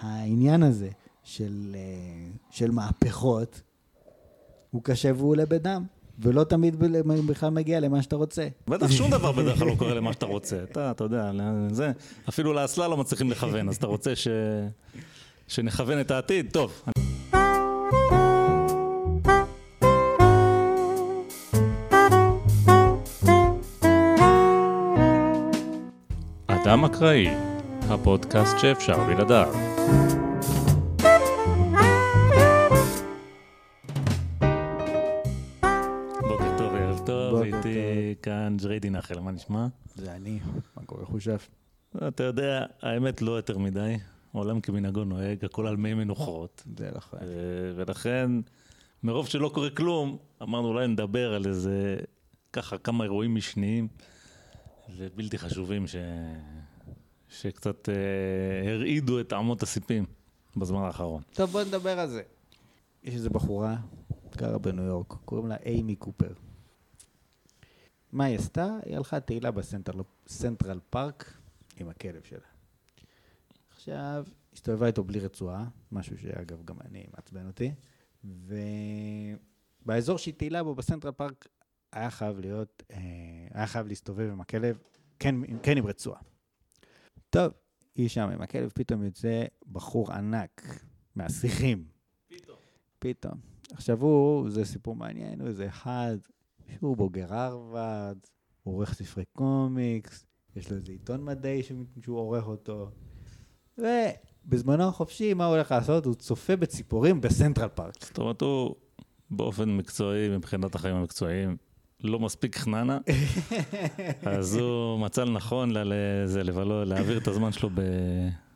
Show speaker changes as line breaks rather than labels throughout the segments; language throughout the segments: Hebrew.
העניין הזה של, אה, של מהפכות, הוא קשה והוא עולה בדם, ולא תמיד בכלל מגיע למה שאתה רוצה.
בטח שום דבר בדרך כלל לא קורה למה שאתה רוצה. אתה, אתה יודע, זה, אפילו לאסלה לא מצליחים לכוון, אז אתה רוצה ש... שנכוון את העתיד? טוב. אדם אקראי, הפודקאסט שאפשר בלעדיו. בוקר טוב, ערב טוב, איתי כאן ג'ריידי נחל, מה נשמע?
זה אני, מה קורה חושב?
אתה יודע, האמת לא יותר מדי, עולם כמנהגו נוהג, הכל על מי מנוחות.
זה נכון.
אה, ולכן, מרוב שלא קורה כלום, אמרנו אולי נדבר על איזה, ככה, כמה אירועים משניים ובלתי חשובים ש... שקצת אה, הרעידו את אמות הסיפים בזמן האחרון.
טוב, בוא נדבר על זה. יש איזו בחורה, גרה בניו יורק, קוראים לה אימי קופר. מה היא עשתה? היא הלכה תהילה בסנטרל פארק עם הכלב שלה. עכשיו, הסתובבה איתו בלי רצועה, משהו שאגב גם אני מעצבן אותי, ובאזור שהיא תהילה בו, בסנטרל פארק, היה חייב להיות, אה, היה חייב להסתובב עם הכלב, כן, כן עם רצועה. טוב, היא שם עם הכלב, פתאום יוצא בחור ענק מהשיחים.
פתאום.
פתאום. עכשיו הוא, זה סיפור מעניין, הוא איזה אחד שהוא בוגר הרווארד, הוא עורך ספרי קומיקס, יש לו איזה עיתון מדעי שהוא עורך אותו, ובזמנו החופשי, מה הוא הולך לעשות? הוא צופה בציפורים בסנטרל פארק.
זאת אומרת, הוא באופן מקצועי, מבחינת החיים המקצועיים, לא מספיק חננה, אז הוא מצא לנכון לזה, לבלו, להעביר את הזמן שלו ב...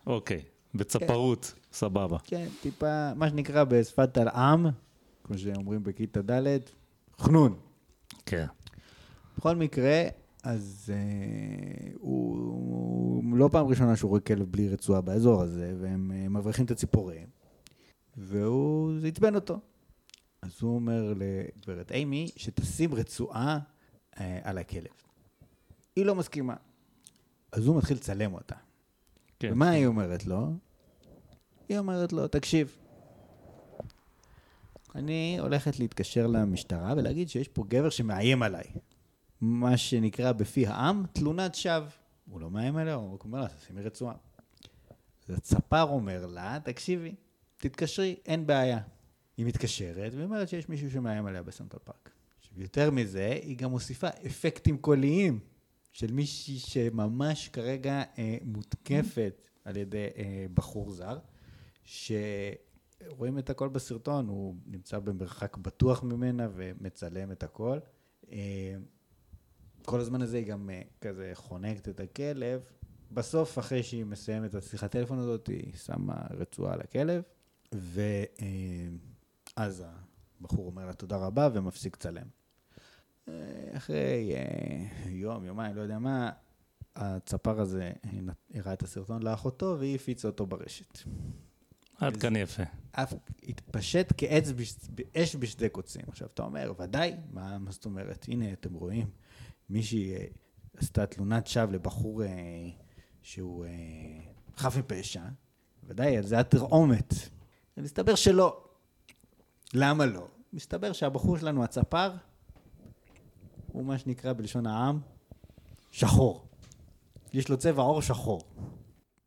אוקיי, בצפרות, סבבה.
כן, טיפה, מה שנקרא בשפת העם, כמו שאומרים בכיתה ד', חנון.
כן.
בכל מקרה, אז אה, הוא, הוא לא פעם ראשונה שהוא רואה כלב בלי רצועה באזור הזה, והם אה, מבריחים את הציפורים, והוא, זה עצבן אותו. אז הוא אומר לגברת אימי שתשים רצועה אה, על הכלב. היא לא מסכימה. אז הוא מתחיל לצלם אותה.
כן.
ומה היא אומרת לו? היא אומרת לו, תקשיב, אני הולכת להתקשר למשטרה ולהגיד שיש פה גבר שמאיים עליי. מה שנקרא בפי העם, תלונת שווא. הוא לא מאיים עליה, הוא אומר לה, תשימי רצועה. אז הצפר אומר לה, תקשיבי, תתקשרי, אין בעיה. היא מתקשרת ואומרת שיש מישהו שמאיים עליה בסנטרל פארק. עכשיו, יותר מזה, היא גם מוסיפה אפקטים קוליים של מישהי שממש כרגע אה, מותקפת על ידי אה, בחור זר, שרואים את הכל בסרטון, הוא נמצא במרחק בטוח ממנה ומצלם את הכל. אה, כל הזמן הזה היא גם אה, כזה חונקת את הכלב. בסוף, אחרי שהיא מסיימת את השיחת טלפון הזאת, היא שמה רצועה על הכלב, ואז הבחור אומר לה תודה רבה ומפסיק לצלם. אה, אחרי אה, יום, יומיים, לא יודע מה, הצפר הזה אה, הראה את הסרטון לאחותו והיא הפיצה אותו ברשת.
עד כאן יפה.
אף התפשט כעץ. באש בשדה קוצים. עכשיו, אתה אומר, ודאי, מה, מה זאת אומרת? הנה, אתם רואים, מישהי אה, עשתה תלונת שווא לבחור אה, שהוא אה, חף מפשע, ודאי, זה התרעומת. מסתבר שלא. למה לא? מסתבר שהבחור שלנו, הצפר, הוא מה שנקרא בלשון העם, שחור. יש לו צבע עור שחור.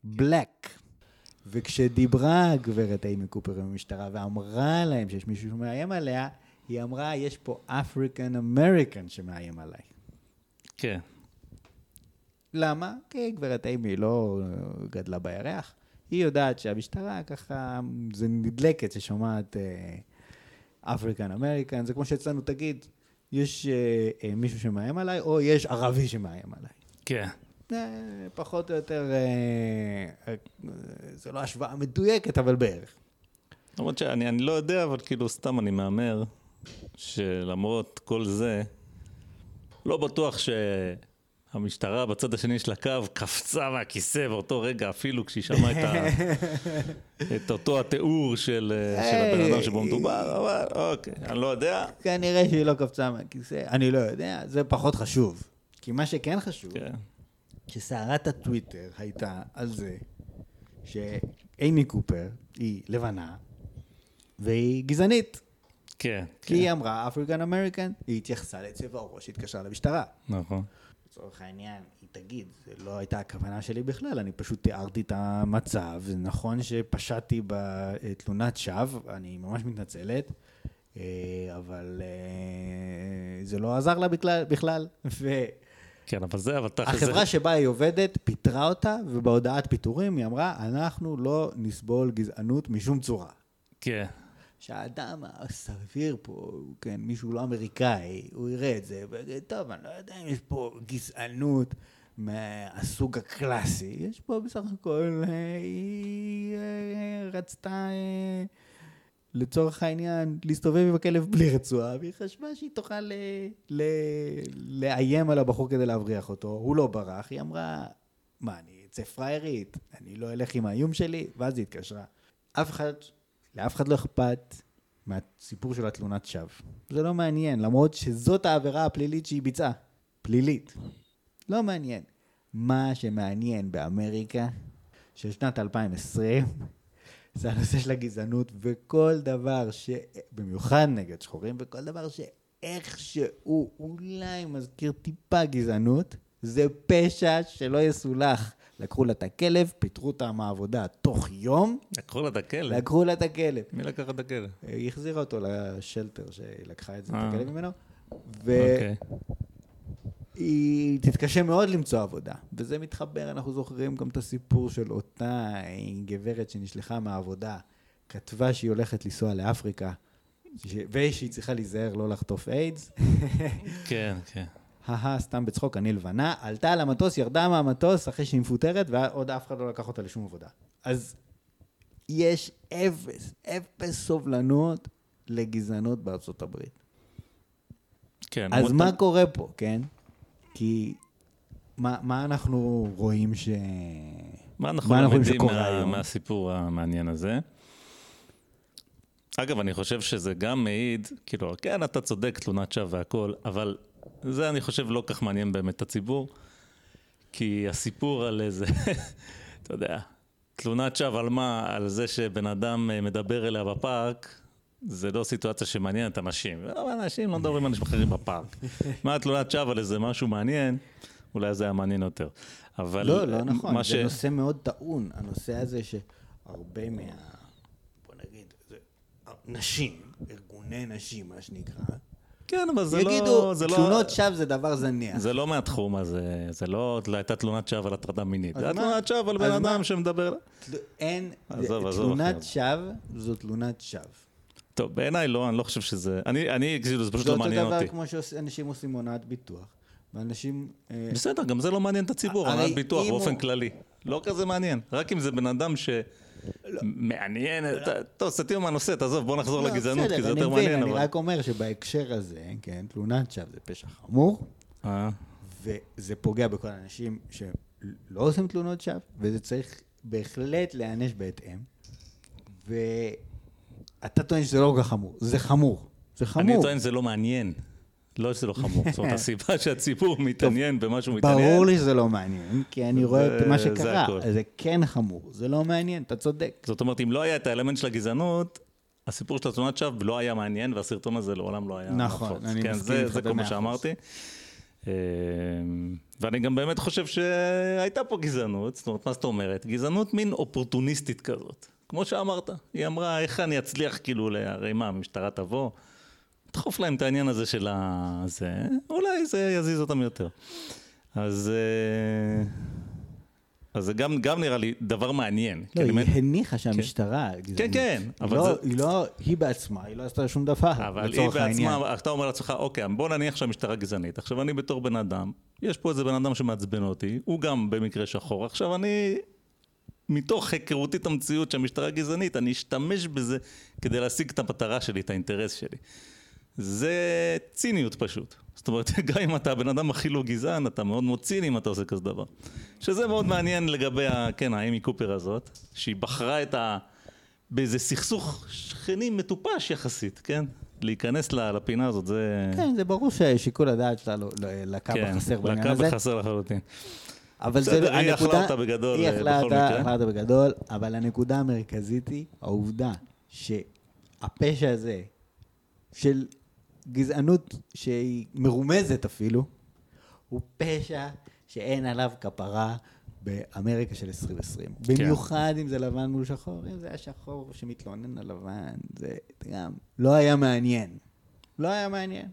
בלק. וכשדיברה הגברת אימי קופר עם המשטרה ואמרה להם שיש מישהו שמאיים עליה, היא אמרה, יש פה African American שמאיים עליי.
כן.
למה? כי גברת איימי לא גדלה בירח. היא יודעת שהמשטרה ככה, זה נדלקת ששומעת African American, זה כמו שאצלנו תגיד, יש אה, אה, מישהו שמאיים עליי, או יש ערבי שמאיים עליי.
כן.
אה, פחות או יותר, אה, אה, זה לא השוואה מדויקת, אבל בערך.
למרות שאני אני לא יודע, אבל כאילו סתם אני מהמר שלמרות כל זה, לא בטוח שהמשטרה בצד השני של הקו קפצה מהכיסא באותו רגע, אפילו כשהיא שמעה את, ה... את אותו התיאור של, אה, של הבן אדם שבו מדובר, אבל אוקיי, אני לא יודע.
כנראה שהיא לא קפצה מהכיסא, אני לא יודע, זה פחות חשוב. כי מה שכן חשוב,
כן.
שסערת הטוויטר הייתה על זה איימי קופר היא לבנה, והיא גזענית.
כן,
כי היא אמרה African American, היא התייחסה לצבע עורו כשהתקשרה למשטרה.
נכון.
לצורך העניין, היא תגיד, זה לא הייתה הכוונה שלי בכלל, אני פשוט תיארתי את המצב, זה נכון שפשעתי בתלונת שווא, אני ממש מתנצלת, אה, אבל אה, זה לא עזר לה בכלל, בכלל.
כן, אבל זה, אבל תכל'ס...
והחברה שבה היא עובדת פיטרה אותה, ובהודעת פיטורים היא אמרה, אנחנו לא נסבול גזענות בשום צורה.
כן.
שהאדם הסביר פה, כן, מישהו לא אמריקאי, הוא יראה את זה, ויגיד, טוב, אני לא יודע אם יש פה גזענות מהסוג הקלאסי, יש פה בסך הכל, אה, היא אה, רצתה, אה, לצורך העניין, להסתובב עם הכלב בלי רצועה, והיא חשבה שהיא תוכל ל, ל, לאיים על הבחור כדי להבריח אותו, הוא לא ברח, היא אמרה, מה, אני אצא פריירית, אני לא אלך עם האיום שלי, ואז היא התקשרה. אף אחד לאף אחד לא אכפת מהסיפור של התלונת שווא. זה לא מעניין, למרות שזאת העבירה הפלילית שהיא ביצעה. פלילית. לא מעניין. מה שמעניין באמריקה של שנת 2020 זה הנושא של הגזענות וכל דבר ש... במיוחד נגד שחורים, וכל דבר שאיכשהו אולי מזכיר טיפה גזענות, זה פשע שלא יסולח. לקחו לה את הכלב, פיטרו אותה מהעבודה תוך יום.
לקחו לה את הכלב?
לקחו לה את הכלב.
מי לקח את הכלב?
היא החזירה אותו לשלטר שהיא לקחה את זה, את
אה.
הכלב ממנו.
אוקיי.
והיא תתקשה מאוד למצוא עבודה. וזה מתחבר, אנחנו זוכרים גם את הסיפור של אותה גברת שנשלחה מהעבודה, כתבה שהיא הולכת לנסוע לאפריקה, ש- ושהיא צריכה להיזהר לא לחטוף איידס.
כן, כן.
הא סתם בצחוק, אני לבנה, עלתה על המטוס, ירדה מהמטוס אחרי שהיא מפוטרת, ועוד אף אחד לא לקח אותה לשום עבודה. אז יש אפס, אפס סובלנות לגזענות בארצות הברית.
כן.
אז מה קורה פה, כן? כי מה, מה אנחנו רואים ש...
מה אנחנו
מה אנחנו שקורה
מה,
היום?
מהסיפור המעניין הזה? אגב, אני חושב שזה גם מעיד, כאילו, כן, אתה צודק, תלונת שווא והכל, אבל זה אני חושב לא כך מעניין באמת את הציבור, כי הסיפור על איזה, אתה יודע, תלונת שווא על מה? על זה שבן אדם אה, מדבר אליה בפארק, זה לא סיטואציה שמעניינת אנשים. אבל אנשים לא מדברים על אנשים אחרים בפארק. מה התלונת שווא על איזה משהו מעניין? אולי זה היה מעניין יותר. אבל
לא, לא נכון,
מה
זה נושא מאוד טעון, הנושא הזה שהרבה מה... בוא נגיד, זה... נשים, ארגוני נשים, מה שנקרא,
כן, אבל זה
יגידו,
לא... זה לא-
תלונות שווא זה דבר זניח.
זה לא מהתחום הזה, זה לא לא הייתה תלונת שווא על הטרדה מינית. זה היה? תלונת שווא על בן
אז מה?
אדם שמדבר...
תל- אין,
עזוב, עזוב,
תלונת. שווא זו תלונת שווא.
טוב, בעיניי לא, אני לא חושב שזה... אני, אני, כאילו, זה פשוט
זה
לא
אותו
מעניין אותי.
דבר כמו שאנשים עושים הונאת ביטוח, ואנשים... אה,
בסדר, גם זה לא מעניין את הציבור, הנהלת ביטוח באופן
הוא-
כללי. לא כזה מעניין. רק אם זה בן אדם ש... מעניין, ת- טוב, סטינו מהנושא, תעזוב, בוא נחזור
לא,
לגזענות, כי זה יותר מעניין,
אני. רק אומר שבהקשר הזה, כן, תלונת שווא זה פשע חמור,
אה,
וזה פוגע בכל האנשים שלא עושים תלונות שווא, וזה צריך בהחלט להיענש בהתאם. ואתה טוען שזה לא כל כך חמור, זה חמור. זה חמור.
אני טוען שזה לא מעניין. לא שזה לא חמור. זאת אומרת, הסיבה שהציבור מתעניין במה שהוא מתעניין...
ברור לי שזה לא מעניין, כי אני רואה את מה שקרה. זה כן חמור, זה לא מעניין, אתה צודק.
זאת אומרת, אם לא היה את האלמנט של הגזענות, הסיפור של התלונת שווא לא היה מעניין, והסרטון הזה לעולם לא היה
נכון,
נפוץ.
אני
כן,
מסכים איתך
זה כל מה. שאמרתי. אה, ואני גם באמת חושב שהייתה פה גזענות, זאת אומרת, מה זאת אומרת? גזענות מין אופורטוניסטית כזאת. כמו שאמרת, היא אמרה, איך אני אצליח כאילו, הרי מה, המשטרה תבוא? תדחוף להם את העניין הזה של ה... זה, אולי זה יזיז אותם יותר. אז... אה, אז זה גם, גם נראה לי דבר מעניין.
לא,
אני באמת-
היא הניחה שהמשטרה גזענית.
כן, כן, אבל
אבל
זה-
היא לא, היא בעצמה, היא לא עשתה שום דבר,
אבל היא
לצורך העניין.
בעצמה, אתה אומר לעצמך, אוקיי, בוא נניח שהמשטרה גזענית. עכשיו אני בתור בן אדם, יש פה איזה בן אדם שמעצבן אותי, הוא גם במקרה שחור. עכשיו אני, מתוך היכרותי את המציאות שהמשטרה גזענית, אני אשתמש בזה כדי להשיג את המטרה שלי, את האינטרס שלי. זה ציניות פשוט. זאת אומרת, גם אם אתה הבן אדם הכי לא גזען, אתה מאוד מאוד ציני אם אתה עושה כזה דבר. שזה מאוד מעניין לגבי, ה, כן, האמי קופר הזאת, שהיא בחרה את ה... באיזה סכסוך שכנים מטופש יחסית, כן? להיכנס לפינה הזאת, זה...
כן, זה ברור ששיקול הדעת שלה לא- לא- לקה
כן,
בחסר בעניין
לקה
הזה.
בחסר לחלוטין.
אבל זה,
בסדר, היא
הנקודה...
אכלה אותה בגדול,
היא
אה,
אכלה. אכלה אותה בגדול, אבל הנקודה המרכזית היא העובדה שהפשע הזה של גזענות שהיא מרומזת אפילו, הוא פשע שאין עליו כפרה באמריקה של 2020.
כן.
במיוחד אם זה לבן מול שחור, אם זה היה שחור שמתלונן על לבן, זה גם לא היה מעניין. לא היה מעניין.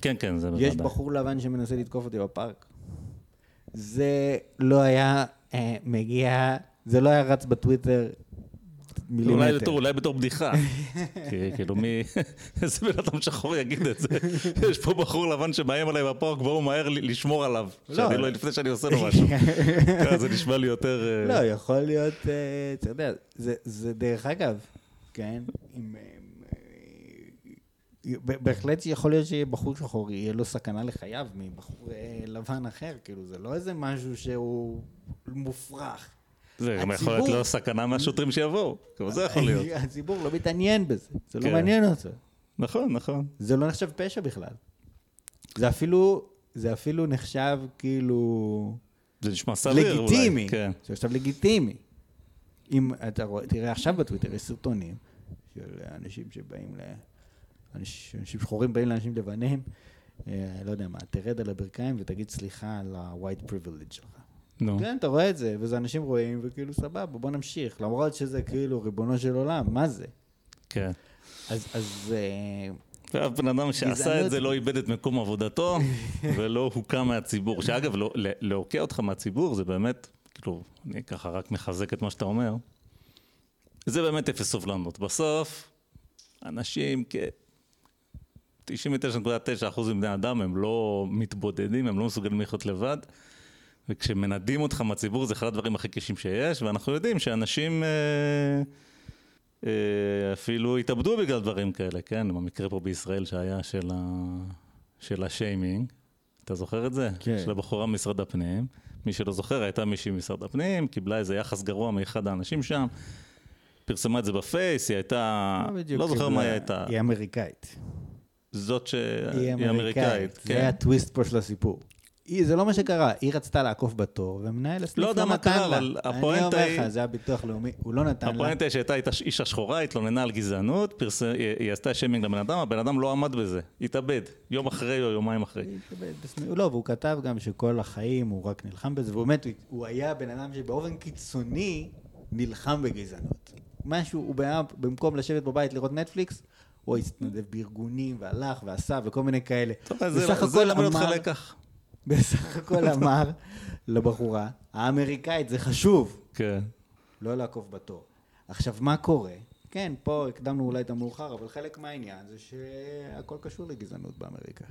כן, כן, זה בוודאי.
יש בחור לבן שמנסה לתקוף אותי בפארק. זה לא היה אה, מגיע, זה לא היה רץ בטוויטר
אולי
מילימטר.
בתור, אולי בתור בדיחה. כאילו מי... איזה בן אדם שחור יגיד את זה? יש פה בחור לבן שמאיים עליי בפארק, בואו מהר לשמור עליו.
לא.
שאני לא, לפני שאני עושה לו משהו. ככה זה נשמע לי יותר... אה,
לא, יכול להיות, אה, אתה יודע, זה, דרך אגב, כן. אה, בהחלט יכול להיות שבחור שחור יהיה לו סכנה לחייו מבחור לבן אחר, כאילו זה לא איזה משהו שהוא מופרך.
זה גם יכול להיות לא סכנה מהשוטרים שיבואו. גם זה יכול להיות.
הציבור לא מתעניין בזה, זה לא
כן.
מעניין אותו.
נכון, נכון.
זה לא נחשב פשע בכלל. זה אפילו, זה אפילו נחשב כאילו
זה נשמע סביר אולי.
לגיטימי.
כן.
זה נחשב לגיטימי. אם אתה רואה, תראה עכשיו בטוויטר יש סרטונים של אנשים שבאים ל... אנשים אנשים שחורים באים לאנשים לבנים, אה, לא יודע מה, תרד על הברכיים ותגיד סליחה על ה-white privilege שלך.
נו.
כן, אתה רואה את זה, וזה אנשים רואים, וכאילו סבבה, בוא נמשיך. למרות שזה כאילו ריבונו של עולם, מה זה?
כן.
אז, אז אה,
ואף בן אדם שעשה את זה לא איבד את מקום עבודתו ולא הוקע מהציבור. שאגב, לא- להוקיע אותך מהציבור זה באמת, כאילו, אני ככה רק מחזק את מה שאתה אומר. זה באמת אפס סובלנות. בסוף, אנשים כ... 99.9% מבני אדם הם לא מתבודדים, הם לא מסוגלים לחיות לבד. וכשמנדים אותך מהציבור זה אחד הדברים הכי קשים שיש, ואנחנו יודעים שאנשים אה, אה, אפילו התאבדו בגלל דברים כאלה, כן? במקרה פה בישראל שהיה של, ה... של השיימינג, אתה זוכר את זה?
כן.
של הבחורה ממשרד הפנים. מי שלא זוכר, הייתה מישהי ממשרד הפנים, קיבלה איזה יחס גרוע מאחד האנשים שם, פרסמה את זה בפייס, היא הייתה, לא זוכר מה היא הייתה,
היא אמריקאית.
זאת שהיא
היא אמריקאית. זה
כן.
היה הטוויסט פה של הסיפור. היא, זה לא מה שקרה, היא רצתה לעקוף בתור, ומנהל הסניף
לא מה
נתן
קרה,
לה. אני
הפואנטה
אומר
היא-
לך, זה הביטוח לאומי, הוא לא נתן לה.
הפואנטה היא שהייתה אישה שחורה, התלוננה על גזענות, פרס... היא היא עשתה שיימינג לבן אדם, הבן אדם לא עמד בזה, התאבד, יום אחרי או יומיים אחרי.
התאבד לא, והוא כתב גם שכל החיים הוא רק נלחם בזה, והוא באמת, הוא היה בן אדם שבאופן קיצוני נלחם בגזענות. משהו, הוא היה, במקום לשבת בבית לראות נטפליקס, הוא התנדב בארגונים, והלך, ועשה, וכל מיני כאלה.
טוב, זה- זה למד אותך
אמר-
לקח.
בסך הכל אמר לבחורה, האמריקאית, זה חשוב,
כן.
לא לעקוף בתור. עכשיו, מה קורה? כן, פה הקדמנו אולי את המאוחר, אבל חלק מהעניין זה שהכל קשור לגזענות באמריקה.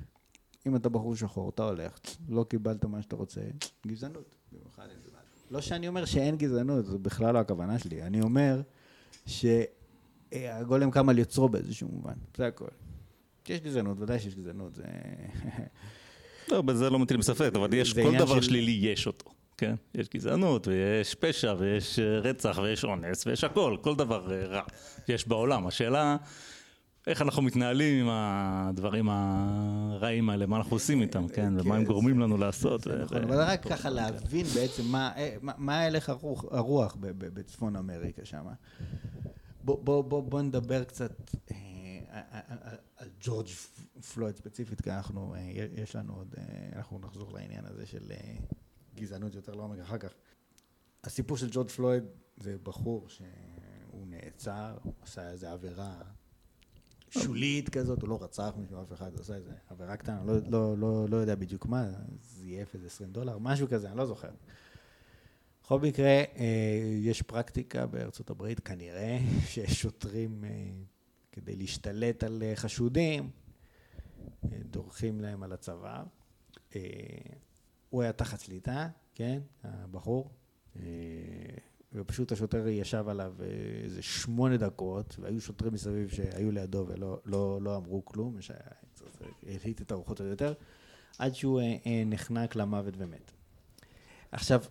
אם אתה בחור שחור, אתה הולך, לא קיבלת מה שאתה רוצה, גזענות. במיוחד אם זה. לא שאני אומר שאין גזענות, זו בכלל לא הכוונה שלי. אני אומר שהגולם קם על יוצרו באיזשהו מובן, זה הכל. יש גזענות, ודאי שיש גזענות, זה...
לא, בזה לא מטילים ספק, אבל יש, כל דבר
של-
שלילי יש אותו, כן? יש גזענות, ויש פשע, ויש אה, רצח, ויש אונס, ויש הכל, כל דבר אה, רע יש בעולם. השאלה, איך אנחנו מתנהלים עם הדברים הרעים האלה, מה אנחנו עושים איתם, כן? ומה הם
כן,
גורמים לנו לעשות.
נכון, אבל רק ככה להבין בעצם מה, אה, הלך הרוח, הרוח ב- ב- בצפון אמריקה שם. בוא, בוא, בוא, בוא נדבר קצת אה, אה, אה, על ג'ורג' פלויד ספציפית, כי אנחנו, אה, יש לנו עוד, אה, אנחנו נחזור לעניין הזה של אה, גזענות יותר לעומק אחר כך. הסיפור של ג'ורג' פלויד זה בחור שהוא נעצר, הוא עשה איזו עבירה שולית כזאת, הוא לא רצח מישהו, אף אחד, עשה איזה עבירה קטנה, לא, לא, לא, לא יודע בדיוק מה, זייף איזה 20 דולר, משהו כזה, אני לא זוכר. בכל מקרה, יש פרקטיקה בארצות הברית, כנראה, ששוטרים, כדי להשתלט על חשודים, דורכים להם על הצוואר. אה, הוא היה תחת שליטה, כן, הבחור, אה, ופשוט השוטר ישב עליו אה, איזה שמונה דקות, והיו שוטרים מסביב שהיו לידו ולא לא, לא אמרו כלום, שהלהיט את הרוחות עוד יותר, עד שהוא אה, אה, נחנק למוות ומת. עכשיו,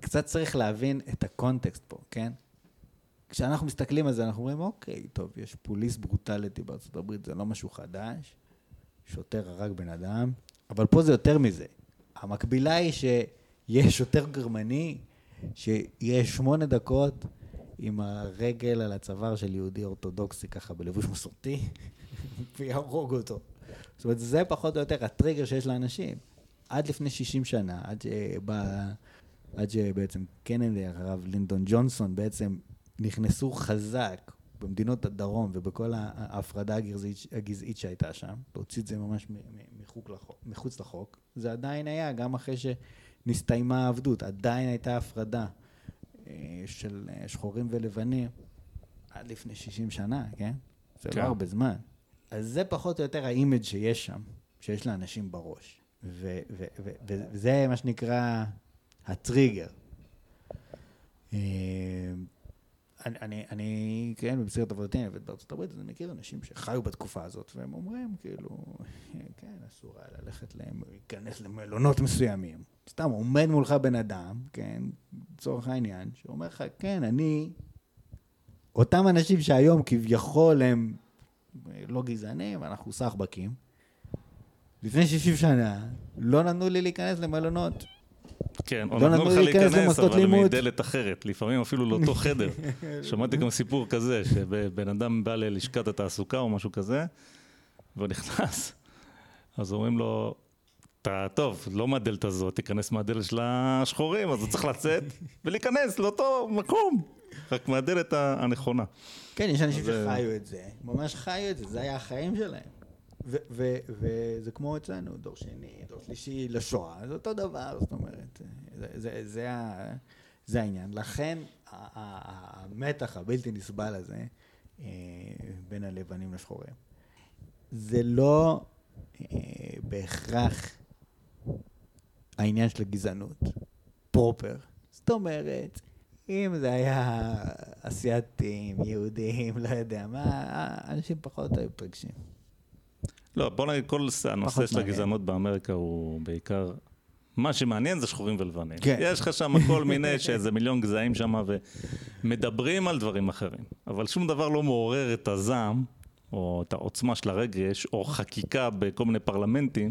קצת צריך להבין את הקונטקסט פה, כן? כשאנחנו מסתכלים על זה, אנחנו אומרים, אוקיי, טוב, יש פוליס ברוטליטי בארצות הברית, זה לא משהו חדש, שוטר הרג בן אדם, אבל פה זה יותר מזה. המקבילה היא יש שוטר גרמני שיהיה שמונה דקות עם הרגל על הצוואר של יהודי אורתודוקסי ככה בלבוש מסורתי, ויהרוג אותו. זאת אומרת, זה פחות או יותר הטריגר שיש לאנשים. עד לפני 60 שנה, עד, שבא, עד שבעצם קנדי, הרב לינדון ג'ונסון, בעצם נכנסו חזק במדינות הדרום ובכל ההפרדה הגזעית, הגזעית שהייתה שם, להוציא את זה ממש מחוץ לחוק, זה עדיין היה, גם אחרי שנסתיימה העבדות, עדיין הייתה הפרדה אה, של אה, שחורים ולבנים עד לפני 60 שנה, כן? זה לא כן. לא הרבה זמן. אז זה פחות או יותר ה image שיש שם, שיש לאנשים בראש. וזה מה שנקרא הטריגר. אה, אני, אני, אני, כן, במסגרת עבודתי, אני עובד בארצות הברית, אז אני מכיר אנשים שחיו בתקופה הזאת, והם אומרים, כאילו, כן, אסור היה ללכת להם, להיכנס למלונות מסוימים. סתם, עומד מולך בן אדם, כן, לצורך העניין, שאומר לך, כן, אני, אותם אנשים שהיום כביכול הם לא גזענים, אנחנו סחבקים, לפני 60 שנה, לא נתנו לי להיכנס למלונות.
כן, או לא נתנו לך להיכנס, אבל מדלת אחרת, לפעמים אפילו לאותו חדר. שמעתי גם סיפור כזה, שבן אדם בא ללשכת התעסוקה או משהו כזה, והוא נכנס, אז אומרים לו, אתה טוב, לא מהדלת הזאת, תיכנס מהדלת של השחורים, אז הוא צריך לצאת ולהיכנס לאותו מקום, רק מהדלת הנכונה.
כן, יש אנשים שחיו את זה, ממש חיו את זה, זה היה החיים שלהם. וזה כמו אצלנו, דור שני, דור שלישי לשואה, זה אותו דבר, זאת אומרת, זה, זה, זה, זה העניין. לכן המתח הבלתי נסבל הזה אה, בין הלבנים לשחורים, זה לא אה, בהכרח העניין של הגזענות, פרופר. זאת אומרת, אם זה היה אסייתים, יהודים, לא יודע מה, אנשים פחות היו מתרגשים.
לא, בוא נגיד, כל הנושא של הגזענות באמריקה הוא בעיקר... מה שמעניין זה שחורים ולבנים. כן. יש לך שם כל מיני, שאיזה מיליון גזעים שם, ומדברים על דברים אחרים. אבל שום דבר לא מעורר את הזעם, או את העוצמה של הרגש, או חקיקה בכל מיני פרלמנטים,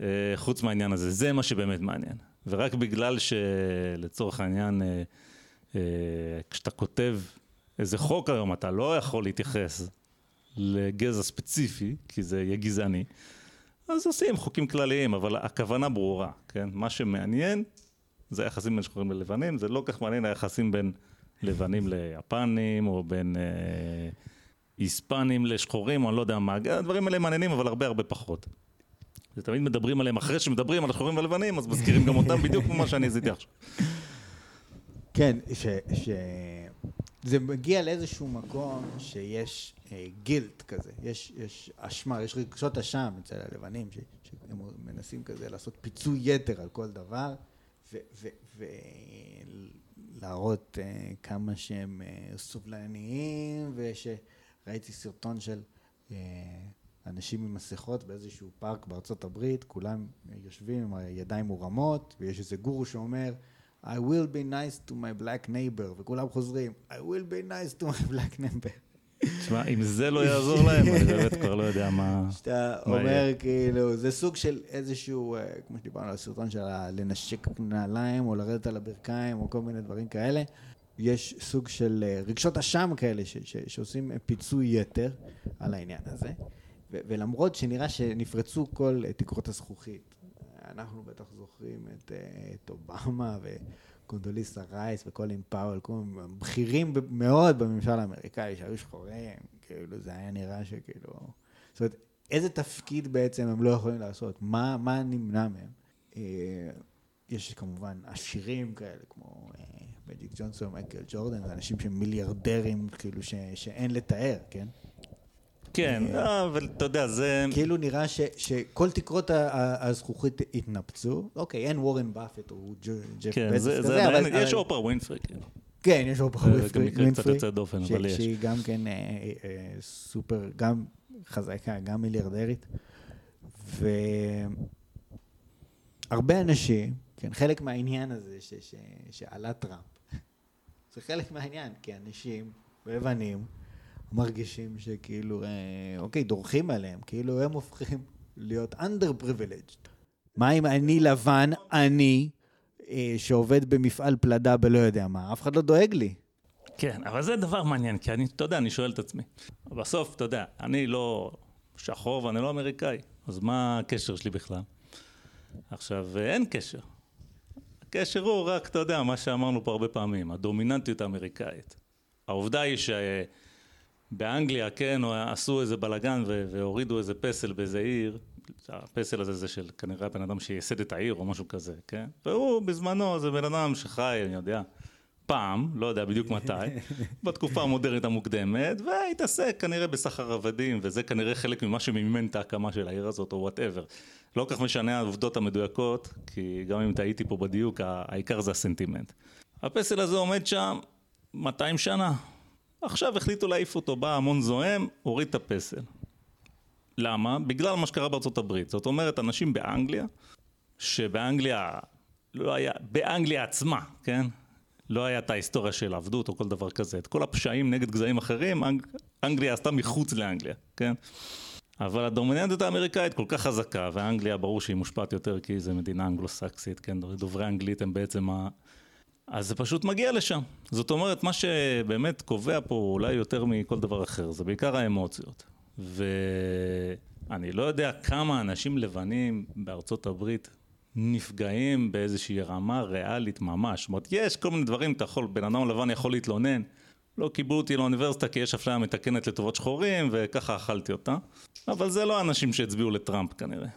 אה, חוץ מהעניין הזה. זה מה שבאמת מעניין. ורק בגלל שלצורך העניין, אה, אה, כשאתה כותב איזה חוק היום, אתה לא יכול להתייחס לגזע ספציפי, כי זה יהיה גזעני, אז עושים חוקים כלליים, אבל הכוונה ברורה, כן? מה שמעניין זה היחסים בין שחורים ללבנים, זה לא כך מעניין היחסים בין לבנים ליפנים, או בין אה, היספנים לשחורים, או אני לא יודע מה, הדברים האלה מעניינים, אבל הרבה הרבה פחות. ותמיד מדברים עליהם, אחרי שמדברים על השחורים והלבנים, אז מזכירים גם אותם בדיוק כמו מה שאני עשיתי עכשיו.
כן, ש... ש... זה מגיע לאיזשהו מקום שיש אה, גילט כזה, יש, יש אשמה, יש רגשות אשם אצל הלבנים, ש, שהם מנסים כזה לעשות פיצוי יתר על כל דבר, ולהראות אה, כמה שהם אה, סובלניים, ושראיתי סרטון של אה, אנשים עם מסכות באיזשהו פארק בארצות הברית, כולם יושבים עם הידיים מורמות, ויש איזה גורו שאומר, I will be nice to my black neighbor, וכולם חוזרים, I will be nice to my black neighbor.
תשמע, אם זה לא יעזור להם, אני באמת כבר לא יודע מה...
שאתה אומר, כאילו, זה סוג של איזשהו, אה, כמו שדיברנו על הסרטון של לנשק נעליים, או לרדת על הברכיים, או כל מיני דברים כאלה. יש סוג של אה, רגשות אשם כאלה, שעושים פיצוי יתר על העניין הזה. ולמרות שנראה שנפרצו כל תקרות הזכוכית, אנחנו בטח זוכרים את, אה, את אובמה וקונדוליסה רייס וקולין פאוול, כל מיני בכירים מאוד בממשל האמריקאי שהיו שחורים, כאילו זה היה נראה שכאילו... זאת אומרת, איזה תפקיד בעצם הם לא יכולים לעשות? מה, מה נמנע מהם? אה, יש כמובן עשירים כאלה, כמו אה, מג'יק ג'ונסון, מייקל ג'ורדן, זה אנשים שהם מיליארדרים, כאילו, ש, שאין לתאר, כן?
כן, אה, אה, אבל אתה יודע, זה...
כאילו נראה שכל תקרות הזכוכית התנפצו. אוקיי, אין וורן באפט או ג'ף
כן, כזה, אבל... יש אופרה ווינפרי,
כן. כן, יש אופרה ווינפרי.
גם מקרה קצת יוצא דופן, אבל יש.
שהיא גם כן אה, סופר, גם חזקה, גם מיליארדרית. והרבה אנשים, כן, חלק מהעניין הזה שעלה טראמפ, זה חלק מהעניין, כי אנשים לבנים, מרגישים שכאילו, אה, אוקיי, דורכים עליהם, כאילו הם הופכים להיות under privileged. מה אם אני לבן, אני, אה, שעובד במפעל פלדה בלא יודע מה, אף אחד לא דואג לי.
כן, אבל זה דבר מעניין, כי אני, אתה יודע, אני שואל את עצמי. בסוף, אתה יודע, אני לא שחור ואני לא אמריקאי, אז מה הקשר שלי בכלל? עכשיו, אין קשר. הקשר הוא רק, אתה יודע, מה שאמרנו פה הרבה פעמים, הדומיננטיות האמריקאית. העובדה היא שבאנגליה, כן, עשו איזה בלאגן והורידו איזה פסל באיזה עיר, הפסל הזה זה של כנראה בן אדם שייסד את העיר או משהו כזה, כן? והוא בזמנו זה בן אדם שחי, אני יודע, פעם, לא יודע בדיוק מתי, בתקופה המודרנית המוקדמת, והתעסק כנראה בסחר עבדים, וזה כנראה חלק ממה שמימן את ההקמה של העיר הזאת, או whatever. לא כך משנה העובדות המדויקות, כי גם אם טעיתי פה בדיוק, העיקר זה הסנטימנט. הפסל הזה עומד שם 200 שנה. עכשיו החליטו להעיף אותו, בא המון זועם, הוריד את הפסל. למה? בגלל מה שקרה בארצות הברית. זאת אומרת, אנשים באנגליה, שבאנגליה לא היה, באנגליה עצמה, כן? לא היה את ההיסטוריה של עבדות או כל דבר כזה. את כל הפשעים נגד גזעים אחרים, אנג... אנגליה עשתה מחוץ לאנגליה, כן? אבל הדומיננטיות האמריקאית כל כך חזקה, ואנגליה ברור שהיא מושפעת יותר כי זו מדינה אנגלו-סקסית, כן? דוברי אנגלית הם בעצם. אז זה פשוט מגיע לשם. זאת אומרת, מה שבאמת קובע פה אולי יותר מכל דבר אחר, זה בעיקר האמוציות. ואני לא יודע כמה אנשים לבנים בארצות הברית נפגעים באיזושהי רמה ריאלית ממש. זאת אומרת, יש כל מיני דברים, אתה יכול, בן אדם לבן יכול להתלונן. לא קיבלו אותי לאוניברסיטה כי יש אפליה מתקנת לטובות שחורים, וככה אכלתי אותה. אבל זה לא האנשים שהצביעו לטראמפ כנראה.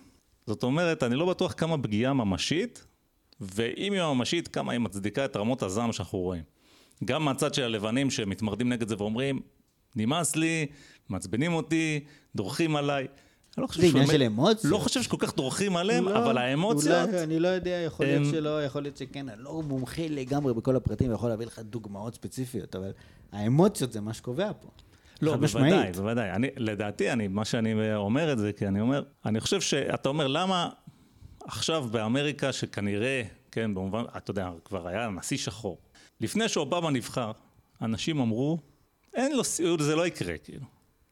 זאת אומרת, אני לא בטוח כמה פגיעה ממשית, ואם היא ממשית, כמה היא מצדיקה את רמות הזעם שאנחנו רואים. גם מהצד של הלבנים שמתמרדים נגד זה ואומרים, נמאס לי, מעצבנים אותי, דורכים עליי.
אני לא חושב זה עניין של אמוציות.
לא חושב שכל כך דורכים עליהם, לא, אבל האמוציות...
אולי, אני לא יודע, יכול להיות הם... שלא, יכול להיות שכן, אני לא מומחה לגמרי בכל הפרטים, ויכול להביא לך דוגמאות ספציפיות, אבל האמוציות זה מה שקובע פה.
לא, בוודאי, בוודאי. אני, לדעתי, אני, מה שאני אומר את זה, כי אני אומר, אני חושב שאתה אומר, למה עכשיו באמריקה, שכנראה, כן, במובן, אתה יודע, כבר היה נשיא שחור. לפני שאובמה נבחר, אנשים אמרו, אין לו זה לא יקרה, כאילו.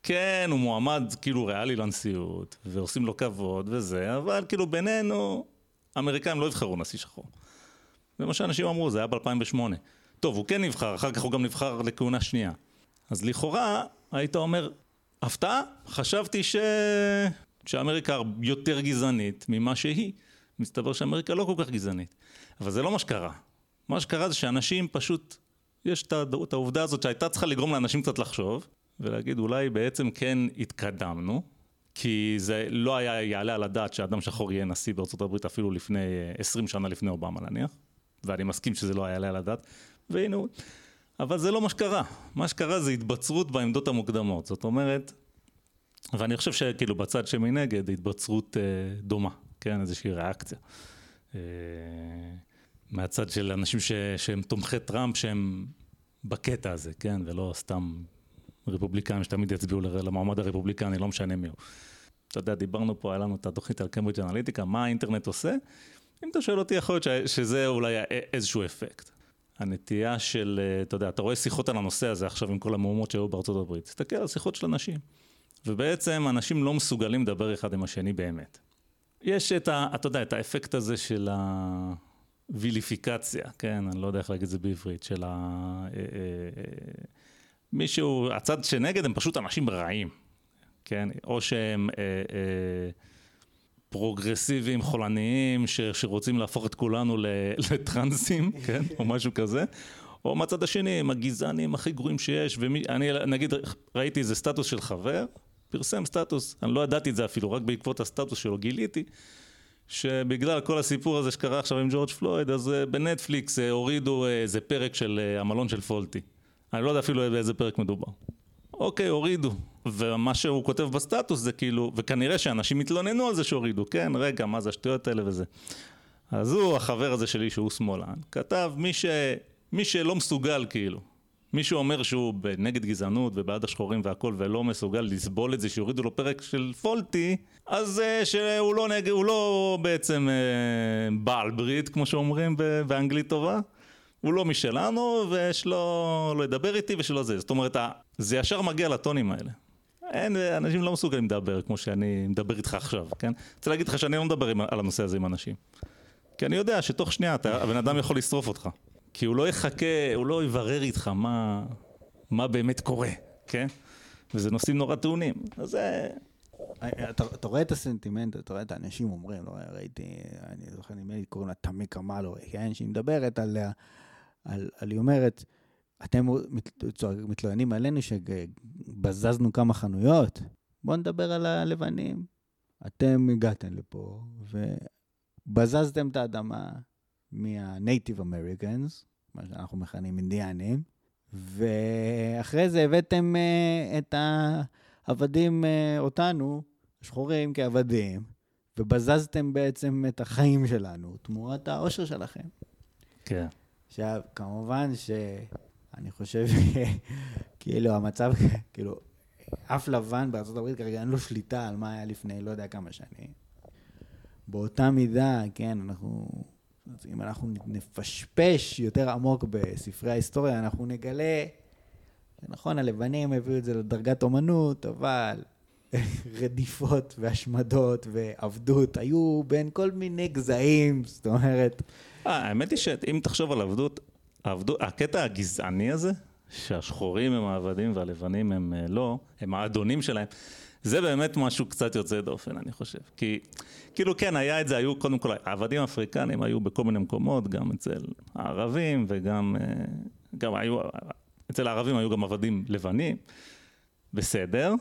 כן, הוא מועמד כאילו ריאלי לנשיאות, ועושים לו כבוד וזה, אבל כאילו בינינו, האמריקאים לא יבחרו נשיא שחור. זה מה שאנשים אמרו, זה היה ב-2008. טוב, הוא כן נבחר, אחר כך הוא גם נבחר לכהונה שנייה. אז לכאורה, היית אומר, הפתעה? חשבתי ש... שאמריקה יותר גזענית ממה שהיא. מסתבר שאמריקה לא כל כך גזענית. אבל זה לא מה שקרה. מה שקרה זה שאנשים פשוט, יש את העובדה הזאת שהייתה צריכה לגרום לאנשים קצת לחשוב, ולהגיד אולי בעצם כן התקדמנו, כי זה לא היה יעלה על הדעת שאדם שחור יהיה נשיא בארצות הברית אפילו לפני 20 שנה לפני אובמה נניח, ואני מסכים שזה לא יעלה על הדעת, והנה הוא. אבל זה לא מה שקרה, מה שקרה זה התבצרות בעמדות המוקדמות, זאת אומרת, ואני חושב שכאילו בצד שמנגד התבצרות אה, דומה, כן, איזושהי ריאקציה. אה, מהצד של אנשים ש, שהם תומכי טראמפ שהם בקטע הזה, כן, ולא סתם רפובליקאים שתמיד יצביעו למועמד הרפובליקני, לא משנה מי הוא. אתה יודע, דיברנו פה, היה לנו את התוכנית על קיימברידג' אנליטיקה, מה האינטרנט עושה? אם אתה שואל אותי, יכול להיות שזה אולי איזשהו אפקט. הנטייה של, אה, אתה יודע, אתה רואה שיחות על הנושא הזה עכשיו עם כל המהומות שהיו בארצות הברית. תסתכל על שיחות של אנשים. ובעצם אנשים לא מסוגלים לדבר אחד עם השני באמת. יש את ה... אתה יודע, את האפקט הזה של הוויליפיקציה, כן? אני לא יודע איך להגיד את זה בעברית, של ה... אה, אה, מישהו, הצד שנגד הם פשוט אנשים רעים, כן? או שהם אה, אה, פרוגרסיביים, חולניים, ש, שרוצים להפוך את כולנו לטרנסים, כן? או משהו כזה. או מהצד השני, הם הגזענים הכי גרועים שיש, ואני נגיד ראיתי איזה סטטוס של חבר, פרסם סטטוס, אני לא ידעתי את זה אפילו, רק בעקבות הסטטוס שלו גיליתי, שבגלל כל הסיפור הזה שקרה עכשיו עם ג'ורג' פלויד, אז אה, בנטפליקס אה, הורידו איזה פרק של המלון של פולטי. אני לא יודע אפילו באיזה פרק מדובר. אוקיי, הורידו. ומה שהוא כותב בסטטוס זה כאילו, וכנראה שאנשים התלוננו על זה שהורידו, כן, רגע, מה זה השטויות האלה וזה. אז הוא, החבר הזה שלי שהוא שמאלן, כתב מי, ש... מי שלא מסוגל כאילו, מי שאומר שהוא נגד גזענות ובעד השחורים והכל ולא מסוגל לסבול את זה שיורידו לו פרק של פולטי, אז uh, שהוא לא, נג... לא בעצם uh, בעל ברית, כמו שאומרים באנגלית טובה. הוא לא משלנו, ושלא לא ידבר איתי ושלא זה. זאת אומרת, זה ישר מגיע לטונים האלה. אין, אנשים לא מסוגלים לדבר כמו שאני מדבר איתך עכשיו, כן? רוצה להגיד לך שאני לא מדבר על הנושא הזה עם אנשים. כי אני יודע שתוך שנייה הבן אדם יכול לשרוף אותך. כי הוא לא יחכה, הוא לא יברר איתך מה, מה באמת קורה, כן? וזה נושאים נורא טעונים. אז זה...
אתה, אתה רואה את הסנטימנט, אתה רואה את האנשים אומרים, לא ראיתי, אני זוכר, נדמה לי קוראים לה תמי קמאלו, כן? שהיא מדברת על, על, על היא אומרת, אתם מתלוננים עלינו שבזזנו כמה חנויות, בואו נדבר על הלבנים. אתם הגעתם לפה ובזזתם את האדמה מה-Native Americans, מה שאנחנו מכנים אינדיאנים, ואחרי זה הבאתם uh, את העבדים, uh, אותנו, שחורים כעבדים, ובזזתם בעצם את החיים שלנו תמורת העושר שלכם.
כן.
עכשיו, כמובן שאני חושב, כאילו, המצב, כאילו, אף לבן הברית כרגע אין לו שליטה על מה היה לפני לא יודע כמה שנים. באותה מידה, כן, אנחנו, אם אנחנו נפשפש יותר עמוק בספרי ההיסטוריה, אנחנו נגלה, נכון, הלבנים הביאו את זה לדרגת אומנות, אבל רדיפות והשמדות ועבדות היו בין כל מיני גזעים, זאת אומרת...
아, אה, האמת היא שאם תחשוב על עבדות, עבדות, הקטע הגזעני הזה, שהשחורים הם העבדים והלבנים הם אה, לא, הם האדונים שלהם. זה באמת משהו קצת יוצא דופן, אני חושב. כי, כאילו, כן, היה את זה, היו, קודם כל, העבדים האפריקנים היו בכל מיני מקומות, גם אצל הערבים וגם, אה, גם היו, אצל הערבים היו גם עבדים לבנים, בסדר,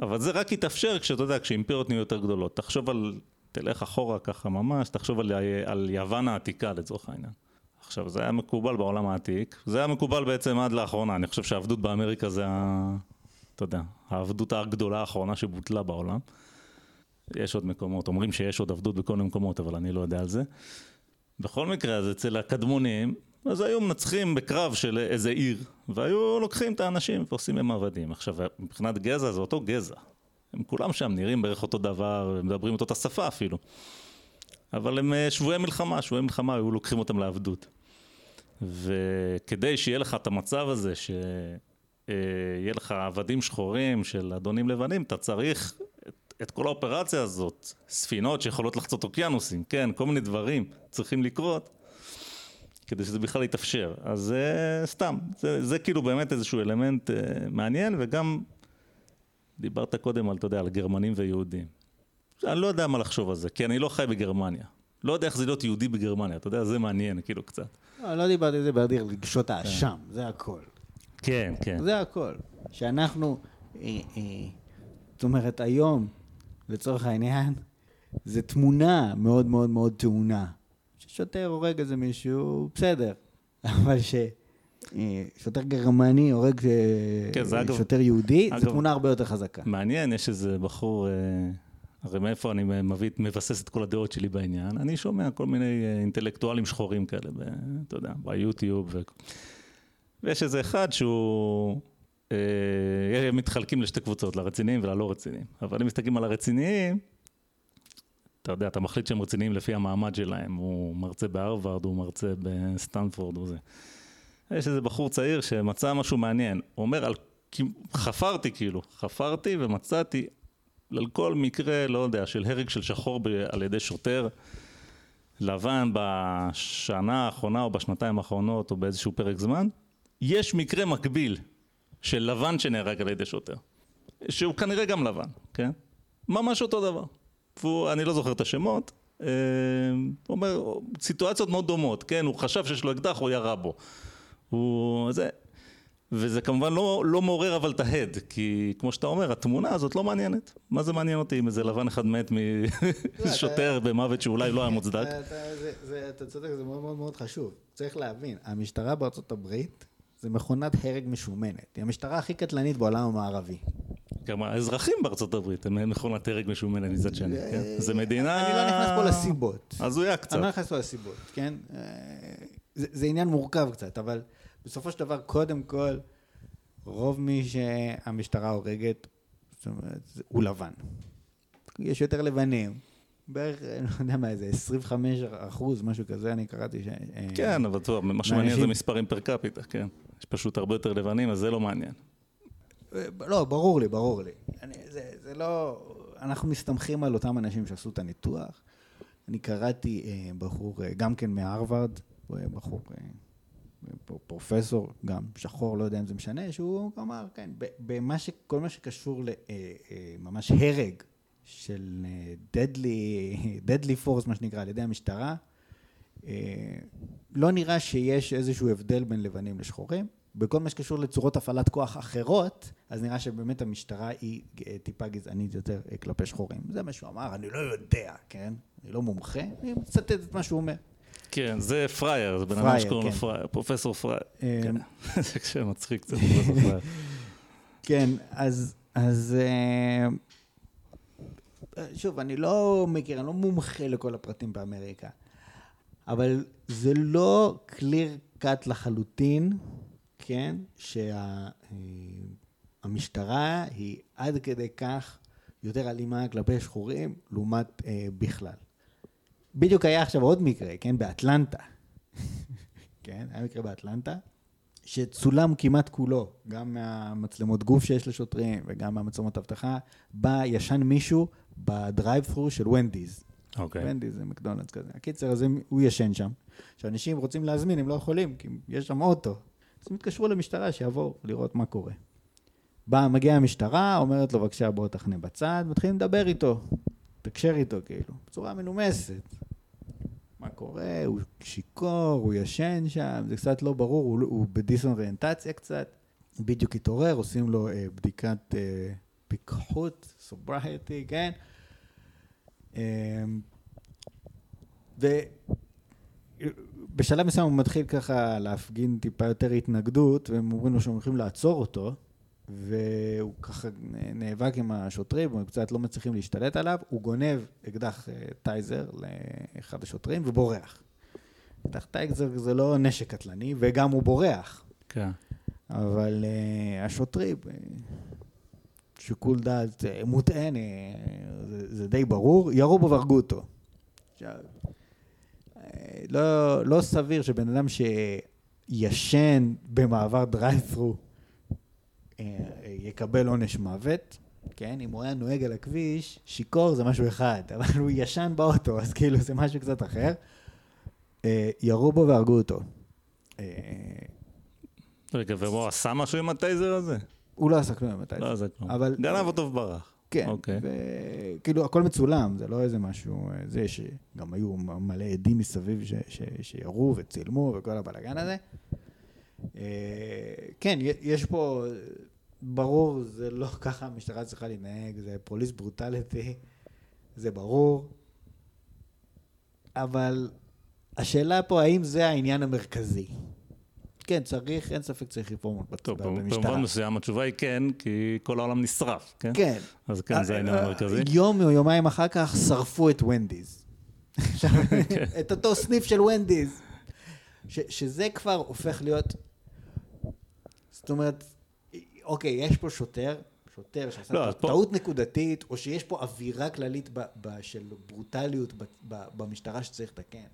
אבל זה רק התאפשר כשאתה יודע, כשאימפריות נהיו יותר גדולות. תחשוב על, תלך אחורה ככה ממש, תחשוב על, על יוון העתיקה לצורך העניין. עכשיו, זה היה מקובל בעולם העתיק, זה היה מקובל בעצם עד לאחרונה, אני חושב שהעבדות באמריקה זה ה... אתה יודע, העבדות הגדולה האחרונה שבוטלה בעולם. יש עוד מקומות, אומרים שיש עוד עבדות בכל מיני מקומות, אבל אני לא יודע על זה. בכל מקרה, אז אצל הקדמונים, אז היו מנצחים בקרב של איזה עיר, והיו לוקחים את האנשים ועושים הם עבדים. עכשיו, מבחינת גזע זה אותו גזע. הם כולם שם נראים בערך אותו דבר, מדברים אותו את השפה אפילו. אבל הם אה, שבויי מלחמה, שבויי מלחמה, היו לוקחים אותם לעבדות. וכדי שיהיה לך את המצב הזה, שיהיה לך עבדים שחורים של אדונים לבנים, אתה צריך את, את כל האופרציה הזאת, ספינות שיכולות לחצות אוקיינוסים, כן, כל מיני דברים צריכים לקרות. כדי שזה בכלל יתאפשר. אז זה סתם, זה, זה כאילו באמת איזשהו אלמנט uh, מעניין, וגם דיברת קודם על, אתה יודע, על גרמנים ויהודים. אני לא יודע מה לחשוב על זה, כי אני לא חי בגרמניה. לא יודע איך זה להיות יהודי בגרמניה, אתה יודע, זה מעניין, כאילו, קצת.
לא, לא דיברתי על זה, דיברתי רגשות האשם, זה הכל.
כן, כן.
זה הכל. שאנחנו, אה, אה, זאת אומרת, היום, לצורך העניין, זה תמונה מאוד מאוד מאוד טעונה. ששוטר הורג איזה מישהו, בסדר. אבל ששוטר גרמני הורג כן, שוטר יהודי, זו תמונה הרבה יותר חזקה.
מעניין, יש איזה בחור... הרי מאיפה אני מביא, מבסס את כל הדעות שלי בעניין? אני שומע כל מיני אה, אינטלקטואלים שחורים כאלה, ב, אתה יודע, ביוטיוב. ו... ויש איזה אחד שהוא... אה, מתחלקים לשתי קבוצות, לרציניים וללא רציניים. אבל אם מסתכלים על הרציניים, אתה יודע, אתה מחליט שהם רציניים לפי המעמד שלהם. הוא מרצה בהרווארד, הוא מרצה בסטנפורד וזה. יש איזה בחור צעיר שמצא משהו מעניין. הוא אומר, על... חפרתי כאילו, חפרתי ומצאתי על כל מקרה, לא יודע, של הרג של שחור ב- על ידי שוטר לבן בשנה האחרונה או בשנתיים האחרונות או באיזשהו פרק זמן, יש מקרה מקביל של לבן שנהרג על ידי שוטר, שהוא כנראה גם לבן, כן? ממש אותו דבר. והוא, אני לא זוכר את השמות, אה, הוא אומר, סיטואציות מאוד דומות, כן? הוא חשב שיש לו אקדח, הוא ירה בו. הוא... זה... וזה כמובן לא, לא מעורר אבל את ההד, כי כמו שאתה אומר, התמונה הזאת לא מעניינת. מה זה מעניין אותי אם איזה לבן אחד מת משוטר לא, במוות שאולי לא היה מוצדק?
אתה צודק, זה מאוד מאוד מאוד חשוב. צריך להבין, המשטרה בארצות הברית זה מכונת הרג משומנת. היא המשטרה הכי קטלנית בעולם המערבי.
גם האזרחים בארצות הברית הם מכונת הרג משומנת מצד שני, כן? זה מדינה...
אני לא נכנס פה לסיבות.
הזויה קצת.
אני לא נכנס פה לסיבות, כן? אה, זה עניין מורכב קצת, אבל... בסופו של דבר, קודם כל, רוב מי שהמשטרה הורגת, זאת אומרת, הוא לבן. יש יותר לבנים. בערך, אני לא יודע מה, איזה 25 אחוז, משהו כזה, אני קראתי ש...
כן, אבל טוב, מה שמעניין זה מספרים פר קפיטה, כן. יש פשוט הרבה יותר לבנים, אז זה לא מעניין.
לא, ברור לי, ברור לי. אני, זה, זה לא... אנחנו מסתמכים על אותם אנשים שעשו את הניתוח. אני קראתי אה, בחור, אה, גם כן מהרווארד, בחור, אה, פרופסור, גם שחור, לא יודע אם זה משנה, שהוא אמר, כן, במה ש... כל מה שקשור לממש הרג של דדלי, דדלי פורס, מה שנקרא, על ידי המשטרה, אה, לא נראה שיש איזשהו הבדל בין לבנים לשחורים. בכל מה שקשור לצורות הפעלת כוח אחרות, אז נראה שבאמת המשטרה היא אה, טיפה גזענית יותר אה, כלפי שחורים. זה מה שהוא אמר, אני לא יודע, כן? אני לא מומחה, אני מצטט את מה שהוא אומר.
כן, זה פרייר, זה בן אדם שקוראים לו
כן.
פרייר, פרופסור פרייר.
אה,
כן. זה שם מצחיק קצת, פרופסור פרייר.
כן, אז, אז אה, שוב, אני לא מכיר, אני לא מומחה לכל הפרטים באמריקה, אבל זה לא clear cut לחלוטין, כן, שהמשטרה היא עד כדי כך יותר אלימה כלפי שחורים לעומת אה, בכלל. בדיוק היה עכשיו עוד מקרה, כן, באטלנטה. כן, היה מקרה באטלנטה, שצולם כמעט כולו, גם מהמצלמות גוף שיש לשוטרים וגם מהמצלמות אבטחה, בא ישן מישהו בדרייב-ת'רו של ונדיז.
אוקיי.
ונדיז זה מקדונלדס כזה. הקיצר, אז הם- הוא ישן שם. כשאנשים רוצים להזמין, הם לא יכולים, כי יש שם אוטו. אז הם התקשרו למשטרה שיבואו לראות מה קורה. באה, מגיעה המשטרה, אומרת לו, בבקשה, בוא תחנה בצד, מתחילים לדבר איתו, לתקשר איתו, כאילו, בצורה מנומסת. מה קורה, הוא שיכור, הוא ישן שם, זה קצת לא ברור, הוא, הוא בדיסאוריינטציה קצת. בדיוק התעורר, עושים לו אה, בדיקת אה, פיקחות, סוברייטי, כן? אה, ובשלב מסוים הוא מתחיל ככה להפגין טיפה יותר התנגדות, והם אומרים לו שהם הולכים לעצור אותו, והוא ככה נאבק עם השוטרים, הם קצת לא מצליחים להשתלט עליו, הוא גונב אקדח אה, טייזר לאחד השוטרים ובורח. אקדח טייזר זה לא נשק קטלני, וגם הוא בורח.
כן.
אבל uh, השוטרים, uh, שיקול דעת uh, מוטען, uh, זה, זה די ברור, ירו בו והרגו אותו. uh, לא, לא סביר שבן אדם שישן במעבר דרייב-ת'רו יקבל עונש מוות. כן, אם הוא היה נוהג על הכביש, שיכור זה משהו אחד, אבל הוא ישן באוטו, אז כאילו זה משהו קצת אחר. ירו בו והרגו אותו.
רגע, והוא עשה משהו עם הטייזר הזה?
הוא לא עשה כלום עם הטייזר.
לא עשה כלום.
אבל-
גנב אותו וברח.
כן,
אוקיי.
וכאילו הכל מצולם, זה לא איזה משהו, אה, זה שגם היו מלא עדים מסביב ש, ש, שירו וצילמו וכל הבלאגן הזה. אה, כן, יש פה, ברור, זה לא ככה המשטרה צריכה להתנהג, זה פוליס ברוטליטי, זה ברור. אבל השאלה פה, האם זה העניין המרכזי? כן, צריך, אין ספק צריך רפורמות בת-
טוב,
במשטרה.
במובן מסוים התשובה היא כן, כי כל העולם נשרף, כן?
כן.
אז כן, זה העניין
אה,
המרכזי.
יום או יומיים אחר כך שרפו את ונדיז.
כן.
את אותו סניף של ונדיז. ש- שזה כבר הופך להיות... זאת אומרת, אוקיי, יש פה שוטר, שוטר שעשה
לא,
טע-
אז פה-
טעות נקודתית, או שיש פה אווירה כללית ב- ב- של ברוטליות ב- ב- במשטרה שצריך לתקן.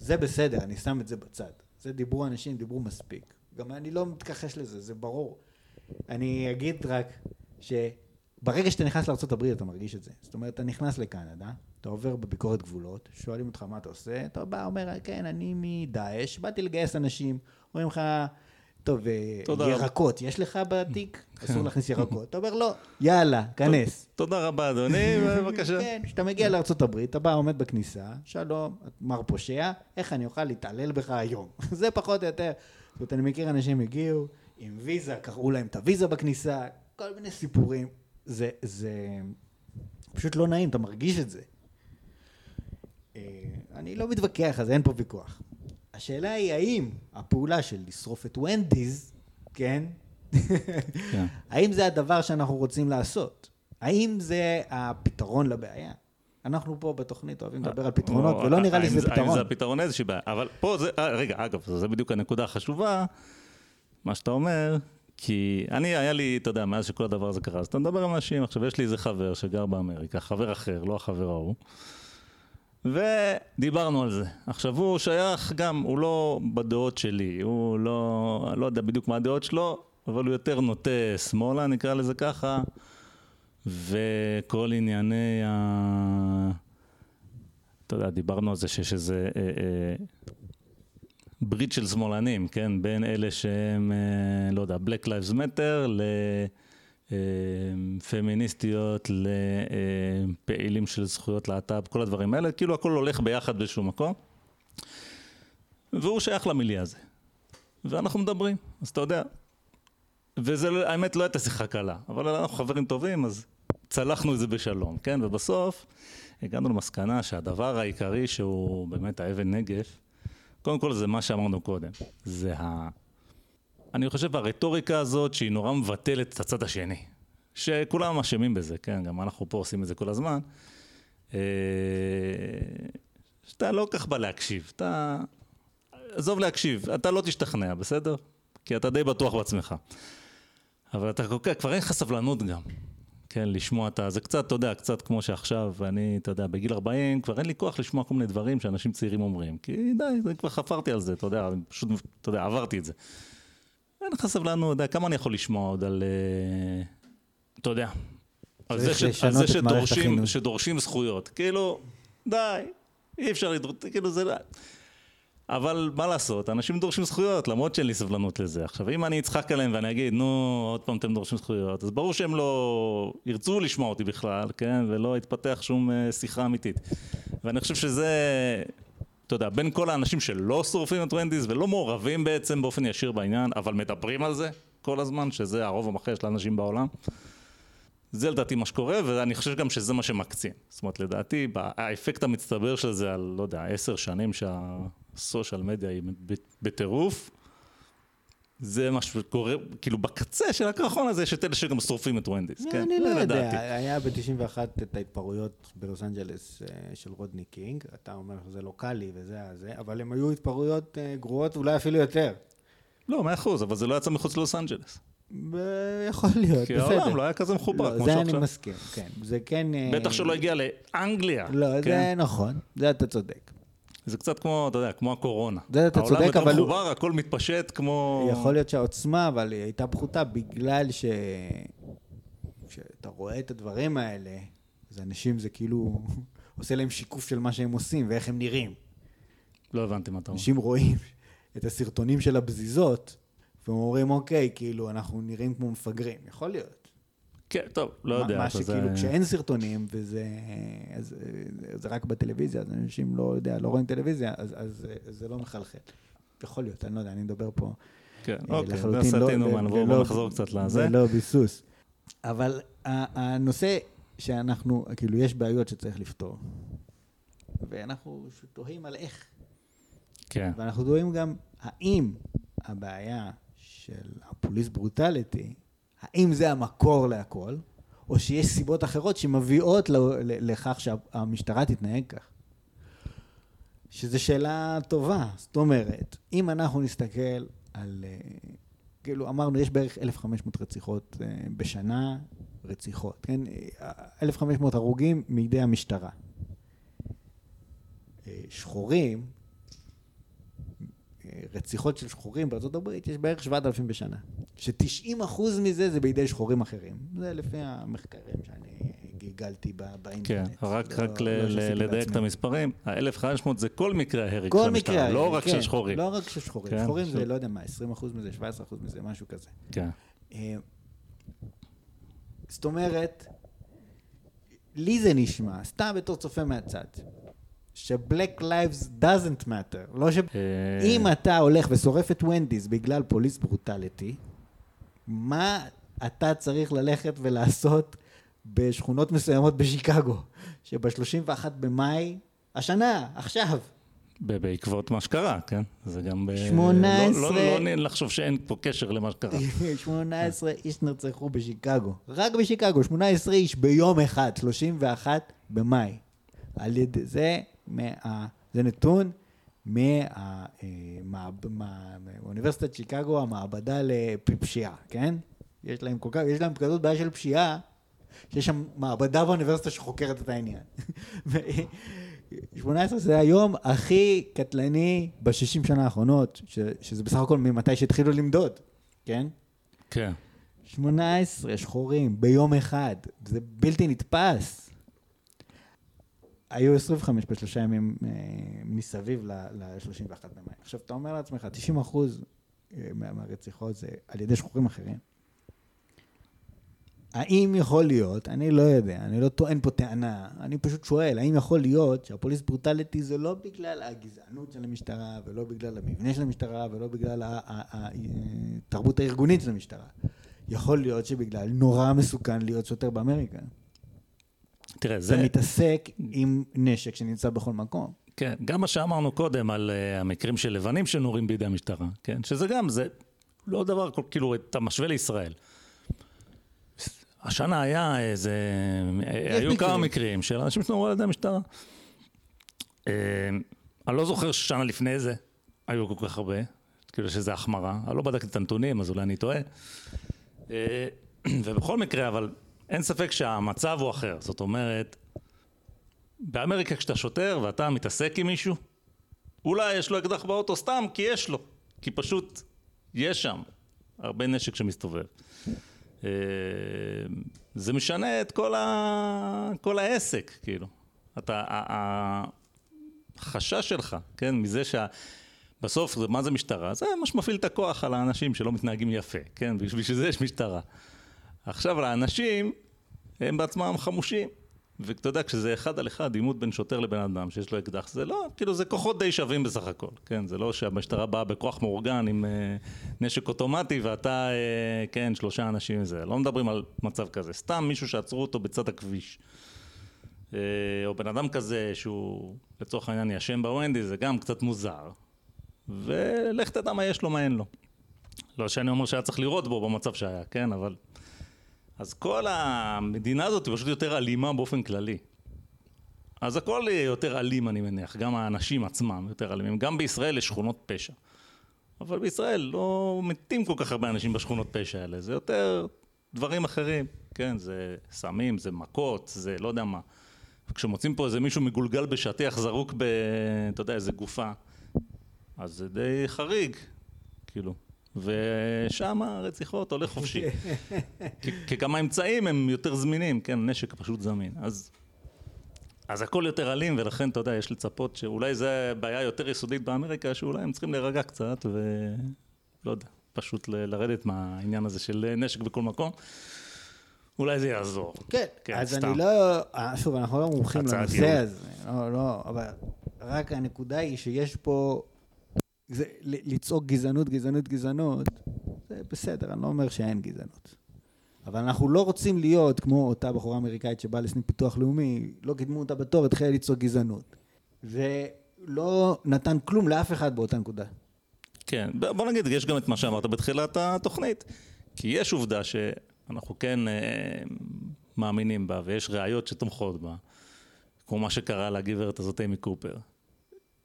זה בסדר, אני שם את זה בצד. זה דיברו אנשים, דיברו מספיק. גם אני לא מתכחש לזה, זה ברור. אני אגיד רק שברגע שאתה נכנס לארה"ב אתה מרגיש את זה. זאת אומרת, אתה נכנס לקנדה, אתה עובר בביקורת גבולות, שואלים אותך מה אתה עושה, אתה בא, אומר, כן, אני מדאעש, באתי לגייס אנשים, אומרים לך, טוב, אה,
תודה רבה."
ירקות, יש לך בתיק? אסור להכניס ירקות. אתה אומר, לא, יאללה, כנס.
תודה רבה, אדוני, בבקשה.
כן, כשאתה מגיע לארה"ב, אתה בא, עומד בכניסה, שלום, מר פושע, איך אני אוכל להתעלל בך היום? זה פחות או יותר. זאת אומרת, אני מכיר אנשים הגיעו עם ויזה, קראו להם את הוויזה בכניסה, כל מיני סיפורים. זה, זה פשוט לא נעים, אתה מרגיש את זה. אה, אני לא מתווכח, אז אין פה ויכוח. השאלה היא האם הפעולה של לשרוף את ונדיז, כן?
כן.
האם זה הדבר שאנחנו רוצים לעשות? האם זה הפתרון לבעיה? אנחנו פה בתוכנית אוהבים לדבר על פתרונות,
או,
ולא נראה לי
האם
שזה
האם
פתרון.
זה הפתרון איזושהי בעיה. אבל פה זה, אה, רגע, אגב, זה בדיוק הנקודה החשובה, מה שאתה אומר, כי אני, היה לי, אתה יודע, מאז שכל הדבר הזה קרה, אז אתה מדבר עם אנשים, עכשיו יש לי איזה חבר שגר באמריקה, חבר אחר, לא החבר ההוא, ודיברנו על זה. עכשיו, הוא שייך גם, הוא לא בדעות שלי, הוא לא, לא יודע בדיוק מה הדעות שלו, אבל הוא יותר נוטה שמאלה, נקרא לזה ככה, וכל ענייני ה... אתה יודע, דיברנו על זה שיש איזה אה, אה, ברית של שמאלנים, כן? בין אלה שהם, אה, לא יודע, Black Lives Matter, לפמיניסטיות, לפעילים של זכויות להט"ב, כל הדברים האלה, כאילו הכל הולך ביחד באיזשהו מקום. והוא שייך למילי הזה. ואנחנו מדברים, אז אתה יודע. וזה, האמת, לא הייתה שיחה קלה, אבל אנחנו חברים טובים, אז צלחנו את זה בשלום, כן? ובסוף הגענו למסקנה שהדבר העיקרי שהוא באמת האבן נגף, קודם כל זה מה שאמרנו קודם, זה ה... אני חושב הרטוריקה הזאת שהיא נורא מבטלת את הצד השני, שכולם אשמים בזה, כן? גם אנחנו פה עושים את זה כל הזמן. אה, שאתה לא כך בא להקשיב, אתה... עזוב להקשיב, אתה לא תשתכנע, בסדר? כי אתה די בטוח בעצמך. אבל אתה כל כך, כבר אין לך סבלנות גם. כן, לשמוע את ה... זה קצת, אתה יודע, קצת כמו שעכשיו, אני, אתה יודע, בגיל 40, כבר אין לי כוח לשמוע כל מיני דברים שאנשים צעירים אומרים. כי די, כבר חפרתי על זה, אתה יודע, פשוט, אתה יודע, עברתי את זה. אין לך סבלנות, כמה אני יכול לשמוע עוד על... אה, אתה יודע, על זה, ש, על זה שדורשים, שדורשים זכויות. כאילו, די, אי אפשר לדרוש, כאילו זה... לא- אבל מה לעשות, אנשים דורשים זכויות, למרות שאין לי סבלנות לזה. עכשיו, אם אני אצחק עליהם ואני אגיד, נו, עוד פעם אתם דורשים זכויות, אז ברור שהם לא ירצו לשמוע אותי בכלל, כן? ולא יתפתח שום uh, שיחה אמיתית. ואני חושב שזה, אתה יודע, בין כל האנשים שלא שורפים את ונדיס ולא מעורבים בעצם באופן ישיר בעניין, אבל מדברים על זה כל הזמן, שזה הרוב המכריע של האנשים בעולם. זה לדעתי מה שקורה, ואני חושב גם שזה מה שמקצין. זאת אומרת, לדעתי, האפקט המצטבר של זה על, לא יודע, עשר שנים שה... סושיאל מדיה היא בטירוף. זה מה שקורה, כאילו בקצה של הקרחון הזה יש את אלה שגם שורפים את ונדיס, כן?
אני לא יודע, היה ב-91 את ההתפרעויות בלוס אנג'לס אה, של רודני קינג, אתה אומר שזה לוקאלי וזה זה, אבל הם היו התפרעויות אה, גרועות אולי אפילו יותר.
לא, מאה אחוז, אבל זה לא יצא מחוץ ללוס אנג'לס.
יכול להיות, בסדר.
כי העולם לא היה כזה מחובר לא, כמו שעכשיו.
זה אני מסכים, כן. זה כן...
אה, בטח שלא הגיע לאנגליה.
לא, זה כן? נכון, זה אתה צודק.
זה קצת כמו, אתה יודע, כמו הקורונה.
זה אתה צודק, אבל...
העולם יותר מחובר, הכל מתפשט כמו...
יכול להיות שהעוצמה, אבל היא הייתה פחותה בגלל ש... כשאתה רואה את הדברים האלה, אז אנשים זה כאילו עושה להם שיקוף של מה שהם עושים ואיך הם נראים.
לא הבנתי מה אתה אומר.
אנשים רואים את הסרטונים של הבזיזות, והם אומרים, אוקיי, כאילו, אנחנו נראים כמו מפגרים. יכול להיות.
כן, טוב, לא יודע.
מה שכאילו, זה... כשאין סרטונים, וזה אז, זה רק בטלוויזיה, אז אנשים לא יודע, לא רואים טלוויזיה, אז, אז, אז זה לא מחלחל. יכול להיות, אני לא יודע, אני מדבר פה
כן, אה, אוקיי, ועשינו מה, בואו לא, נחזור קצת לזה.
זה לא ביסוס. אבל הנושא שאנחנו, כאילו, יש בעיות שצריך לפתור, ואנחנו תוהים על איך.
כן.
ואנחנו תוהים גם, האם הבעיה של הפוליס ברוטליטי, האם זה המקור להכל, או שיש סיבות אחרות שמביאות לכך שהמשטרה תתנהג כך. שזו שאלה טובה. זאת אומרת, אם אנחנו נסתכל על... אה, כאילו, אמרנו, יש בערך 1,500 רציחות אה, בשנה, רציחות, כן? 1,500 הרוגים מידי המשטרה. אה, שחורים, רציחות של שחורים בארצות הברית, יש בערך 7,000 בשנה. ש-90 אחוז מזה זה בידי שחורים אחרים. זה לפי המחקרים שאני גיגלתי באינטרנט.
כן, רק, לא, רק לא לדייק את המספרים, ה-1,500 זה כל מקרה ההרג
של המשטרה,
לא רק כן, של שחורים.
לא רק של שחורים, כן, שחורים ש... זה לא יודע מה, 20 אחוז מזה, 17 אחוז מזה, משהו כזה.
כן. אה,
זאת אומרת, לי זה נשמע, סתם בתור צופה מהצד, ש-Black Lives doesn't matter. לא ש... אה. אם אתה הולך ושורף את ונדיס בגלל פוליס ברוטליטי, מה אתה צריך ללכת ולעשות בשכונות מסוימות בשיקגו, שב-31 במאי, השנה, עכשיו.
בעקבות מה שקרה, כן? זה גם...
18...
לא, לא, לא, לא לחשוב שאין פה קשר למה שקרה.
18 איש נרצחו בשיקגו. רק בשיקגו, 18 איש ביום אחד, 31 במאי. על ידי זה מה... זה נתון מאוניברסיטת שיקגו, המעבדה לפשיעה, כן? יש להם כל כך, יש להם כזאת בעיה של פשיעה, שיש שם מעבדה באוניברסיטה שחוקרת את העניין. 18 זה היום הכי קטלני בשישים שנה האחרונות, ש, שזה בסך הכל ממתי שהתחילו למדוד, כן?
כן.
18 שחורים ביום אחד, זה בלתי נתפס. היו 25 בשלושה ימים אה, מסביב ל-31 במאי. עכשיו, אתה אומר לעצמך, 90 אחוז אה, מה- מהרציחות זה על ידי שחורים אחרים. האם יכול להיות, אני לא יודע, אני לא טוען פה טענה, אני פשוט שואל, האם יכול להיות שהפוליס ברוטליטי זה לא בגלל הגזענות של המשטרה, ולא בגלל המבנה של המשטרה, ולא בגלל התרבות הארגונית של המשטרה. יכול להיות שבגלל נורא מסוכן להיות שוטר באמריקה.
תראה,
זה
זה,
מתעסק עם נשק שנמצא בכל מקום.
כן, גם מה שאמרנו קודם על uh, המקרים של לבנים שנורים בידי המשטרה, כן, שזה גם, זה לא דבר, כאילו, אתה משווה לישראל. השנה היה איזה, היו
מקרים.
כמה מקרים של אנשים שנורו על ידי המשטרה. אה, אני לא זוכר ששנה לפני זה היו כל כך הרבה, כאילו שזה החמרה, אני לא בדקתי את הנתונים, אז אולי אני טועה. אה, ובכל מקרה, אבל אין ספק שהמצב הוא אחר, זאת אומרת, באמריקה כשאתה שוטר ואתה מתעסק עם מישהו, אולי יש לו אקדח באוטו סתם כי יש לו, כי פשוט יש שם הרבה נשק שמסתובב. אה, זה משנה את כל, ה... כל העסק, כאילו. אתה, החשש שלך, כן, מזה שה... בסוף, מה זה משטרה? זה מה שמפעיל את הכוח על האנשים שלא מתנהגים יפה, כן? בשביל זה יש משטרה. עכשיו, לאנשים, הם בעצמם חמושים. ואתה יודע, כשזה אחד על אחד, עימות בין שוטר לבן אדם שיש לו אקדח, זה לא, כאילו, זה כוחות די שווים בסך הכל, כן? זה לא שהמשטרה באה בכוח מאורגן עם אה, נשק אוטומטי ואתה, אה, כן, שלושה אנשים וזה. לא מדברים על מצב כזה. סתם מישהו שעצרו אותו בצד הכביש. אה, או בן אדם כזה שהוא לצורך העניין ישן בוונדי, זה גם קצת מוזר. ולך תדע מה יש לו, מה אין לו. לא שאני אומר שהיה צריך לראות בו במצב שהיה, כן? אבל... אז כל המדינה הזאת היא פשוט יותר אלימה באופן כללי. אז הכל יותר אלים, אני מניח. גם האנשים עצמם יותר אלימים. גם בישראל יש שכונות פשע. אבל בישראל לא מתים כל כך הרבה אנשים בשכונות פשע האלה. זה יותר דברים אחרים. כן, זה סמים, זה מכות, זה לא יודע מה. כשמוצאים פה איזה מישהו מגולגל בשטיח זרוק ב... אתה יודע, איזה גופה, אז זה די חריג, כאילו. ושם הרציחות הולך חופשי. כי, גם האמצעים הם יותר זמינים, כן, נשק פשוט זמין. אז, אז הכל יותר אלים, ולכן, אתה יודע, יש לצפות שאולי זה בעיה יותר יסודית באמריקה, שאולי הם צריכים להירגע קצת, ולא יודע, פשוט ל- לרדת מהעניין הזה של נשק בכל מקום. אולי זה יעזור.
כן,
כן,
אז
סתם.
אני לא, אה, שוב, אנחנו לא מומחים לנושא. הזה, לא, לא, אבל רק הנקודה היא שיש פה, זה, לצעוק גזענות, גזענות, גזענות, זה בסדר, אני לא אומר שאין גזענות. אבל אנחנו לא רוצים להיות כמו אותה בחורה אמריקאית שבאה לסניף פיתוח לאומי, לא קידמו אותה בתור, התחילה לצעוק גזענות. ולא נתן כלום לאף אחד באותה נקודה.
כן, בוא נגיד, יש גם את מה שאמרת בתחילת התוכנית. כי יש עובדה שאנחנו כן אה, מאמינים בה, ויש ראיות שתומכות בה, כמו מה שקרה לגברת הזאת, אמי קופר.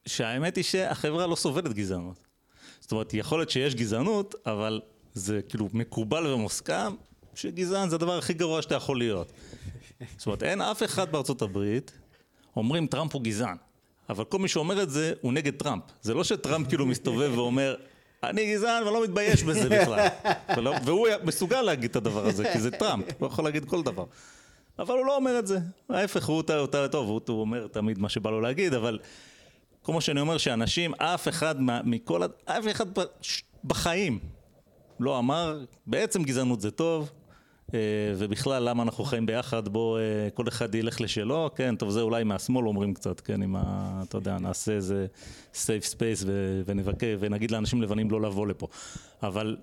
שהאמת היא שהחברה לא סובלת גזענות. זאת אומרת, יכול להיות שיש גזענות, אבל זה כאילו מקובל ומוסכם שגזען זה הדבר הכי גרוע שאתה יכול להיות. זאת אומרת, אין אף אחד בארצות הברית, אומרים טראמפ הוא גזען. אבל כל מי שאומר את זה, הוא נגד טראמפ. זה לא שטראמפ כאילו מסתובב ואומר, אני גזען ואני לא מתבייש בזה בכלל. ולא, והוא מסוגל להגיד את הדבר הזה, כי זה טראמפ, הוא יכול להגיד כל דבר. אבל הוא לא אומר את זה. ההפך, הוא יותר טוב, הוא, הוא אומר תמיד מה שבא לו להגיד, אבל כמו שאני אומר שאנשים, אף אחד מכל, אף אחד בחיים לא אמר, בעצם גזענות זה טוב, אה, ובכלל למה אנחנו חיים ביחד, בוא אה, כל אחד ילך לשלו, כן, טוב זה אולי מהשמאל אומרים קצת, כן, אם. אתה יודע, נעשה איזה safe space ונבקר, ונגיד לאנשים לבנים לא לבוא לפה, אבל...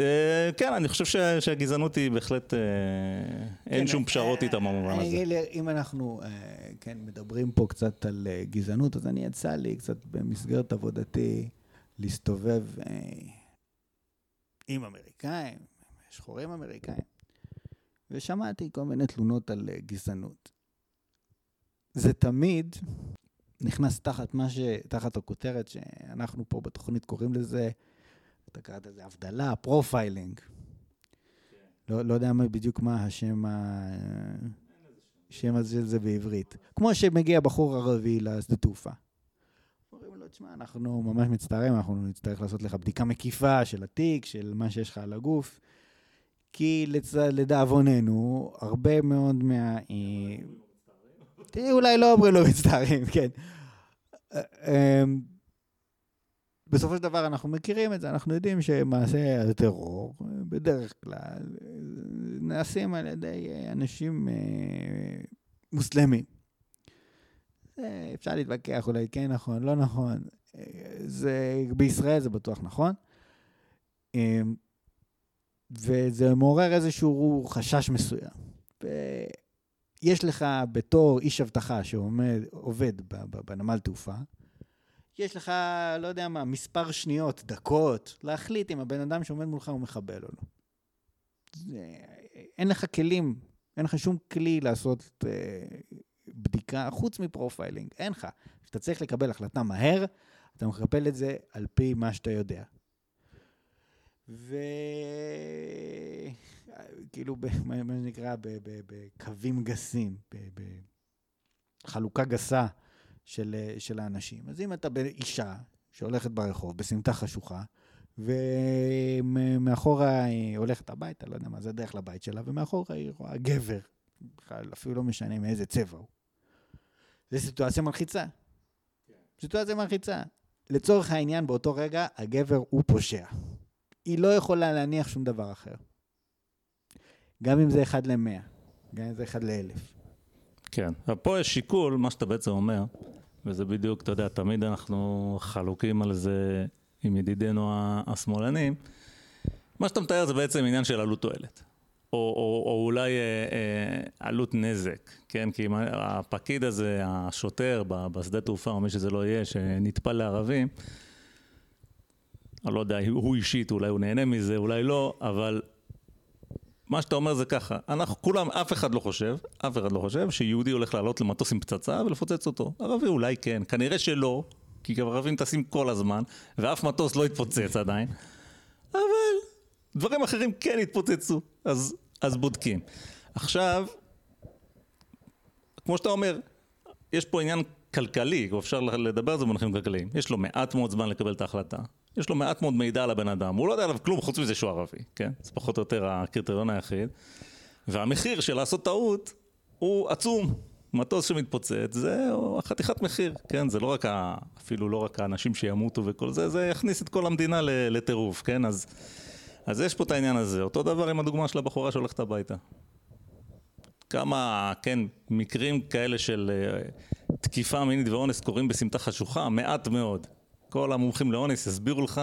אה, כן, אני חושב שה- שהגזענות היא בהחלט, אה, אין
כן,
שום
אה,
פשרות איתה במובן הזה.
אם אנחנו, כן, מדברים פה קצת על גזענות, אז אני יצא לי קצת במסגרת עבודתי להסתובב עם אמריקאים, שחורים אמריקאים, ושמעתי כל מיני תלונות על גזענות. זה תמיד נכנס תחת מה ש... תחת הכותרת שאנחנו פה בתוכנית קוראים לזה, אתה קראת לזה הבדלה, profiling. לא, לא יודע בדיוק מה השם ה... שם הזה של זה בעברית. כמו שמגיע בחור ערבי לשדה תעופה. אומרים לו, תשמע, אנחנו ממש מצטערים, אנחנו נצטרך לעשות לך בדיקה מקיפה של התיק, של מה שיש לך על הגוף, כי לצ... לדאבוננו, הרבה מאוד מה... אה, אולי לא אומרים לו מצטערים, כן. בסופו של דבר אנחנו מכירים את זה, אנחנו יודעים שמעשי הטרור בדרך כלל נעשים על ידי אנשים אה, מוסלמים. אפשר להתווכח אולי כן נכון, לא נכון. זה, בישראל זה בטוח נכון. וזה מעורר איזשהו חשש מסוים. ויש לך בתור איש אבטחה שעובד בנמל תעופה, יש לך, לא יודע מה, מספר שניות, דקות, להחליט אם הבן אדם שעומד מולך הוא מחבל או לא. זה, אין לך כלים, אין לך שום כלי לעשות אה, בדיקה חוץ מ profiling, אין לך. כשאתה צריך לקבל החלטה מהר, אתה מקבל את זה על פי מה שאתה יודע. וכאילו, מה שנקרא, בקווים גסים, בחלוקה גסה של, של האנשים. אז אם אתה אישה שהולכת ברחוב בסמטה חשוכה, ומאחורה היא הולכת הביתה, לא יודע מה, זה דרך לבית שלה, ומאחורה היא רואה גבר, בכלל אפילו לא משנה מאיזה צבע הוא. זו סיטואציה מלחיצה. כן. סיטואציה מלחיצה. לצורך העניין, באותו רגע, הגבר הוא פושע. היא לא יכולה להניח שום דבר אחר. גם אם זה אחד למאה, גם אם זה אחד לאלף.
כן, ופה יש שיקול, מה שאתה בעצם אומר, וזה בדיוק, אתה יודע, תמיד אנחנו חלוקים על זה עם ידידינו השמאלנים. מה שאתה מתאר זה בעצם עניין של עלות תועלת. או, או, או אולי אה, אה, עלות נזק, כן? כי הפקיד הזה, השוטר בשדה תעופה, או מי שזה לא יהיה, שנטפל לערבים, אני לא יודע, הוא אישית, אולי הוא נהנה מזה, אולי לא, אבל מה שאתה אומר זה ככה, אנחנו כולם, אף אחד לא חושב, אף אחד לא חושב שיהודי הולך לעלות למטוס עם פצצה ולפוצץ אותו. ערבי אולי כן, כנראה שלא, כי ערבים טסים כל הזמן, ואף מטוס לא יתפוצץ עדיין, אבל דברים אחרים כן יתפוצצו, אז, אז בודקים. עכשיו, כמו שאתה אומר, יש פה עניין כלכלי, אפשר לדבר על זה במונחים כלכליים. יש לו מעט מאוד זמן לקבל את ההחלטה. יש לו מעט מאוד מידע על הבן אדם, הוא לא יודע עליו כלום חוץ מזה שהוא ערבי, כן? זה פחות או יותר הקריטריון היחיד. והמחיר של לעשות טעות הוא עצום. מטוס שמתפוצץ זה חתיכת מחיר, כן? זה לא רק, ה... אפילו לא רק האנשים שימותו וכל זה, זה יכניס את כל המדינה לטירוף, כן? אז, אז יש פה את העניין הזה. אותו דבר עם הדוגמה של הבחורה שהולכת הביתה. כמה, כן, מקרים כאלה של אה, תקיפה מינית ואונס קורים בסמטה חשוכה? מעט מאוד. כל המומחים לאונס יסבירו לך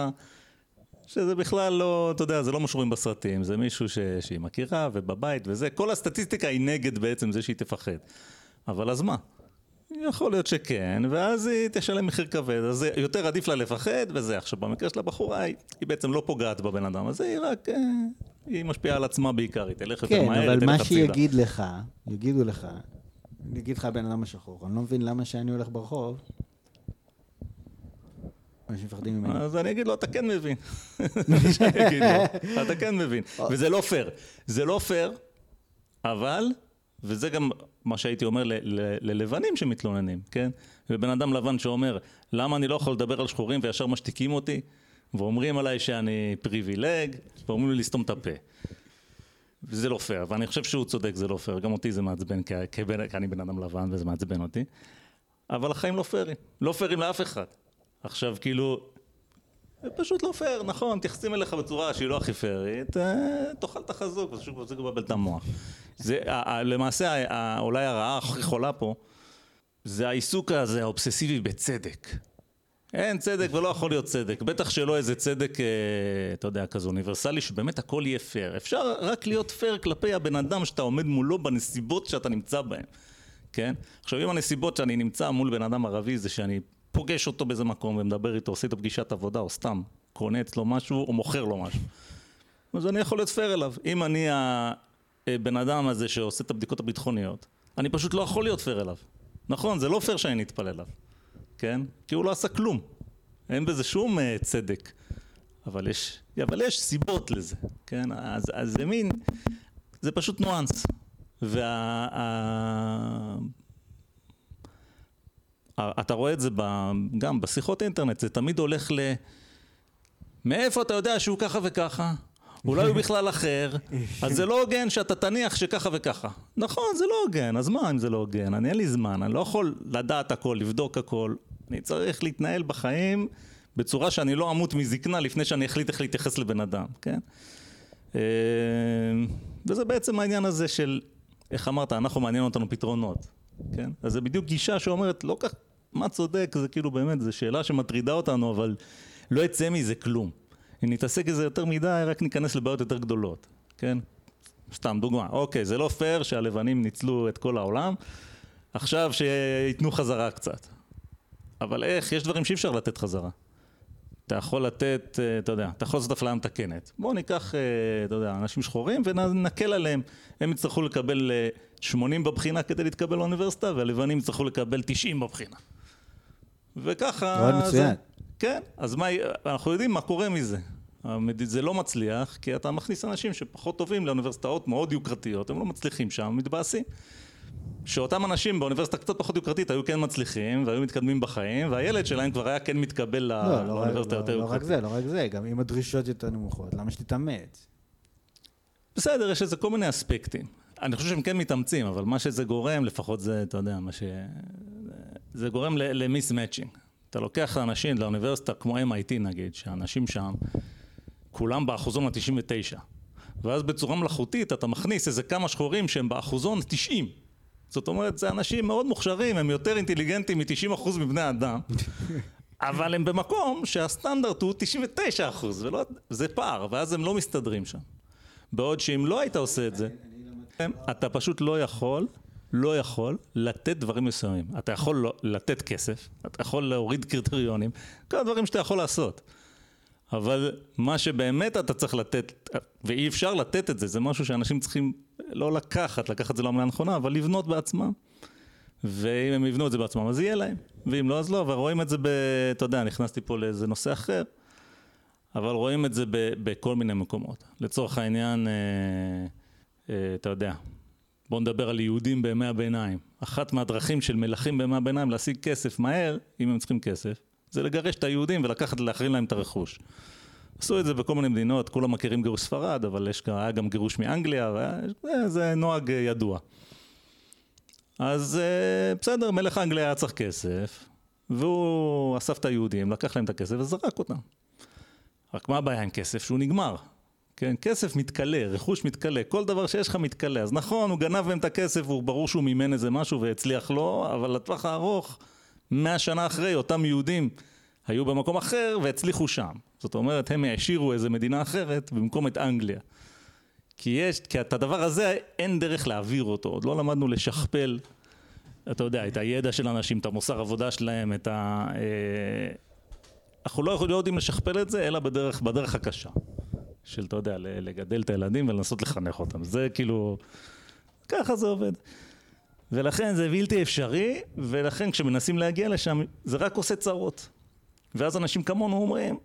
שזה בכלל לא, אתה יודע, זה לא מה שרואים בסרטים, זה מישהו ש... שהיא מכירה ובבית וזה, כל הסטטיסטיקה היא נגד בעצם זה שהיא תפחד. אבל אז מה? יכול להיות שכן, ואז היא תשלם מחיר כבד, אז יותר עדיף לה לפחד וזה. עכשיו, במקרה של הבחורה, היא, היא בעצם לא פוגעת בבן אדם הזה, היא רק, אה, היא משפיעה על עצמה בעיקר, היא תלך יותר
כן,
מהר,
היא תלך הצידה. כן, אבל מה שיגיד לך, יגידו לך, אני אגיד לך הבן אדם השחור, אני לא מבין למה שאני הולך ברחוב, אנשים מפחדים ממני.
אז אני אגיד לו, אתה כן מבין. אתה כן מבין. וזה לא פייר. זה לא פייר, אבל, וזה גם מה שהייתי אומר ללבנים שמתלוננים, כן? ובן אדם לבן שאומר, למה אני לא יכול לדבר על שחורים וישר משתיקים אותי, ואומרים עליי שאני פריבילג, ואומרים לי לסתום את הפה. וזה לא פייר, ואני חושב שהוא צודק, זה לא פייר, גם אותי זה מעצבן, כי אני בן אדם לבן וזה מעצבן אותי, אבל החיים לא פיירים, לא פיירים לאף אחד. עכשיו כאילו, זה פשוט לא פייר, נכון, מתייחסים אליך בצורה שהיא לא הכי פיירית, אה, תאכל את החזוק, זה מבלבל את המוח. זה, למעשה, אולי הרעה הכי חולה פה, זה העיסוק הזה, האובססיבי בצדק. אין צדק ולא יכול להיות צדק, בטח שלא איזה צדק, אה, אתה יודע, כזה אוניברסלי, שבאמת הכל יהיה פייר. אפשר רק להיות פייר כלפי הבן אדם שאתה עומד מולו בנסיבות שאתה נמצא בהן, כן? עכשיו, אם הנסיבות שאני נמצא מול בן אדם ערבי זה שאני פוגש אותו באיזה מקום ומדבר איתו, עושה איתו פגישת עבודה, או סתם קונה אצלו משהו, או מוכר לו משהו. אז אני יכול להיות פייר אליו. אם אני הבן אדם הזה שעושה את הבדיקות הביטחוניות, אני פשוט לא יכול להיות פייר אליו. נכון, זה לא פייר שאני נטפל אליו, כן? כי הוא לא עשה כלום. אין בזה שום uh, צדק. אבל יש, אבל יש סיבות לזה, כן? אז, אז זה מין, זה פשוט ניואנס. וה... אתה רואה את זה גם בשיחות אינטרנט, זה תמיד הולך ל... מאיפה אתה יודע שהוא ככה וככה? אולי הוא בכלל אחר, אז זה לא הוגן שאתה תניח שככה וככה. נכון, זה לא הוגן, אז מה אם זה לא הוגן? אני אין לי זמן, אני לא יכול לדעת הכל, לבדוק הכל. אני צריך להתנהל בחיים בצורה שאני לא אמות מזקנה לפני שאני אחליט איך להתייחס לבן אדם, כן? אה, וזה בעצם העניין הזה של, איך אמרת, אנחנו מעניין אותנו פתרונות, כן? אז זה בדיוק גישה שאומרת, לא כך, מה צודק, זה כאילו באמת, זו שאלה שמטרידה אותנו, אבל לא יצא מזה כלום. אם נתעסק בזה יותר מדי, רק ניכנס לבעיות יותר גדולות, כן? סתם דוגמה, אוקיי, זה לא פייר שהלבנים ניצלו את כל העולם, עכשיו שייתנו חזרה קצת. אבל איך? יש דברים שאי אפשר לתת חזרה. אתה יכול לתת, אה, אתה יודע, אתה יכול לעשות אפליה מתקנת. בואו ניקח, אה, אתה יודע, אנשים שחורים ונקל עליהם. הם יצטרכו לקבל 80 אה, בבחינה כדי להתקבל לאוניברסיטה, והלבנים יצטרכו לקבל 90 בבחינה. וככה...
מאוד מצוין.
כן, אז מה, אנחנו יודעים מה קורה מזה. זה לא מצליח, כי אתה מכניס אנשים שפחות טובים לאוניברסיטאות מאוד יוקרתיות, הם לא מצליחים שם, מתבאסים. שאותם אנשים באוניברסיטה קצת פחות יוקרתית היו כן מצליחים והיו מתקדמים בחיים והילד שלהם כבר היה כן מתקבל לא, לא לאוניברסיטה לא, יותר
לא, יוקרתית. לא רק זה, לא רק זה, גם אם הדרישות יותר נמוכות, למה שתתאמץ?
בסדר, יש לזה כל מיני אספקטים. אני חושב שהם כן מתאמצים, אבל מה שזה גורם, לפחות זה, אתה יודע, מה ש... זה גורם למיס מאצ'ינג. אתה לוקח אנשים לאוניברסיטה כמו MIT נגיד, שאנשים שם, כולם באחוזון ה-99. ואז בצורה מלאכותית אתה מכניס איזה כמה שחורים שהם באחוזון 90. זאת אומרת, זה אנשים מאוד מוכשרים, הם יותר אינטליגנטים מ-90% מבני אדם, אבל הם במקום שהסטנדרט הוא 99%, ולא, זה פער, ואז הם לא מסתדרים שם. בעוד שאם לא היית עושה את זה, אתה פשוט לא יכול לא יכול לתת דברים מסוימים. אתה יכול לא, לתת כסף, אתה יכול להוריד קריטריונים, כל הדברים שאתה יכול לעשות. אבל מה שבאמת אתה צריך לתת, ואי אפשר לתת את זה, זה משהו שאנשים צריכים לא לקחת, לקחת את זה לא המילה נכונה, אבל לבנות בעצמם. ואם הם יבנו את זה בעצמם, אז יהיה להם. ואם לא, אז לא. ורואים את זה ב... אתה יודע, נכנסתי פה לאיזה נושא אחר, אבל רואים את זה ב, בכל מיני מקומות. לצורך העניין, אה, אה, אתה יודע, בואו נדבר על יהודים בימי הביניים. אחת מהדרכים של מלכים בימי הביניים להשיג כסף מהר, אם הם צריכים כסף, זה לגרש את היהודים ולקחת להחרים להם את הרכוש. עשו את זה בכל מיני מדינות, כולם מכירים גירוש ספרד, אבל יש, היה גם גירוש מאנגליה, וזה נוהג ידוע. אז אה, בסדר, מלך אנגליה היה צריך כסף, והוא אסף את היהודים, לקח להם את הכסף וזרק אותם. רק מה הבעיה עם כסף? שהוא נגמר. כן, כסף מתכלה, רכוש מתכלה, כל דבר שיש לך מתכלה. אז נכון, הוא גנב מהם את הכסף, הוא ברור שהוא מימן איזה משהו והצליח לו, אבל לטווח הארוך, מאה שנה אחרי, אותם יהודים היו במקום אחר והצליחו שם. זאת אומרת, הם העשירו איזה מדינה אחרת במקום את אנגליה. כי יש, כי את הדבר הזה אין דרך להעביר אותו, עוד לא למדנו לשכפל, אתה יודע, את הידע של אנשים, את המוסר עבודה שלהם, את ה... אה, אנחנו לא, לא יודעים לשכפל את זה, אלא בדרך, בדרך הקשה. של, אתה יודע, לגדל את הילדים ולנסות לחנך אותם. זה כאילו, ככה זה עובד. ולכן זה בלתי אפשרי, ולכן כשמנסים להגיע לשם, זה רק עושה צרות. ואז אנשים כמונו אומרים,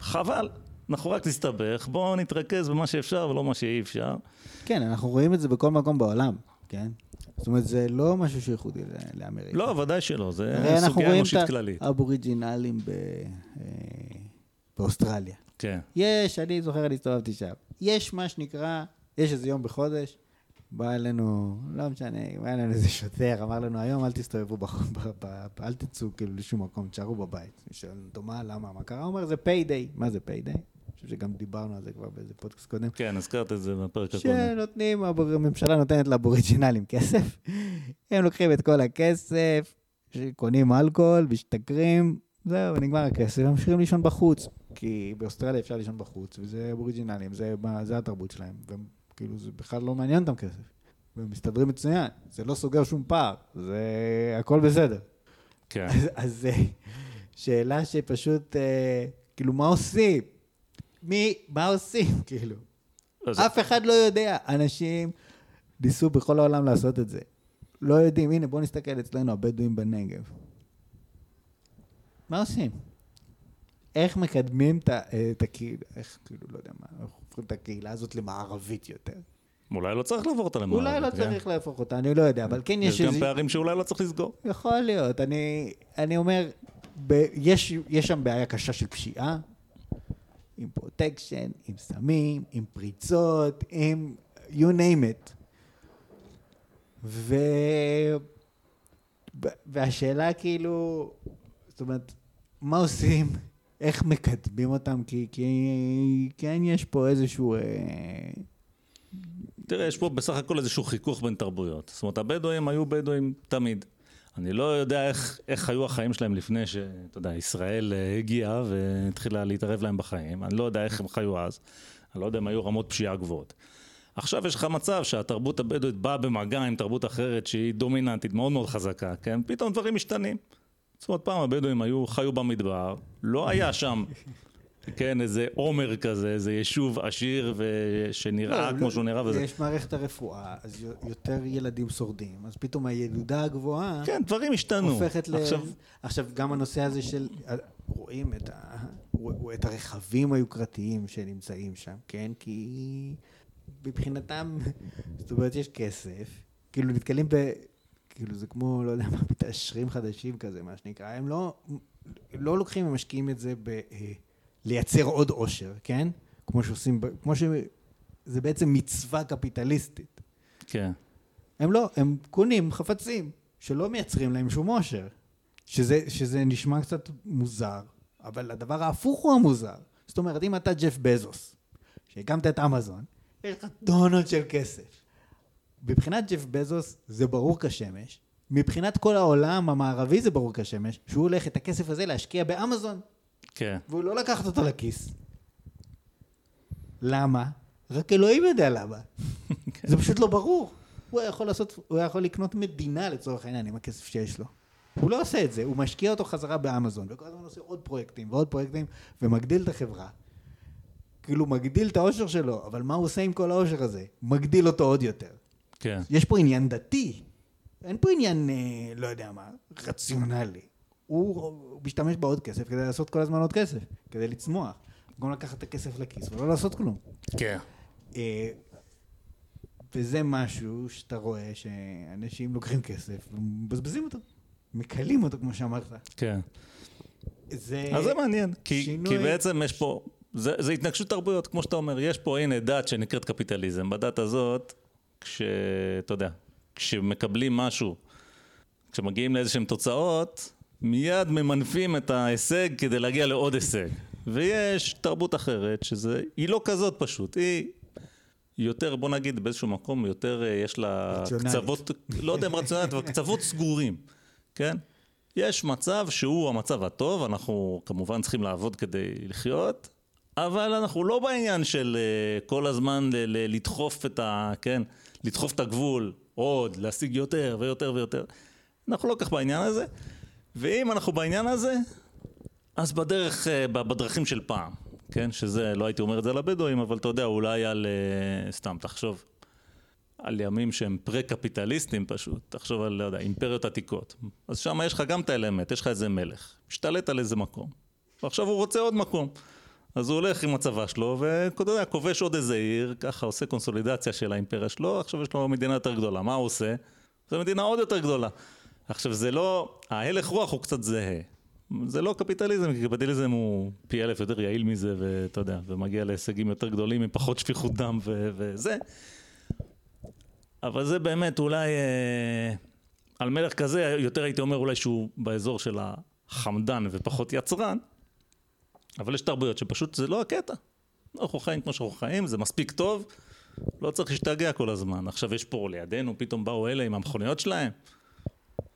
חבל, אנחנו רק נסתבך, בואו נתרכז במה שאפשר ולא מה שאי אפשר.
כן, אנחנו רואים את זה בכל מקום בעולם, כן? זאת אומרת, זה לא משהו שייחודי לאמריקה.
לא, ודאי שלא, זה סוגיה אנושית כללית. אנחנו רואים את
האבוריג'ינלים ב... אה, באוסטרליה.
כן.
יש, אני זוכר, אני הסתובבתי שם. יש מה שנקרא, יש איזה יום בחודש, בא אלינו, לא משנה, בא אלינו איזה שוטר, אמר לנו, היום אל תסתובבו, בחום, אל תצאו כאילו לשום מקום, תשארו בבית. אני שואל אותו, מה, למה, מה קרה? הוא אומר, זה payday. מה זה payday? אני חושב שגם דיברנו על זה כבר באיזה פודקאסט קודם.
כן, הזכרת את זה בפרק הקודם.
שנותנים, הממשלה נותנת לאבוריג'ינלים כסף, הם לוקחים את כל הכסף, קונים אלכוהול, משתכרים, זהו, נגמר הכסף, ממשיכים לישון בחוץ. כי באוסטרליה אפשר לישון בחוץ, וזה אבוריג'ינלים, זה, זה התרבות שלהם, וכאילו זה בכלל לא מעניין אותם כסף. והם מסתדרים מצוין, זה לא סוגר שום פער, זה הכל בסדר.
כן.
אז, אז אה, שאלה שפשוט, אה, כאילו, מה עושים? מי, מה עושים, כאילו? אז... אף אחד לא יודע. אנשים ניסו בכל העולם לעשות את זה. לא יודעים, הנה, בואו נסתכל אצלנו, הבדואים בנגב. מה עושים? איך מקדמים את הקהילה, איך כאילו, לא יודע מה, איך הופכים את הקהילה הזאת למערבית יותר.
אולי לא צריך לעבור אותה למערבית.
אולי לא כן? צריך להפוך אותה, אני לא יודע, אבל כן יש
איזה... יש גם פערים שאולי לא צריך לסגור.
יכול להיות, אני, אני אומר, ב, יש, יש שם בעיה קשה של פשיעה, עם פרוטקשן, עם סמים, עם פריצות, עם you name it. ו... והשאלה כאילו, זאת אומרת, מה עושים? איך מקדמים אותם? כי, כן יש פה איזשהו... אה...
תראה, יש פה בסך הכל איזשהו חיכוך בין תרבויות. זאת אומרת, הבדואים היו בדואים תמיד. אני לא יודע איך, איך היו החיים שלהם לפני שאתה יודע, ישראל אה, הגיעה והתחילה להתערב להם בחיים. אני לא יודע איך הם חיו אז. אני לא יודע אם היו רמות פשיעה גבוהות. עכשיו יש לך מצב שהתרבות הבדואית באה במגע עם תרבות אחרת שהיא דומיננטית, מאוד מאוד חזקה, כן? פתאום דברים משתנים. זאת אומרת, פעם הבדואים היו, חיו במדבר, לא היה שם, כן, איזה עומר כזה, איזה יישוב עשיר ושנראה לא, כמו שהוא נראה וזה.
יש מערכת הרפואה, אז יותר ילדים שורדים, אז פתאום הילודה הגבוהה...
כן, דברים השתנו.
הופכת ל... עכשיו, עכשיו גם הנושא הזה של... רואים את, ה... את הרכבים היוקרתיים שנמצאים שם, כן? כי מבחינתם, זאת אומרת, יש כסף, כאילו נתקלים ב... כאילו זה כמו, לא יודע מה, מתעשרים חדשים כזה, מה שנקרא, הם לא, לא לוקחים ומשקיעים את זה ב... אה, לייצר עוד עושר, כן? כמו שעושים, כמו ש... זה בעצם מצווה קפיטליסטית.
כן.
הם לא, הם קונים חפצים שלא מייצרים להם שום עושר. שזה, שזה נשמע קצת מוזר, אבל הדבר ההפוך הוא המוזר. זאת אומרת, אם אתה ג'ף בזוס, שהקמת את אמזון, יש לך טונות של כסף. מבחינת ג'ף בזוס זה ברור כשמש, מבחינת כל העולם המערבי זה ברור כשמש, שהוא הולך את הכסף הזה להשקיע באמזון.
כן.
והוא לא לקח אותו לכיס. למה? רק אלוהים יודע למה. כן. זה פשוט לא ברור. הוא יכול לעשות, הוא יכול לקנות מדינה לצורך העניין עם הכסף שיש לו. הוא לא עושה את זה, הוא משקיע אותו חזרה באמזון, וכל הזמן עושה עוד פרויקטים ועוד פרויקטים, ומגדיל את החברה. כאילו מגדיל את האושר שלו, אבל מה הוא עושה עם כל האושר הזה? מגדיל אותו עוד יותר.
כן.
יש פה עניין דתי, אין פה עניין, אה, לא יודע מה, רציונלי. הוא, הוא משתמש בעוד כסף כדי לעשות כל הזמן עוד כסף, כדי לצמוח. במקום לקחת את הכסף לכיס ולא לעשות כלום.
כן.
אה, וזה משהו שאתה רואה שאנשים לוקחים כסף ומבזבזים אותו, מקלים אותו כמו שאמרת.
כן. זה... אז זה מעניין, כי, שינוי... כי בעצם יש פה, זה, זה התנגשות תרבויות, כמו שאתה אומר, יש פה הנה דת שנקראת קפיטליזם. בדת הזאת, כשאתה יודע, כשמקבלים משהו, כשמגיעים לאיזשהן תוצאות, מיד ממנפים את ההישג כדי להגיע לעוד הישג. ויש תרבות אחרת, שזה, היא לא כזאת פשוט, היא יותר, בוא נגיד, באיזשהו מקום, יותר אה, יש לה
רציונלית.
קצוות, לא יודע אם רציונלית, אבל קצוות סגורים, כן? יש מצב שהוא המצב הטוב, אנחנו כמובן צריכים לעבוד כדי לחיות, אבל אנחנו לא בעניין של uh, כל הזמן לדחוף את ה... כן? לדחוף את הגבול עוד, להשיג יותר ויותר ויותר. אנחנו לא כך בעניין הזה. ואם אנחנו בעניין הזה, אז בדרך, uh, בדרכים של פעם, כן? שזה, לא הייתי אומר את זה על הבדואים, אבל אתה יודע, אולי על... Uh, סתם, תחשוב. על ימים שהם פרה-קפיטליסטים פשוט, תחשוב על, לא יודע, אימפריות עתיקות. אז שם יש לך גם את האלמנט, יש לך איזה מלך, משתלט על איזה מקום. ועכשיו הוא רוצה עוד מקום. אז הוא הולך עם הצבא שלו, ואתה יודע, כובש עוד איזה עיר, ככה עושה קונסולידציה של האימפריה שלו, עכשיו יש לו מדינה יותר גדולה. מה הוא עושה? זו מדינה עוד יותר גדולה. עכשיו זה לא, ההלך רוח הוא קצת זהה. זה לא קפיטליזם, כי קפיטליזם הוא פי אלף יותר יעיל מזה, ואתה יודע, ומגיע להישגים יותר גדולים עם פחות שפיכות דם ו- וזה. אבל זה באמת אולי, אה, על מלך כזה, יותר הייתי אומר אולי שהוא באזור של החמדן ופחות יצרן, אבל יש תרבויות שפשוט זה לא הקטע. אנחנו חיים כמו שאנחנו חיים, זה מספיק טוב, לא צריך להשתגע כל הזמן. עכשיו יש פה לידינו, פתאום באו אלה עם המכוניות שלהם.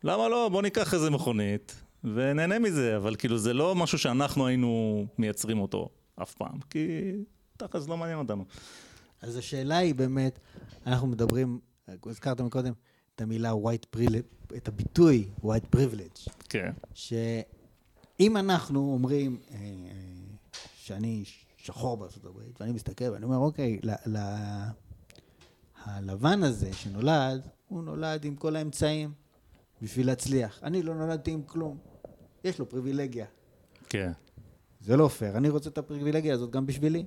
למה לא? בוא ניקח איזה מכונית ונהנה מזה, אבל כאילו זה לא משהו שאנחנו היינו מייצרים אותו אף פעם, כי תכל'ס לא מעניין אותנו.
אז השאלה היא באמת, אנחנו מדברים, הזכרת מקודם את המילה white privilege, את הביטוי white privilege.
כן.
שאם אנחנו אומרים אה, שאני שחור בארצות הברית, ואני מסתכל ואני אומר, אוקיי, ל, ל, הלבן הזה שנולד, הוא נולד עם כל האמצעים בשביל להצליח. אני לא נולדתי עם כלום. יש לו פריבילגיה.
כן.
זה לא פייר, אני רוצה את הפריבילגיה הזאת גם בשבילי.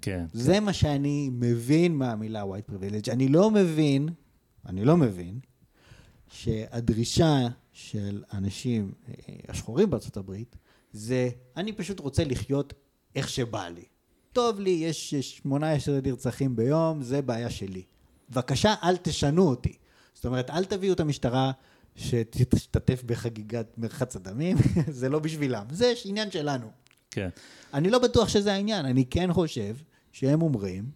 כן.
זה כן. מה שאני מבין מהמילה white privilege. אני לא מבין, אני לא מבין, שהדרישה של האנשים אה, השחורים בארצות הברית, זה אני פשוט רוצה לחיות איך שבא לי. טוב לי, יש 18 נרצחים ביום, זה בעיה שלי. בבקשה, אל תשנו אותי. זאת אומרת, אל תביאו את המשטרה שתשתתף בחגיגת מרחץ הדמים, זה לא בשבילם, זה עניין שלנו.
כן.
אני לא בטוח שזה העניין, אני כן חושב שהם אומרים,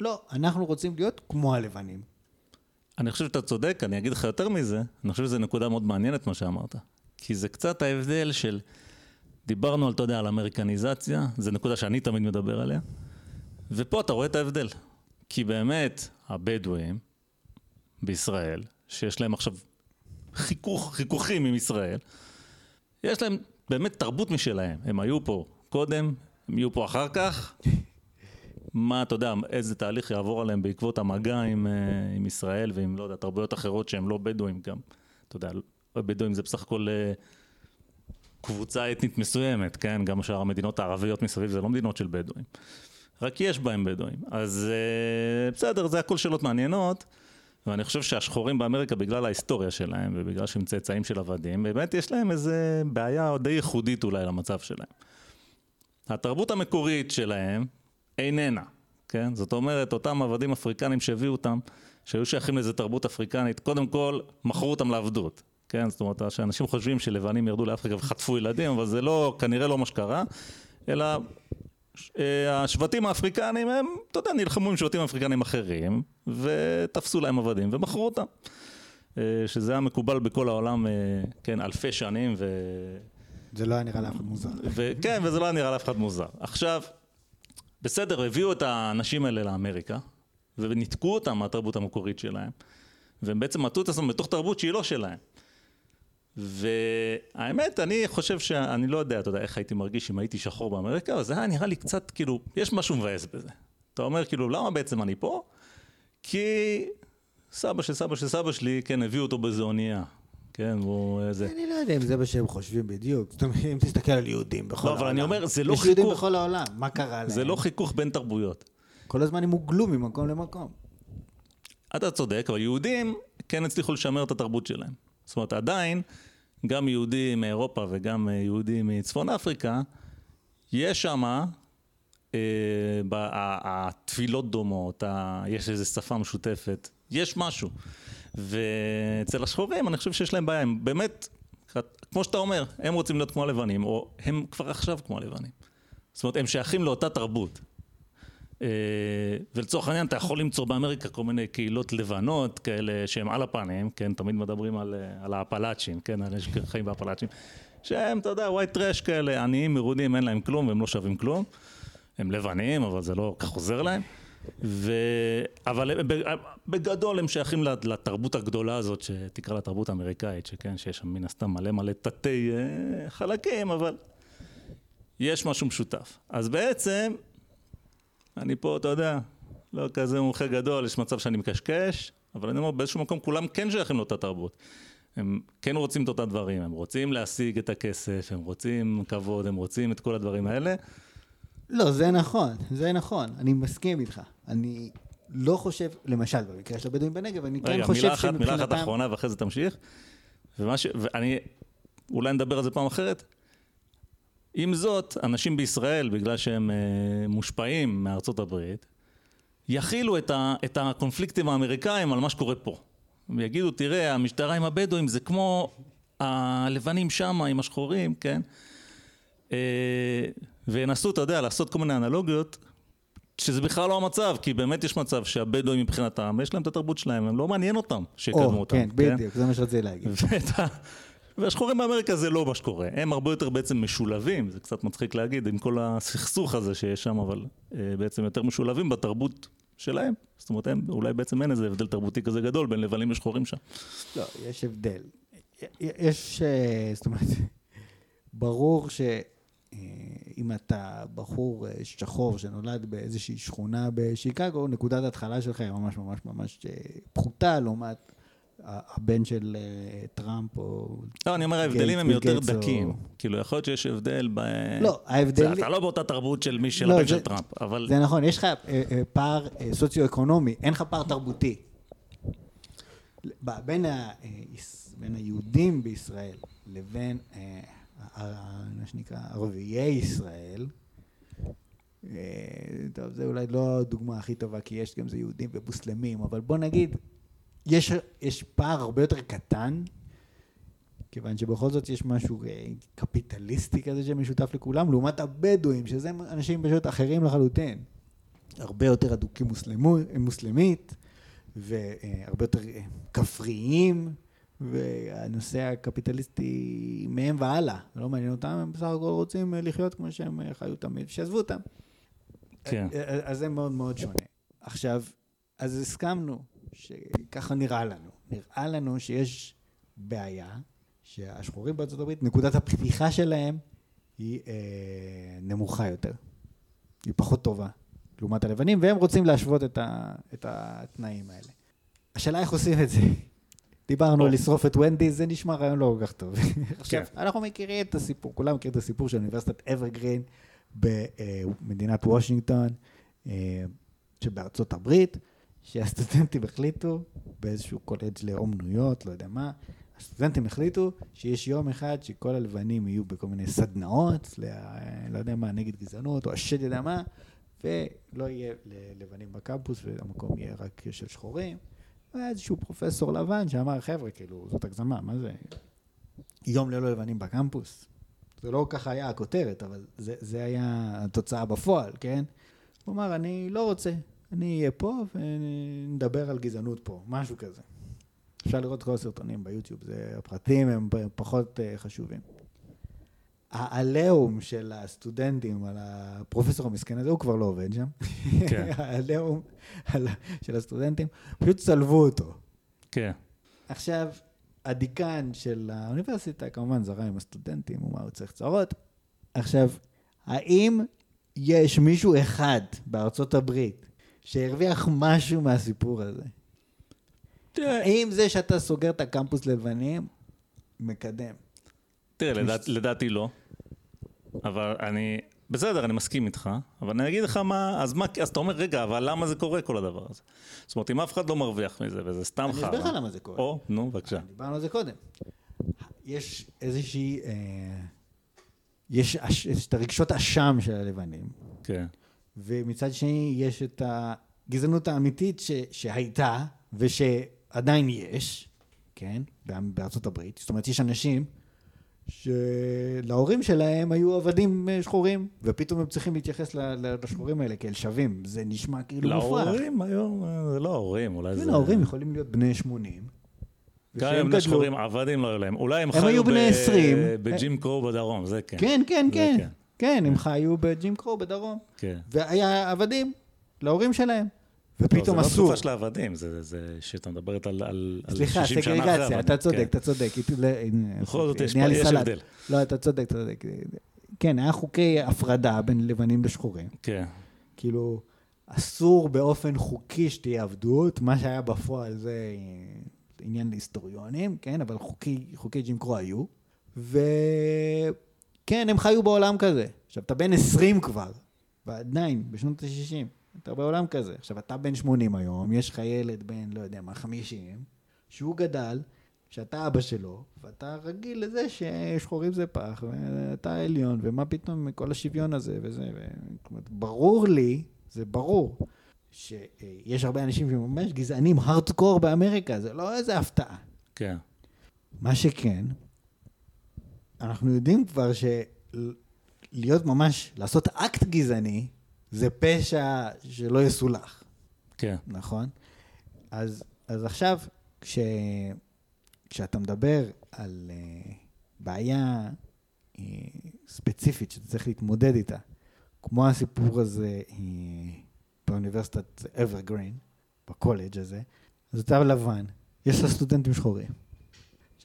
לא, אנחנו רוצים להיות כמו הלבנים.
אני חושב שאתה צודק, אני אגיד לך יותר מזה, אני חושב שזו נקודה מאוד מעניינת מה שאמרת. כי זה קצת ההבדל של, דיברנו על, אתה יודע, על אמריקניזציה, זו נקודה שאני תמיד מדבר עליה, ופה אתה רואה את ההבדל. כי באמת, הבדואים בישראל, שיש להם עכשיו חיכוך, חיכוכים עם ישראל, יש להם באמת תרבות משלהם. הם היו פה קודם, הם יהיו פה אחר כך. מה, אתה יודע, איזה תהליך יעבור עליהם בעקבות המגע עם, אה, עם ישראל ועם, לא יודע, תרבויות אחרות שהם לא בדואים גם. אתה יודע, בדואים זה בסך הכל אה, קבוצה אתנית מסוימת, כן? גם שאר המדינות הערביות מסביב זה לא מדינות של בדואים. רק יש בהם בדואים. אז אה, בסדר, זה הכל שאלות מעניינות. ואני חושב שהשחורים באמריקה, בגלל ההיסטוריה שלהם ובגלל שהם צאצאים של עבדים, באמת יש להם איזה בעיה די ייחודית אולי למצב שלהם. התרבות המקורית שלהם איננה, כן? זאת אומרת, אותם עבדים אפריקנים שהביאו אותם, שהיו שייכים לאיזה תרבות אפריקנית, קודם כל מכרו אותם לעבדות, כן? זאת אומרת, שאנשים חושבים שלבנים ירדו לאפריקה וחטפו ילדים, אבל זה לא, כנראה לא מה שקרה, אלא אה, השבטים האפריקנים הם, אתה יודע, נלחמו עם שבטים אפריקנים אחרים, ותפסו להם עבדים ומכרו אותם. אה, שזה היה מקובל בכל העולם, אה, כן, אלפי שנים, ו...
זה לא היה נראה לאף אחד מוזר.
ו... כן, וזה לא היה נראה לאף אחד מוזר. עכשיו, בסדר, הביאו את האנשים האלה לאמריקה, וניתקו אותם מהתרבות המקורית שלהם, והם בעצם מצאו את עצמם בתוך תרבות שהיא לא שלהם. והאמת, אני חושב שאני לא יודע, אתה יודע, איך הייתי מרגיש אם הייתי שחור באמריקה, אבל זה היה נראה לי קצת, כאילו, יש משהו מבאס בזה. אתה אומר, כאילו, למה בעצם אני פה? כי סבא של סבא של סבא שלי, כן, הביאו אותו באיזה אונייה. כן, הוא איזה...
אני לא יודע אם זה מה שהם חושבים בדיוק. זאת אומרת, אם תסתכל על יהודים בכל
לא,
העולם.
אבל אני אומר, זה לא
יש יהודים
חיכוך.
בכל העולם, מה קרה להם?
זה לא חיכוך בין תרבויות.
כל הזמן הם הוגלו ממקום למקום.
אתה צודק, אבל יהודים כן הצליחו לשמר את התרבות שלהם. זאת אומרת, עדיין, גם יהודים מאירופה וגם אה, יהודים מצפון אפריקה, יש שם, אה, התפילות דומות, יש איזו שפה משותפת, יש משהו. ואצל השחורים, אני חושב שיש להם בעיה, הם באמת, כמו שאתה אומר, הם רוצים להיות כמו הלבנים, או הם כבר עכשיו כמו הלבנים. זאת אומרת, הם שייכים לאותה תרבות. אה, ולצורך העניין אתה יכול למצוא באמריקה כל מיני קהילות לבנות כאלה שהם על הפנים, כן, תמיד מדברים על, אה, על האפלאצ'ים, כן, אלה שחיים באפלאצ'ים, שהם, אתה יודע, white trash כאלה, עניים, מרודים, אין להם כלום והם לא שווים כלום. הם לבנים, אבל זה לא כך עוזר להם. ו... אבל בגדול הם שייכים לת- לתרבות הגדולה הזאת, שתקרא לה תרבות האמריקאית, שכן, שיש שם מן הסתם מלא מלא תתי אה, חלקים, אבל יש משהו משותף. אז בעצם, אני פה, אתה יודע, לא כזה מומחה גדול, יש מצב שאני מקשקש, אבל אני אומר, באיזשהו מקום כולם כן שייכים לאותה תרבות. הם כן רוצים את אותה דברים, הם רוצים להשיג את הכסף, הם רוצים כבוד, הם רוצים את כל הדברים האלה.
לא, זה נכון, זה נכון, אני מסכים איתך. אני לא חושב, למשל במקרה של הבדואים בנגב, אני כן
רגע,
חושב
מילה אחת, מילה אחת
שמבחינתם...
אחרונה ואחרי זה תמשיך. ומה ש... ואני, אולי נדבר על זה פעם אחרת. עם זאת, אנשים בישראל, בגלל שהם אה, מושפעים מארצות הברית, יכילו את, ה, את הקונפליקטים האמריקאים על מה שקורה פה. הם יגידו, תראה, המשטרה עם הבדואים זה כמו הלבנים שמה עם השחורים, כן? אה, וינסו, אתה יודע, לעשות כל מיני אנלוגיות, שזה בכלל לא המצב, כי באמת יש מצב שהבדואים מבחינתם, יש להם את התרבות שלהם, הם לא מעניין אותם שיקדמו
או,
אותם.
כן, בדיוק, זה מה שרציתי להגיד.
והשחורים באמריקה זה לא מה שקורה, הם הרבה יותר בעצם משולבים, זה קצת מצחיק להגיד, עם כל הסכסוך הזה שיש שם, אבל אה, בעצם יותר משולבים בתרבות שלהם. זאת אומרת, הם, אולי בעצם אין איזה הבדל תרבותי כזה גדול בין לבנים לשחורים שם.
לא, יש הבדל. יש, אה, זאת אומרת, ברור שאם אתה בחור אה, שחור שנולד באיזושהי שכונה בשיקגו, נקודת ההתחלה שלך היא ממש ממש ממש אה, פחותה לעומת הבן של אה, טראמפ או...
לא, אני אומר, ההבדלים הם יותר דקים. כאילו, יכול להיות שיש הבדל ב...
לא, ההבדל...
זה, אתה לא באותה תרבות של מי של
לא,
הבן של טראמפ, אבל...
זה נכון, יש לך אה, אה, פער אה, סוציו-אקונומי, אין לך פער תרבותי. בין, אה, היהודים בישראל לבין אה, מה שנקרא ערביי ישראל, אה, טוב, זה אולי לא הדוגמה הכי טובה, כי יש גם זה יהודים ומוסלמים, אבל בוא נגיד, יש, יש פער הרבה יותר קטן, כיוון שבכל זאת יש משהו אה, קפיטליסטי כזה שמשותף לכולם, לעומת הבדואים, שזה אנשים פשוט אחרים לחלוטין. הרבה יותר אדוקים מוסלמית, והרבה יותר אה, כפריים, והנושא הקפיטליסטי מהם והלאה, לא מעניין אותם, הם בסך הכל רוצים לחיות כמו שהם חיו תמיד, שיעזבו אותם.
כן.
אז זה מאוד מאוד שונה. עכשיו, אז הסכמנו שככה נראה לנו. נראה לנו שיש בעיה, שהשחורים בארצות הברית, נקודת הפתיחה שלהם היא אה, נמוכה יותר. היא פחות טובה לעומת הלבנים, והם רוצים להשוות את, ה, את התנאים האלה. השאלה איך עושים את זה. דיברנו לשרוף את ונדי, זה נשמע רעיון לא כל כך טוב. עכשיו, אנחנו מכירים את הסיפור, כולם מכירים את הסיפור של אוניברסיטת אברגרין במדינת וושינגטון, אה, שבארצות הברית, שהסטודנטים החליטו באיזשהו קולג' לאומנויות, לא יודע מה, הסטודנטים החליטו שיש יום אחד שכל הלבנים יהיו בכל מיני סדנאות, לא יודע מה, נגד גזענות, או השד יודע מה, ולא יהיה לבנים בקמפוס, והמקום יהיה רק של שחורים. היה איזשהו פרופסור לבן שאמר, חבר'ה, כאילו, זאת הגזמה, מה זה? יום ללא לבנים בקמפוס. זה לא ככה היה הכותרת, אבל זה, זה היה התוצאה בפועל, כן? הוא אמר, אני לא רוצה, אני אהיה פה ונדבר על גזענות פה, משהו כזה. אפשר לראות כל הסרטונים ביוטיוב, זה, הפרטים הם פחות uh, חשובים. העליהום של הסטודנטים על הפרופסור המסכן הזה, הוא כבר לא עובד שם. כן. העליהום של הסטודנטים, פשוט צלבו אותו.
כן.
עכשיו, הדיקן של האוניברסיטה כמובן זרה עם הסטודנטים, הוא מה הוא צריך צרות. עכשיו, האם יש מישהו אחד בארצות הברית שהרוויח משהו מהסיפור הזה? האם זה שאתה סוגר את הקמפוס ללבנים, מקדם?
תראה, לדעת, לדעתי לא. אבל אני, בסדר, אני מסכים איתך, אבל אני אגיד לך מה, אז מה, אז אתה אומר, רגע, אבל למה זה קורה כל הדבר הזה? זאת אומרת, אם אף אחד לא מרוויח מזה, וזה סתם חרא.
אני אסביר לך למה זה קורה.
או, נו, בבקשה.
דיברנו על זה קודם. יש איזושהי, אה, יש, יש את הרגשות אשם של הלבנים.
כן.
ומצד שני, יש את הגזענות האמיתית ש, שהייתה, ושעדיין יש, כן, בארצות הברית. זאת אומרת, יש אנשים שלהורים שלהם היו עבדים אה, שחורים, ופתאום הם צריכים להתייחס לשחורים האלה כאל שווים. זה נשמע כאילו
מופרך. להורים היום, אה, זה לא ההורים, אולי
כן,
זה...
כן, ההורים יכולים להיות בני 80.
גם הם בני שחורים, עבדים לא היו להם. אולי הם,
הם חיו בני 20.
בג'ים קרו בדרום, זה כן.
כן, כן, כן. כן, הם חיו בג'ים קרו בדרום.
כן.
והיה עבדים להורים שלהם. ופתאום אסור. זה לא
תקופה של העבדים, זה שאתה מדברת על 60
שנה אחרי. סליחה, סגרגציה, אתה צודק, כן. אתה צודק.
בכל זאת יש הבדל.
לא, אתה צודק, אתה צודק. כן, היה חוקי הפרדה בין לבנים לשחורים.
כן.
כאילו, אסור באופן חוקי שתהיה עבדות, מה שהיה בפועל זה עניין להיסטוריונים, כן, אבל חוקי, חוקי ג'ים קרו היו. וכן, הם חיו בעולם כזה. עכשיו, אתה בן 20 כבר, ועדיין, בשנות ה-60. אתה בעולם כזה. עכשיו, אתה בן 80 היום, יש לך ילד בן, לא יודע מה, 50, שהוא גדל, שאתה אבא שלו, ואתה רגיל לזה ששחורים זה פח, ואתה עליון, ומה פתאום כל השוויון הזה וזה. ו... ברור לי, זה ברור, שיש הרבה אנשים שממש גזענים הארדקור באמריקה, זה לא איזה הפתעה.
כן.
מה שכן, אנחנו יודעים כבר שלהיות ממש, לעשות אקט גזעני, זה פשע שלא יסולח.
כן.
נכון? אז, אז עכשיו, כש, כשאתה מדבר על uh, בעיה uh, ספציפית שאתה צריך להתמודד איתה, כמו הסיפור הזה uh, באוניברסיטת אברגרין, בקולג' הזה, אז אתה לבן, יש לך סטודנטים שחורים.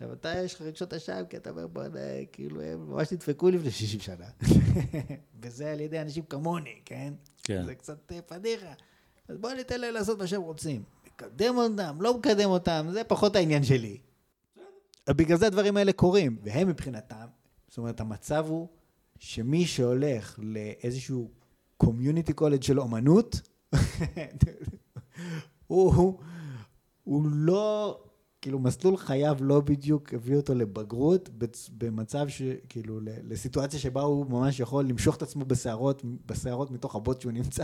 עכשיו, אתה, יש לך רגשות אשם, כי אתה אומר, בוא, כאילו, הם ממש נדפקו לפני 60 שנה. וזה על ידי אנשים כמוני, כן?
כן.
זה קצת אה, פדיחה. אז בוא ניתן להם לעשות מה שהם רוצים. מקדם אותם, לא מקדם אותם, זה פחות העניין שלי. בגלל זה הדברים האלה קורים, והם מבחינתם, זאת אומרת, המצב הוא שמי שהולך לאיזשהו קומיוניטי קולג' של אומנות, הוא, הוא לא כאילו מסלול חייו לא בדיוק הביא אותו לבגרות, במצב ש... כאילו, ל- לסיטואציה שבה הוא ממש יכול למשוך את עצמו בשערות, בשערות מתוך הבוט שהוא נמצא.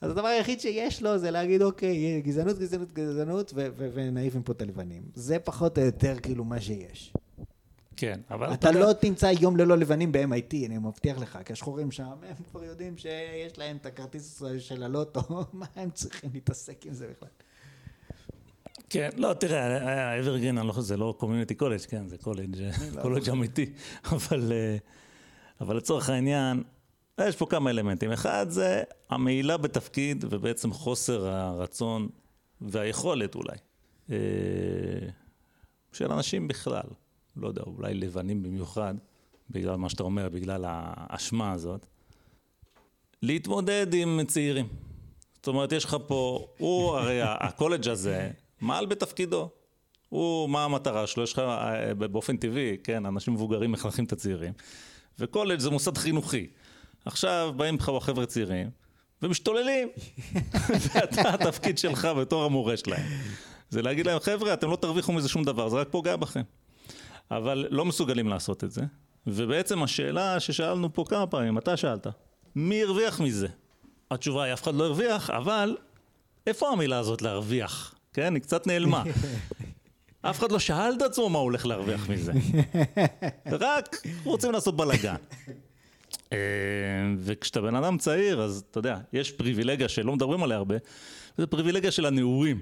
אז הדבר היחיד שיש לו זה להגיד, אוקיי, גזענות, גזענות, גזענות, ו- ו- ונעיפים פה את הלבנים. זה פחות או יותר כאילו מה שיש.
כן, אבל
אתה
יודע-
לא תמצא יום ללא לבנים ב-MIT, אני מבטיח לך, כי השחורים שם, הם כבר יודעים שיש להם את הכרטיס של הלוטו, מה הם צריכים להתעסק עם זה בכלל?
כן, לא, תראה, ה Evergreen, אני לא חושב, זה לא community college, כן, זה קולג', קולג' אמיתי, אבל, אה, אבל לצורך העניין, יש פה כמה אלמנטים. אחד זה המעילה בתפקיד ובעצם חוסר הרצון והיכולת אולי, אה, של אנשים בכלל, לא יודע, אולי לבנים במיוחד, בגלל מה שאתה אומר, בגלל האשמה הזאת, להתמודד עם צעירים. זאת אומרת, יש לך פה, הוא הרי הקולג' הזה מעל בתפקידו. הוא, מה המטרה שלו? יש לך אה, באופן טבעי, כן, אנשים מבוגרים מחנכים את הצעירים, וקולג' זה מוסד חינוכי. עכשיו באים לך חבר'ה צעירים ומשתוללים. ואתה, התפקיד שלך בתור המורה שלהם. זה להגיד להם, חבר'ה, אתם לא תרוויחו מזה שום דבר, זה רק פוגע בכם. אבל לא מסוגלים לעשות את זה. ובעצם השאלה ששאלנו פה כמה פעמים, אתה שאלת, מי הרוויח מזה? התשובה היא, אף אחד לא הרוויח, אבל איפה המילה הזאת להרוויח? כן, היא קצת נעלמה. אף אחד לא שאל את עצמו מה הוא הולך להרוויח מזה. רק רוצים לעשות בלאגן. אה, וכשאתה בן אדם צעיר, אז אתה יודע, יש פריבילגיה שלא מדברים עליה הרבה, וזה פריבילגיה של הנעורים.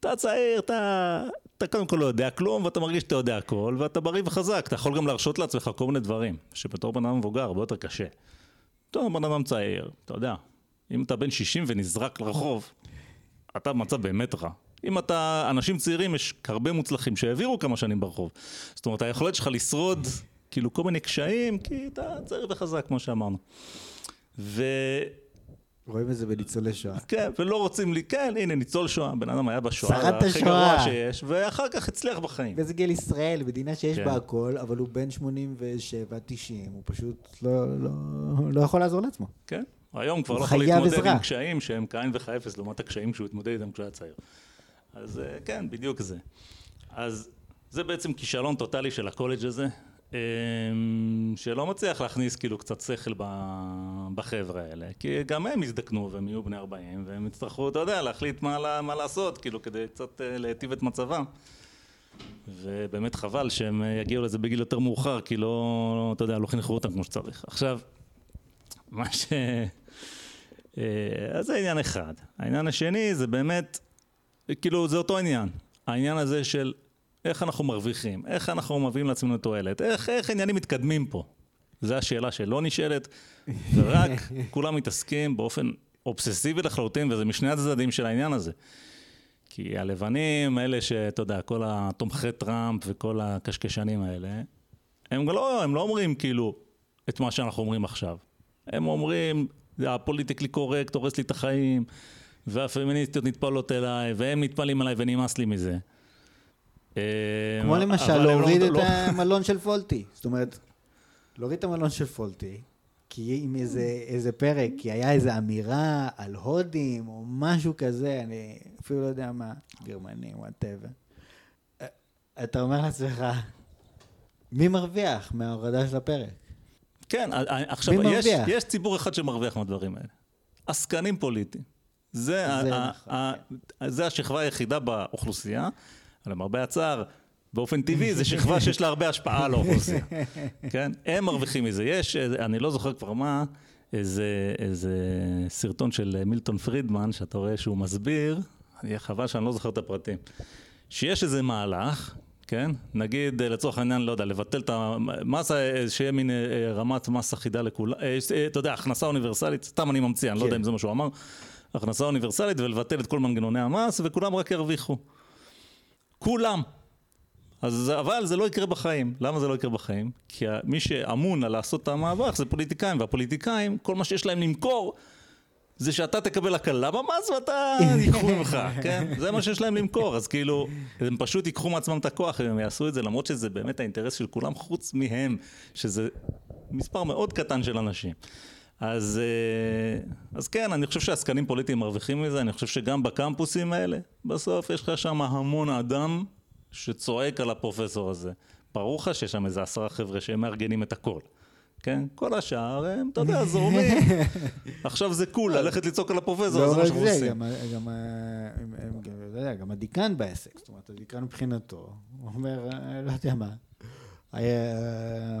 אתה צעיר, אתה, אתה קודם כל לא יודע כלום, ואתה מרגיש שאתה יודע הכל, ואתה בריא וחזק, אתה יכול גם להרשות לעצמך כל מיני דברים, שבתור בן אדם מבוגר הרבה יותר קשה. בתור בן אדם צעיר, אתה יודע, אם אתה בן 60 ונזרק לרחוב, אתה במצב באמת רע. אם אתה, אנשים צעירים, יש הרבה מוצלחים שהעבירו כמה שנים ברחוב. זאת אומרת, היכולת שלך לשרוד, כאילו כל מיני קשיים, כי אתה צעיר וחזק, כמו שאמרנו. ו...
רואים את זה בניצולי שואה.
כן, ולא רוצים לי, כן, הנה, ניצול שואה, בן אדם היה בשואה,
שרד את
זה הכי
השואה.
גרוע שיש, ואחר כך הצליח בחיים.
וזה גיל ישראל, מדינה שיש
כן.
בה הכל, אבל הוא בן 87, 90, הוא פשוט לא, לא, לא יכול לעזור לעצמו.
כן, היום כבר לא יכול להתמודד
עזרה.
עם קשיים שהם כאין וכאפס לעומת הקשיים שהוא התמודד איתם כשהוא היה צעיר. אז אה, כן, בדיוק זה. אז זה בעצם כישלון טוטאלי של הקולג' הזה, אמ, שלא מצליח להכניס כאילו קצת שכל בחבר'ה האלה, כי גם הם יזדקנו והם יהיו בני 40, והם יצטרכו, אתה יודע, להחליט מה, מה לעשות, כאילו, כדי קצת אה, להיטיב את מצבם. ובאמת חבל שהם אה, יגיעו לזה בגיל יותר מאוחר, כי לא, אתה יודע, לא חינכו אותם כמו שצריך. עכשיו, מה ש... אה, אז זה עניין אחד. העניין השני זה באמת, כאילו זה אותו עניין. העניין הזה של איך אנחנו מרוויחים, איך אנחנו מביאים לעצמנו תועלת, איך, איך עניינים מתקדמים פה. זו השאלה שלא נשאלת, ורק כולם מתעסקים באופן אובססיבי לחלוטין, וזה משני הצדדים של העניין הזה. כי הלבנים, אלה שאתה יודע, כל התומכי טראמפ וכל הקשקשנים האלה, הם לא, הם לא אומרים כאילו את מה שאנחנו אומרים עכשיו. הם אומרים, הפוליטיקלי קורקט הורס לי את החיים, והפמיניסטיות נטפלות אליי, והם נטפלים אליי ונמאס לי מזה.
כמו
אה,
למשל
אבל הם לא-
להוריד את
לא-
המלון של פולטי. זאת אומרת, להוריד את המלון של פולטי, כי עם איזה, איזה פרק, כי היה איזו אמירה על הודים או משהו כזה, אני אפילו לא יודע מה, גרמנים, whatever. אתה אומר לעצמך, מי מרוויח מההורדה של הפרק?
כן, ה- ה- עכשיו, יש? יש ציבור אחד שמרוויח מהדברים האלה. עסקנים פוליטיים. זה, ה-
זה
ה-
נכון,
ה- זה השכבה היחידה באוכלוסייה, למרבה הצער, באופן טבעי, זו שכבה שיש לה הרבה השפעה על האוכלוסייה. כן? הם מרוויחים מזה. יש, אני לא זוכר כבר מה, איזה, איזה סרטון של מילטון פרידמן, שאתה רואה שהוא מסביר, חבל שאני לא זוכר את הפרטים, שיש איזה מהלך, כן? נגיד, אה, לצורך העניין, לא יודע, לבטל את המס, אה, שיהיה מין אה, רמת מס אחידה לכולם, אתה יודע, הכנסה אוניברסלית, סתם אני ממציא, אני לא
כן.
יודע אם זה מה שהוא אמר, הכנסה אוניברסלית ולבטל את כל מנגנוני המס, וכולם רק ירוויחו. כולם. אז, אבל זה לא יקרה בחיים. למה זה לא יקרה בחיים? כי מי שאמון על לעשות את המאבק זה פוליטיקאים, והפוליטיקאים, כל מה שיש להם למכור זה שאתה תקבל הקלה במס ואתה ייקחו ממך, כן? זה מה שיש להם למכור, אז כאילו, הם פשוט ייקחו מעצמם את הכוח אם הם יעשו את זה, למרות שזה באמת האינטרס של כולם חוץ מהם, שזה מספר מאוד קטן של אנשים. אז, אה, אז כן, אני חושב שעסקנים פוליטיים מרוויחים מזה, אני חושב שגם בקמפוסים האלה, בסוף יש לך שם המון אדם שצועק על הפרופסור הזה. ברור לך שיש שם איזה עשרה חבר'ה שהם מארגנים את הכל. כן? כל השאר הם, אתה יודע, זורמים. עכשיו זה קול ללכת לצעוק על הפרופסור,
לא
זה מה שאנחנו עושים.
גם, גם, אה, לא גם הדיקן בעסק, זאת אומרת, הדיקן מבחינתו, הוא אומר, אה, לא יודע מה, אה,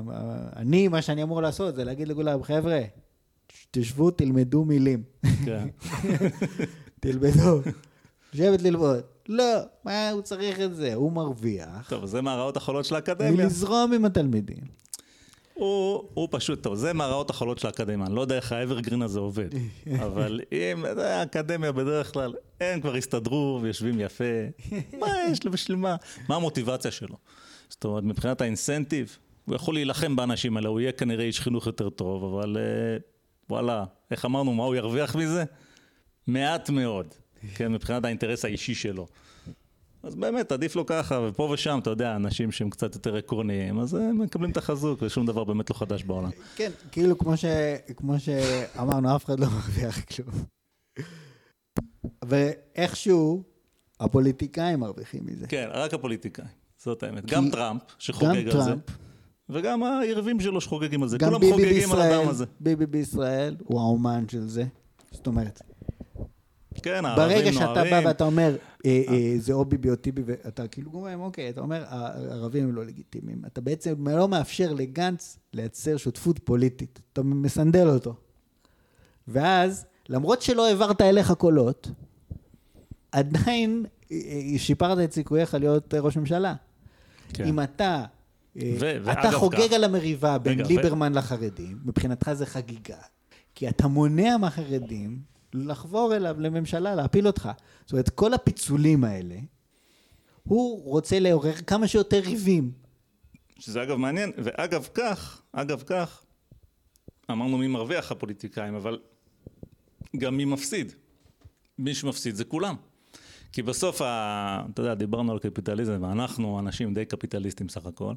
אני, מה שאני אמור לעשות זה להגיד לכולם, חבר'ה, תשבו, תלמדו מילים,
כן.
תלמדו, לשבת ללמוד. לא, מה הוא צריך את זה? הוא מרוויח
טוב, זה מהרעות החולות של האקדמיה.
מלזרום עם התלמידים.
הוא, הוא פשוט, טוב, זה מהרעות החולות של האקדמיה, אני לא יודע איך האברגרין הזה עובד, אבל אם, יודע, האקדמיה בדרך כלל, הם כבר הסתדרו ויושבים יפה, מה יש לו, בשביל מה? מה המוטיבציה שלו? זאת אומרת, מבחינת האינסנטיב, הוא יכול להילחם באנשים האלה, הוא יהיה כנראה איש חינוך יותר טוב, אבל אה, וואלה, איך אמרנו, מה הוא ירוויח מזה? מעט מאוד, כן, מבחינת האינטרס האישי שלו. אז באמת, עדיף לו ככה, ופה ושם, אתה יודע, אנשים שהם קצת יותר עקרוניים, אז הם מקבלים את החזוק, ושום דבר באמת לא חדש בעולם.
כן, כאילו כמו, ש, כמו שאמרנו, אף אחד לא מרוויח כלום. ואיכשהו, הפוליטיקאים מרוויחים מזה.
כן, רק הפוליטיקאים, זאת האמת. גם טראמפ,
גם
שחוגג על זה,
טראמפ,
וגם היריבים שלו שחוגגים על זה,
גם
כולם חוגגים על הדם הזה.
ביבי בישראל הוא האומן של זה. זאת אומרת,
כן,
ברגע
הערבים
שאתה
נוהרים.
בא ואתה אומר, אה, אה, זה או ביבי או טיבי, ואתה כאילו אומר, אוקיי, אתה אומר, הערבים הם לא לגיטימיים. אתה בעצם לא מאפשר לגנץ לייצר שותפות פוליטית. אתה מסנדל אותו. ואז, למרות שלא העברת אליך קולות, עדיין אה, אה, שיפרת את סיכוייך להיות אה, ראש ממשלה.
כן.
אם אתה, אה,
ו-
אתה חוגג
כך-
על המריבה בין
רגע, ו-
ליברמן לחרדים, מבחינתך זה חגיגה. כי אתה מונע מהחרדים לחבור אליו לממשלה, להפיל אותך. זאת אומרת, כל הפיצולים האלה, הוא רוצה לעורר כמה שיותר ריבים.
שזה אגב מעניין, ואגב כך, אגב כך, אמרנו מי מרוויח הפוליטיקאים, אבל גם מי מפסיד. מי שמפסיד זה כולם. כי בסוף, ה... אתה יודע, דיברנו על קפיטליזם, ואנחנו אנשים די קפיטליסטים סך הכל.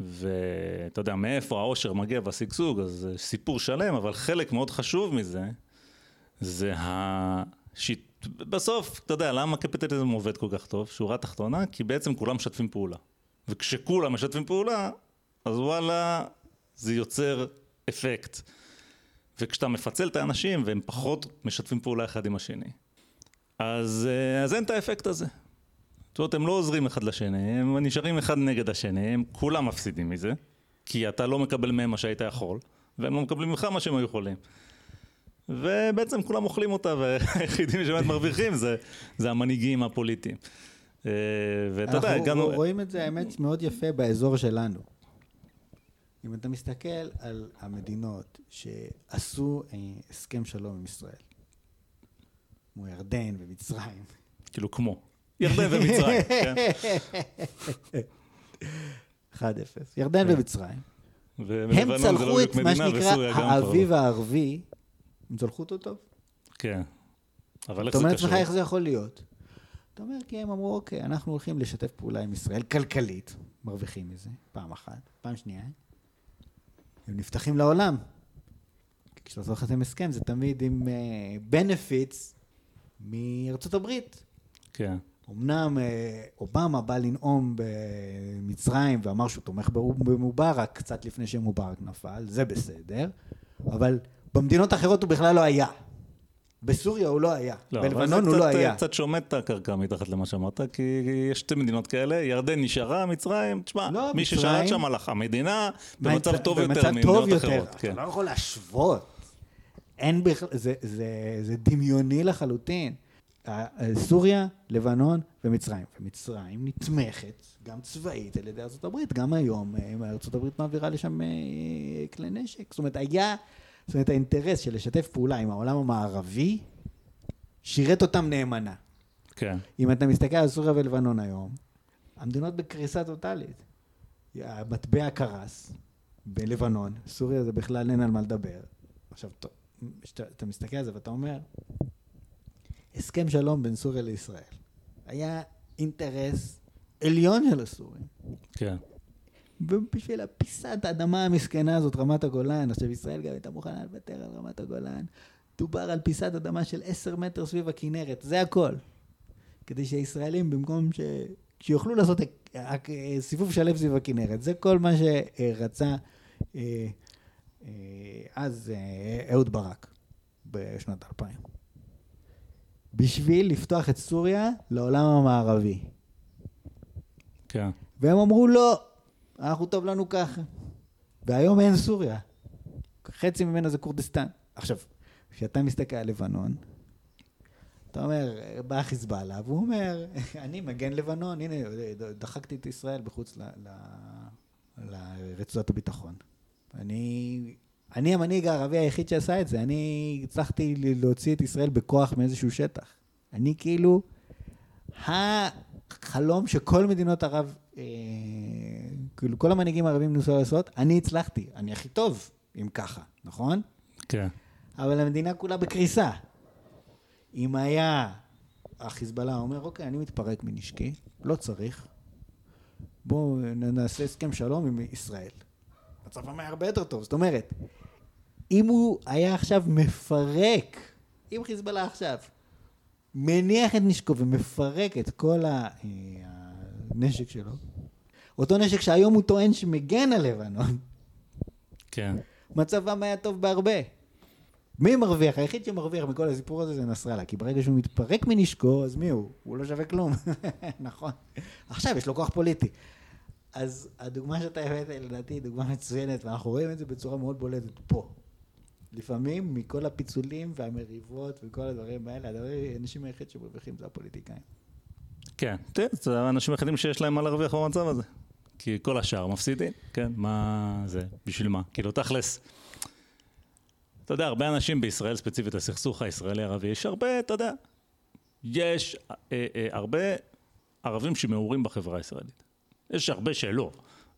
ואתה יודע, מאיפה העושר מגיע והשגשוג, אז זה סיפור שלם, אבל חלק מאוד חשוב מזה, זה השיט... בסוף, אתה יודע, למה קפיטליזם עובד כל כך טוב? שורה תחתונה, כי בעצם כולם משתפים פעולה. וכשכולם משתפים פעולה, אז וואלה, זה יוצר אפקט. וכשאתה מפצל את האנשים והם פחות משתפים פעולה אחד עם השני, אז, אה, אז אין את האפקט הזה. זאת אומרת, הם לא עוזרים אחד לשני, הם נשארים אחד נגד השני, הם כולם מפסידים מזה, כי אתה לא מקבל מהם מה שהיית יכול, והם לא מקבלים ממך מה שהם היו יכולים. ובעצם כולם אוכלים אותה, והיחידים שבאמת מרוויחים זה, זה המנהיגים הפוליטיים. אה, ואתה יודע,
אנחנו
הגענו...
רואים את זה, האמת, מאוד יפה באזור שלנו. אם אתה מסתכל על המדינות שעשו אה, הסכם שלום עם ישראל, כמו ירדן ומצרים,
כאילו כמו. ירדן ומצרים, כן?
1-0, ירדן
כן.
ומצרים, הם
לא
צלחו את מה שנקרא האביב
לא.
הערבי, הם צלחו אותו טוב.
כן. אבל איך
אתה
זה
אומר
קשור?
לעצמך איך זה יכול להיות. אתה אומר, כי הם אמרו, אוקיי, אנחנו הולכים לשתף פעולה עם ישראל כלכלית, מרוויחים מזה, פעם אחת. פעם שנייה, הם נפתחים לעולם. כי כשאתה עושה חתם הסכם, זה תמיד עם בנפיטס מארצות הברית.
כן.
אמנם אה, אובמה בא לנאום במצרים ואמר שהוא תומך במובארק קצת לפני שמובארק נפל, זה בסדר, אבל במדינות האחרות הוא בכלל לא היה. בסוריה הוא לא היה,
לא,
בלבנון הוא לא
קצת,
היה.
קצת שומט את הקרקע מתחת למה שאמרת, כי יש שתי מדינות כאלה, ירדן נשארה, מצרים, תשמע,
לא,
מי
מצרים-
ששלט שם הלך, המדינה במצב
במצ-
טוב יותר
במצב
ממדינות
טוב יותר.
אחרות.
אתה
כן.
לא יכול להשוות. אין בכלל, זה, זה, זה דמיוני לחלוטין. ה- ה- סוריה, לבנון ומצרים. ומצרים נתמכת גם צבאית על ידי ארה"ב, גם היום אה, ארה"ב מעבירה לשם אה, כלי נשק. זאת אומרת, היה, זאת אומרת, האינטרס של לשתף פעולה עם העולם המערבי, שירת אותם נאמנה.
כן.
אם אתה מסתכל על סוריה ולבנון היום, המדינות בקריסה טוטאלית. המטבע קרס בלבנון, סוריה זה בכלל אין על מה לדבר. עכשיו, אתה מסתכל על זה ואתה אומר, הסכם שלום בין סוריה לישראל. היה אינטרס עליון של הסורים.
כן.
ובשביל הפיסת האדמה המסכנה הזאת, רמת הגולן, עכשיו ישראל גם הייתה מוכנה לוותר על רמת הגולן, דובר על פיסת אדמה של עשר מטר סביב הכנרת, זה הכל. כדי שהישראלים, במקום ש... שיוכלו לעשות אה, סיבוב שלם סביב הכנרת. זה כל מה שרצה אה, אז אהוד ברק בשנת 2000. בשביל לפתוח את סוריה לעולם המערבי.
כן.
והם אמרו לא, אנחנו טוב לנו ככה. והיום אין סוריה. חצי ממנה זה כורדיסטן. עכשיו, כשאתה מסתכל על לבנון, אתה אומר, בא חיזבאללה, והוא אומר, אני מגן לבנון, הנה, דחקתי את ישראל בחוץ ל, ל, לרצועת הביטחון. אני, אני המנהיג הערבי היחיד שעשה את זה, אני הצלחתי להוציא את ישראל בכוח מאיזשהו שטח. אני כאילו, החלום שכל מדינות ערב, אה, כאילו כל המנהיגים הערבים ניסו לעשות, אני הצלחתי, אני הכי טוב, אם ככה, נכון?
כן.
אבל המדינה כולה בקריסה. אם היה החיזבאללה אומר, אוקיי, אני מתפרק מנשקי, לא צריך, בואו נעשה הסכם שלום עם ישראל. מצבם היה הרבה יותר טוב. זאת אומרת, אם הוא היה עכשיו מפרק, אם חיזבאללה עכשיו מניח את נשקו ומפרק את כל אה, הנשק שלו, אותו נשק שהיום הוא טוען שמגן על לבנון,
כן.
מצבם היה טוב בהרבה. מי מרוויח? היחיד שמרוויח מכל הסיפור הזה זה נסראללה, כי ברגע שהוא מתפרק מנשקו, אז מי הוא? הוא לא שווה כלום. נכון. עכשיו יש לו כוח פוליטי. אז הדוגמה שאתה הבאת, לדעתי, היא דוגמה מצוינת, ואנחנו רואים את זה בצורה מאוד בולטת פה. לפעמים, מכל הפיצולים והמריבות וכל הדברים האלה, האנשים היחיד שמרוויחים זה הפוליטיקאים.
כן, זה האנשים היחידים שיש להם מה להרוויח במצב הזה. כי כל השאר מפסידים, כן, מה זה, בשביל מה? כאילו, תכלס. אתה יודע, הרבה אנשים בישראל, ספציפית הסכסוך הישראלי-ערבי, יש הרבה, אתה יודע, יש אה, אה, הרבה ערבים שמעורים בחברה הישראלית. יש הרבה שלא,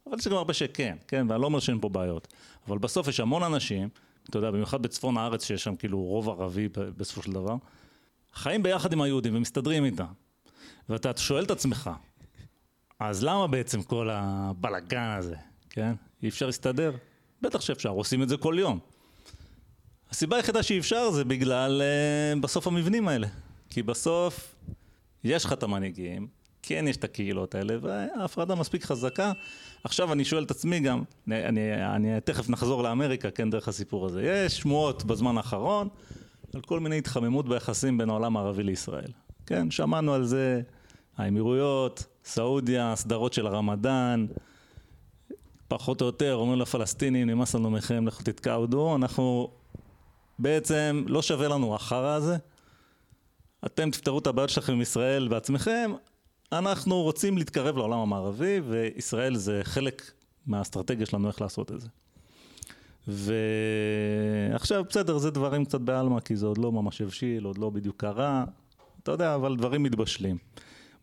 אבל יש גם הרבה שכן, כן, ואני לא אומר שאין פה בעיות. אבל בסוף יש המון אנשים, אתה יודע, במיוחד בצפון הארץ, שיש שם כאילו רוב ערבי בסופו של דבר, חיים ביחד עם היהודים ומסתדרים איתם. ואתה שואל את עצמך, אז למה בעצם כל הבלגן הזה, כן? אי אפשר להסתדר? בטח שאפשר, עושים את זה כל יום. הסיבה היחידה שאי אפשר זה בגלל uh, בסוף המבנים האלה. כי בסוף יש לך את המנהיגים, כן יש את הקהילות האלה, וההפרדה מספיק חזקה. עכשיו אני שואל את עצמי גם, אני, אני, אני תכף נחזור לאמריקה, כן, דרך הסיפור הזה. יש שמועות בזמן האחרון על כל מיני התחממות ביחסים בין העולם הערבי לישראל. כן, שמענו על זה, האמירויות, סעודיה, סדרות של הרמדאן, פחות או יותר אומרים לפלסטינים, נמאס לנו מכם, לכו תתקעדו, אנחנו בעצם לא שווה לנו החרא הזה. אתם תפתרו את הבעיות שלכם עם ישראל בעצמכם, אנחנו רוצים להתקרב לעולם המערבי, וישראל זה חלק מהאסטרטגיה שלנו איך לעשות את זה. ועכשיו בסדר, זה דברים קצת בעלמא, כי זה עוד לא ממש הבשיל, עוד לא בדיוק קרה, אתה יודע, אבל דברים מתבשלים.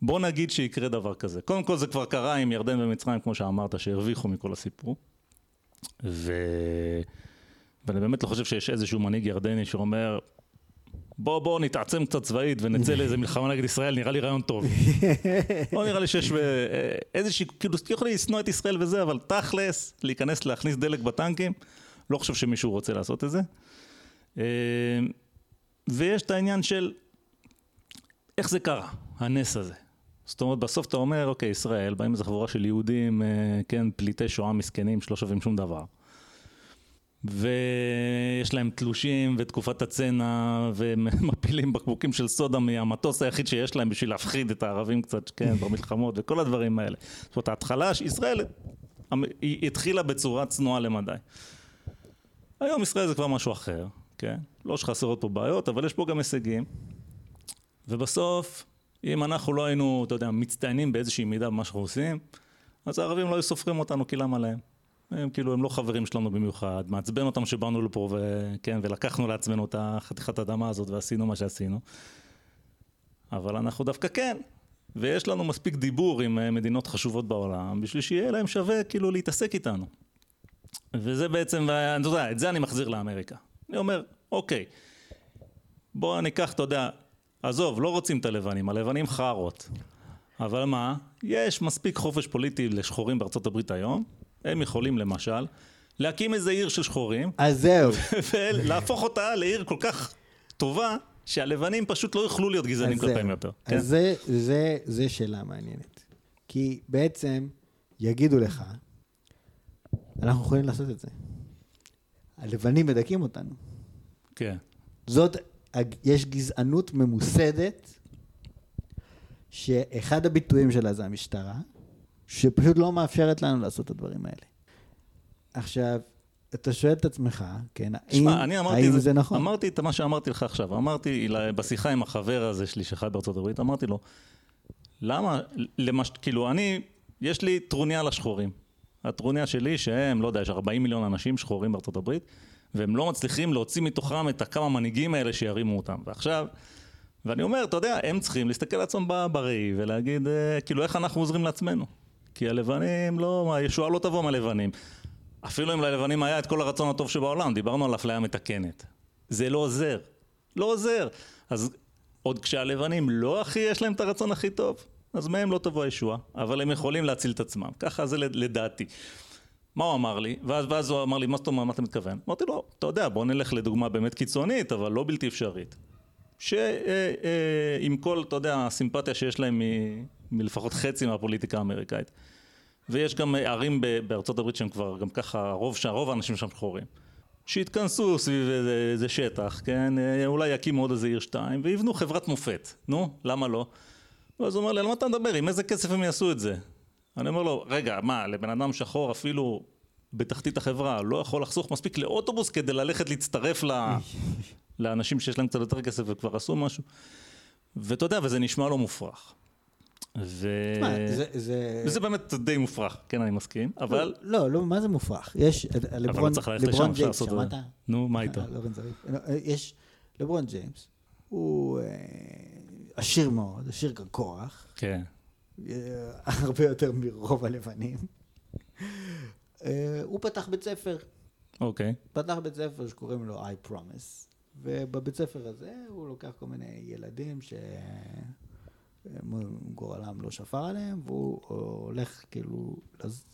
בוא נגיד שיקרה דבר כזה. קודם כל זה כבר קרה עם ירדן ומצרים, כמו שאמרת, שהרוויחו מכל הסיפור. ו... ואני באמת לא חושב שיש איזשהו מנהיג ירדני שאומר, בוא בוא נתעצם קצת צבאית ונצא לאיזה מלחמה נגד ישראל, נראה לי רעיון טוב. לא נראה לי שיש איזושהי, כאילו, יכולים לשנוא את ישראל וזה, אבל תכלס, להיכנס, להכניס דלק בטנקים, לא חושב שמישהו רוצה לעשות את זה. אה, ויש את העניין של איך זה קרה, הנס הזה. זאת אומרת, בסוף אתה אומר, אוקיי, ישראל, באים איזה חבורה של יהודים, אה, כן, פליטי שואה מסכנים שלא שווים שום דבר. ויש להם תלושים ותקופת הצנע ומפילים בקבוקים של סודה מהמטוס היחיד שיש להם בשביל להפחיד את הערבים קצת, כן, במלחמות וכל הדברים האלה. זאת אומרת, ההתחלה, ישראל היא התחילה בצורה צנועה למדי. היום ישראל זה כבר משהו אחר, כן? לא שחסרות פה בעיות, אבל יש פה גם הישגים. ובסוף, אם אנחנו לא היינו, אתה יודע, מצטיינים באיזושהי מידה במה שאנחנו עושים, אז הערבים לא היו סופרים אותנו, כי למה להם? הם כאילו, הם לא חברים שלנו במיוחד, מעצבן אותם שבאנו לפה, וכן, ולקחנו לעצמנו את החתיכת אדמה הזאת ועשינו מה שעשינו. אבל אנחנו דווקא כן, ויש לנו מספיק דיבור עם אה, מדינות חשובות בעולם, בשביל שיהיה להם שווה כאילו להתעסק איתנו. וזה בעצם, אתה יודע, את זה אני מחזיר לאמריקה. אני אומר, אוקיי, בואו ניקח, אתה יודע, עזוב, לא רוצים את הלבנים, הלבנים חארות. אבל מה, יש מספיק חופש פוליטי לשחורים בארצות הברית היום, הם יכולים למשל להקים איזה עיר של שחורים.
אז זהו.
ולהפוך אותה לעיר כל כך טובה, שהלבנים פשוט לא יוכלו להיות גזענים. כלפיהם יותר. כן?
אז זה, זה, זה שאלה מעניינת. כי בעצם יגידו לך, אנחנו יכולים לעשות את זה. הלבנים מדכאים אותנו.
כן.
זאת, יש גזענות ממוסדת, שאחד הביטויים שלה זה המשטרה, שפשוט לא מאפשרת לנו לעשות את הדברים האלה. עכשיו, אתה שואל את עצמך, כן, האם,
תשמע, אני אמרתי
האם
את
זה נכון?
אמרתי את מה שאמרתי לך עכשיו. אמרתי בשיחה עם החבר הזה שלי שחי בארצות הברית, אמרתי לו, למה, למש... כאילו, אני, יש לי טרוניה לשחורים. הטרוניה שלי שהם, לא יודע, יש 40 מיליון אנשים שחורים בארצות הברית, והם לא מצליחים להוציא מתוכם את הכמה מנהיגים האלה שירימו אותם. ועכשיו, ואני אומר, אתה יודע, הם צריכים להסתכל על עצמם בראי ולהגיד, אה, כאילו, איך אנחנו עוזרים לעצמנו? כי הלבנים לא, הישועה לא תבוא מהלבנים. אפילו אם ללבנים היה את כל הרצון הטוב שבעולם, דיברנו על אפליה מתקנת. זה לא עוזר. לא עוזר. אז עוד כשהלבנים לא הכי יש להם את הרצון הכי טוב, אז מהם לא תבוא הישועה, אבל הם יכולים להציל את עצמם. ככה זה לדעתי. מה הוא אמר לי? ואז, ואז הוא אמר לי, מה זאת אומרת, מה אתה מתכוון? אמרתי לו, אתה יודע, בוא נלך לדוגמה באמת קיצונית, אבל לא בלתי אפשרית. שעם כל, אתה יודע, הסימפתיה שיש להם מ- מלפחות חצי מהפוליטיקה האמריקאית. ויש גם ערים בארצות הברית שהם כבר גם ככה, רוב, רוב האנשים שם שחורים. שיתכנסו סביב איזה, איזה שטח, כן? אה, אולי יקימו עוד איזה עיר שתיים, ויבנו חברת מופת. נו, למה לא? ואז הוא אומר לי, על מה אתה מדבר? עם איזה כסף הם יעשו את זה? אני אומר לו, רגע, מה, לבן אדם שחור אפילו בתחתית החברה לא יכול לחסוך מספיק לאוטובוס כדי ללכת להצטרף ל... לאנשים שיש להם קצת יותר כסף וכבר עשו משהו? ואתה יודע, וזה נשמע לו מופרך. ו...
תשמע, זה, זה...
וזה באמת די מופרך, כן, אני מסכים, אבל...
לא, לא, מה זה מופרך? יש, לברון,
אבל לא צריך ללכת לשם,
לברון
אפשר
ג'יימס,
לעשות את זה.
שמעת?
נו, מה איתו?
אה, לא. לא, אה, יש, לברון ג'יימס, הוא אה, עשיר מאוד, עשיר ככוח,
כן.
הרבה יותר מרוב הלבנים. אה, הוא פתח בית ספר,
אוקיי.
פתח בית ספר שקוראים לו I Promise, ובבית ספר הזה הוא לוקח כל מיני ילדים שגורלם לא שפר עליהם, והוא הולך כאילו,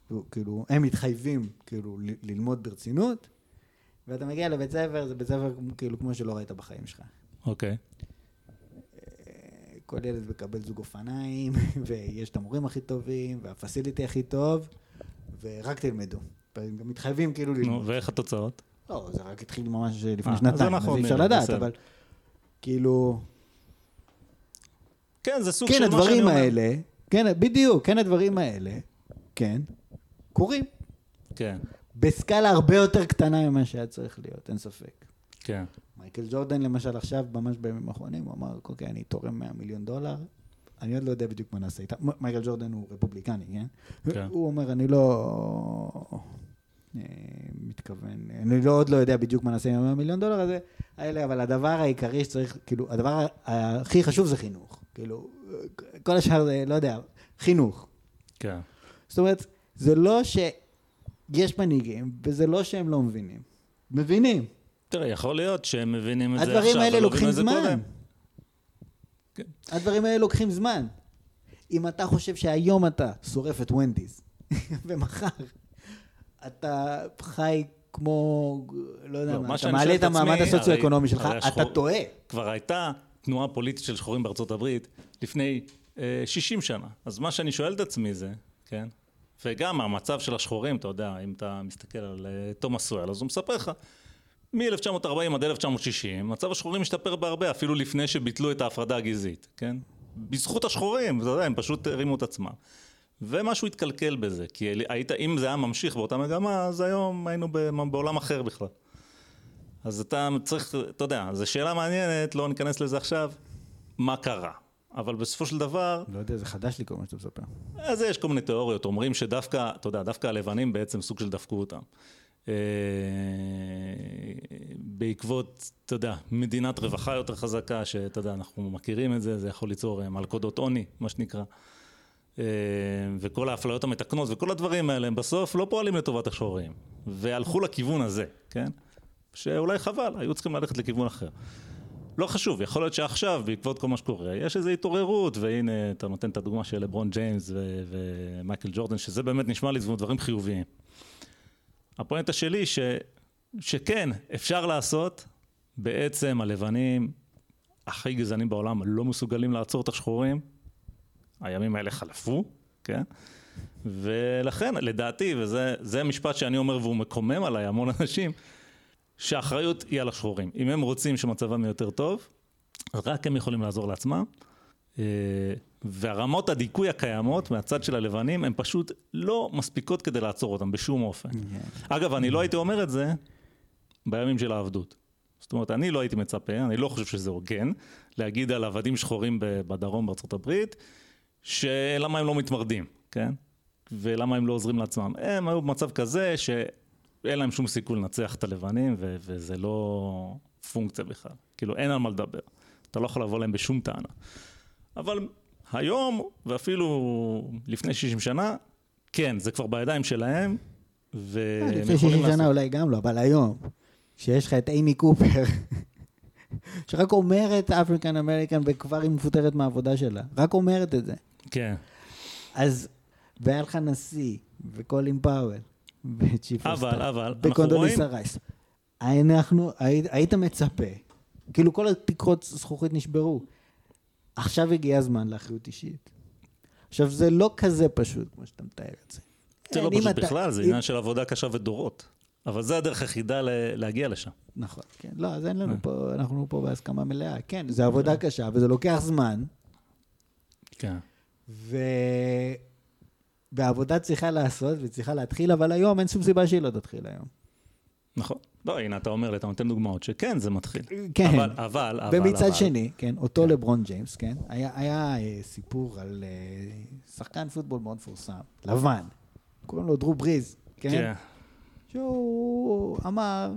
הוא, כאילו, הם מתחייבים כאילו ל- ללמוד ברצינות, ואתה מגיע לבית ספר, זה בית ספר כאילו כמו שלא ראית בחיים שלך.
אוקיי.
כל ילד מקבל זוג אופניים, ויש את המורים הכי טובים, והפסיליטי הכי טוב, ורק תלמדו. והם גם מתחייבים כאילו ללמוד.
ואיך התוצאות?
לא, זה רק התחיל ממש לפני
אה,
שנתיים, אז
נכון,
אי אפשר לדעת. אבל כאילו,
כן, זה סוג
כן,
של מה שאני
הדברים
אומר.
האלה, כן, בדיוק, כן, הדברים האלה, כן, קורים.
כן,
בסקאלה הרבה יותר קטנה ממה שהיה צריך להיות, אין ספק.
כן.
מייקל ג'ורדן למשל עכשיו, ממש בימים האחרונים, הוא אמר, אוקיי, אני תורם 100 מיליון דולר, אני עוד לא יודע בדיוק מה נעשה איתה. מייקל ג'ורדן הוא רפובליקני, כן?
כן.
הוא אומר, אני לא אה, מתכוון, אני לא, עוד לא יודע בדיוק מה נעשה עם ה-100 מיליון דולר הזה, האלה, אבל הדבר העיקרי שצריך, כאילו, הדבר הכי חשוב זה חינוך. כאילו, כל השאר זה, לא יודע, חינוך.
כן.
זאת אומרת, זה לא שיש מנהיגים, וזה לא שהם לא מבינים. מבינים.
תראה, יכול להיות שהם מבינים את זה
הדברים
עכשיו,
האלה
ולא
לוקחים
הבינו את זה
זמן.
קודם. כן.
הדברים האלה לוקחים זמן. אם אתה חושב שהיום אתה שורף את ונדיז, ומחר אתה חי כמו, לא יודע
לא,
מה, אתה מעלה את המעמד הסוציו-אקונומי שלך,
הרי
אתה
השחור-
טועה.
כבר הייתה תנועה פוליטית של שחורים בארצות הברית לפני אה, 60 שנה. אז מה שאני שואל את עצמי זה, כן? וגם המצב של השחורים, אתה יודע, אם אתה מסתכל על אה, תומאס סואל, אז הוא מספר לך, מ-1940 עד 1960, מצב השחורים השתפר בהרבה, אפילו לפני שביטלו את ההפרדה הגזעית, כן? בזכות השחורים, אתה יודע, הם פשוט הרימו את עצמם. ומשהו התקלקל בזה, כי היית, אם זה היה ממשיך באותה מגמה, אז היום היינו בעולם אחר בכלל. אז אתה צריך, אתה יודע, זו שאלה מעניינת, לא ניכנס לזה עכשיו, מה קרה. אבל בסופו של דבר,
לא יודע, זה חדש לי כל מה שאתה מספר.
אז יש כל מיני תיאוריות, אומרים שדווקא, אתה יודע, דווקא הלבנים בעצם סוג של דפקו אותם. אה, בעקבות, אתה יודע, מדינת רווחה יותר חזקה, שאתה יודע, אנחנו מכירים את זה, זה יכול ליצור אה, מלכודות עוני, מה שנקרא. אה, וכל האפליות המתקנות וכל הדברים האלה, הם בסוף לא פועלים לטובת השחורים. והלכו לכיוון הזה, כן? שאולי חבל, היו צריכים ללכת לכיוון אחר. לא חשוב, יכול להיות שעכשיו, בעקבות כל מה שקורה, יש איזו התעוררות, והנה, אתה נותן את הדוגמה של לברון ג'יימס ומייקל ג'ורדן, שזה באמת נשמע לי דברים חיוביים. הפואנטה שלי, ש, שכן, אפשר לעשות, בעצם הלבנים הכי גזענים בעולם לא מסוגלים לעצור את השחורים, הימים האלה חלפו, כן? ולכן, לדעתי, וזה משפט שאני אומר והוא מקומם עליי המון אנשים, שהאחריות היא על השחורים. אם הם רוצים שמצבם יהיה יותר טוב, רק הם יכולים לעזור לעצמם. והרמות הדיכוי הקיימות מהצד של הלבנים, הן פשוט לא מספיקות כדי לעצור אותם בשום אופן. Yeah. אגב, אני לא הייתי אומר את זה בימים של העבדות. זאת אומרת, אני לא הייתי מצפה, אני לא חושב שזה הוגן, להגיד על עבדים שחורים בדרום בארצות הברית, שלמה הם לא מתמרדים, כן? ולמה הם לא עוזרים לעצמם. הם היו במצב כזה שאין להם שום סיכוי לנצח את הלבנים, ו- וזה לא פונקציה בכלל. כאילו, אין על מה לדבר. אתה לא יכול לבוא להם בשום טענה. אבל היום, ואפילו לפני 60 שנה, כן, זה כבר בידיים שלהם,
והם יכולים לעשות... לפני 60 שנה אולי גם לא, אבל היום, שיש לך את אימי קופר, שרק אומרת African American וכבר היא מפוטרת מהעבודה שלה, רק אומרת את זה.
כן.
אז, והיה לך נשיא, וקולין פאוול, וצ'יפ
אבל, אבל, אנחנו רואים... רייס.
אנחנו, היית מצפה, כאילו כל התקרות זכוכית נשברו. עכשיו הגיע הזמן לאחריות אישית. עכשיו, זה לא כזה פשוט, כמו שאתה מתאר את זה.
זה לא פשוט אתה... בכלל, זה עניין של עבודה קשה ודורות. אבל זה הדרך היחידה להגיע לשם.
נכון, כן. לא, אז אין לנו אה. פה, אנחנו פה בהסכמה מלאה. כן, זה עבודה קשה, וזה לוקח זמן.
כן.
ו... והעבודה צריכה לעשות וצריכה להתחיל, אבל היום אין שום סיבה שהיא לא תתחיל היום.
נכון. לא, הנה, אתה אומר לי, אתה נותן דוגמאות שכן, זה מתחיל.
כן.
אבל, אבל, אבל,
ומצד אבל. שני, כן, אותו כן. לברון ג'יימס, כן, היה, היה אה, סיפור על uh, שחקן פוטבול מאוד מפורסם, לבן, קוראים לו דרו בריז, כן? כן. שהוא אמר,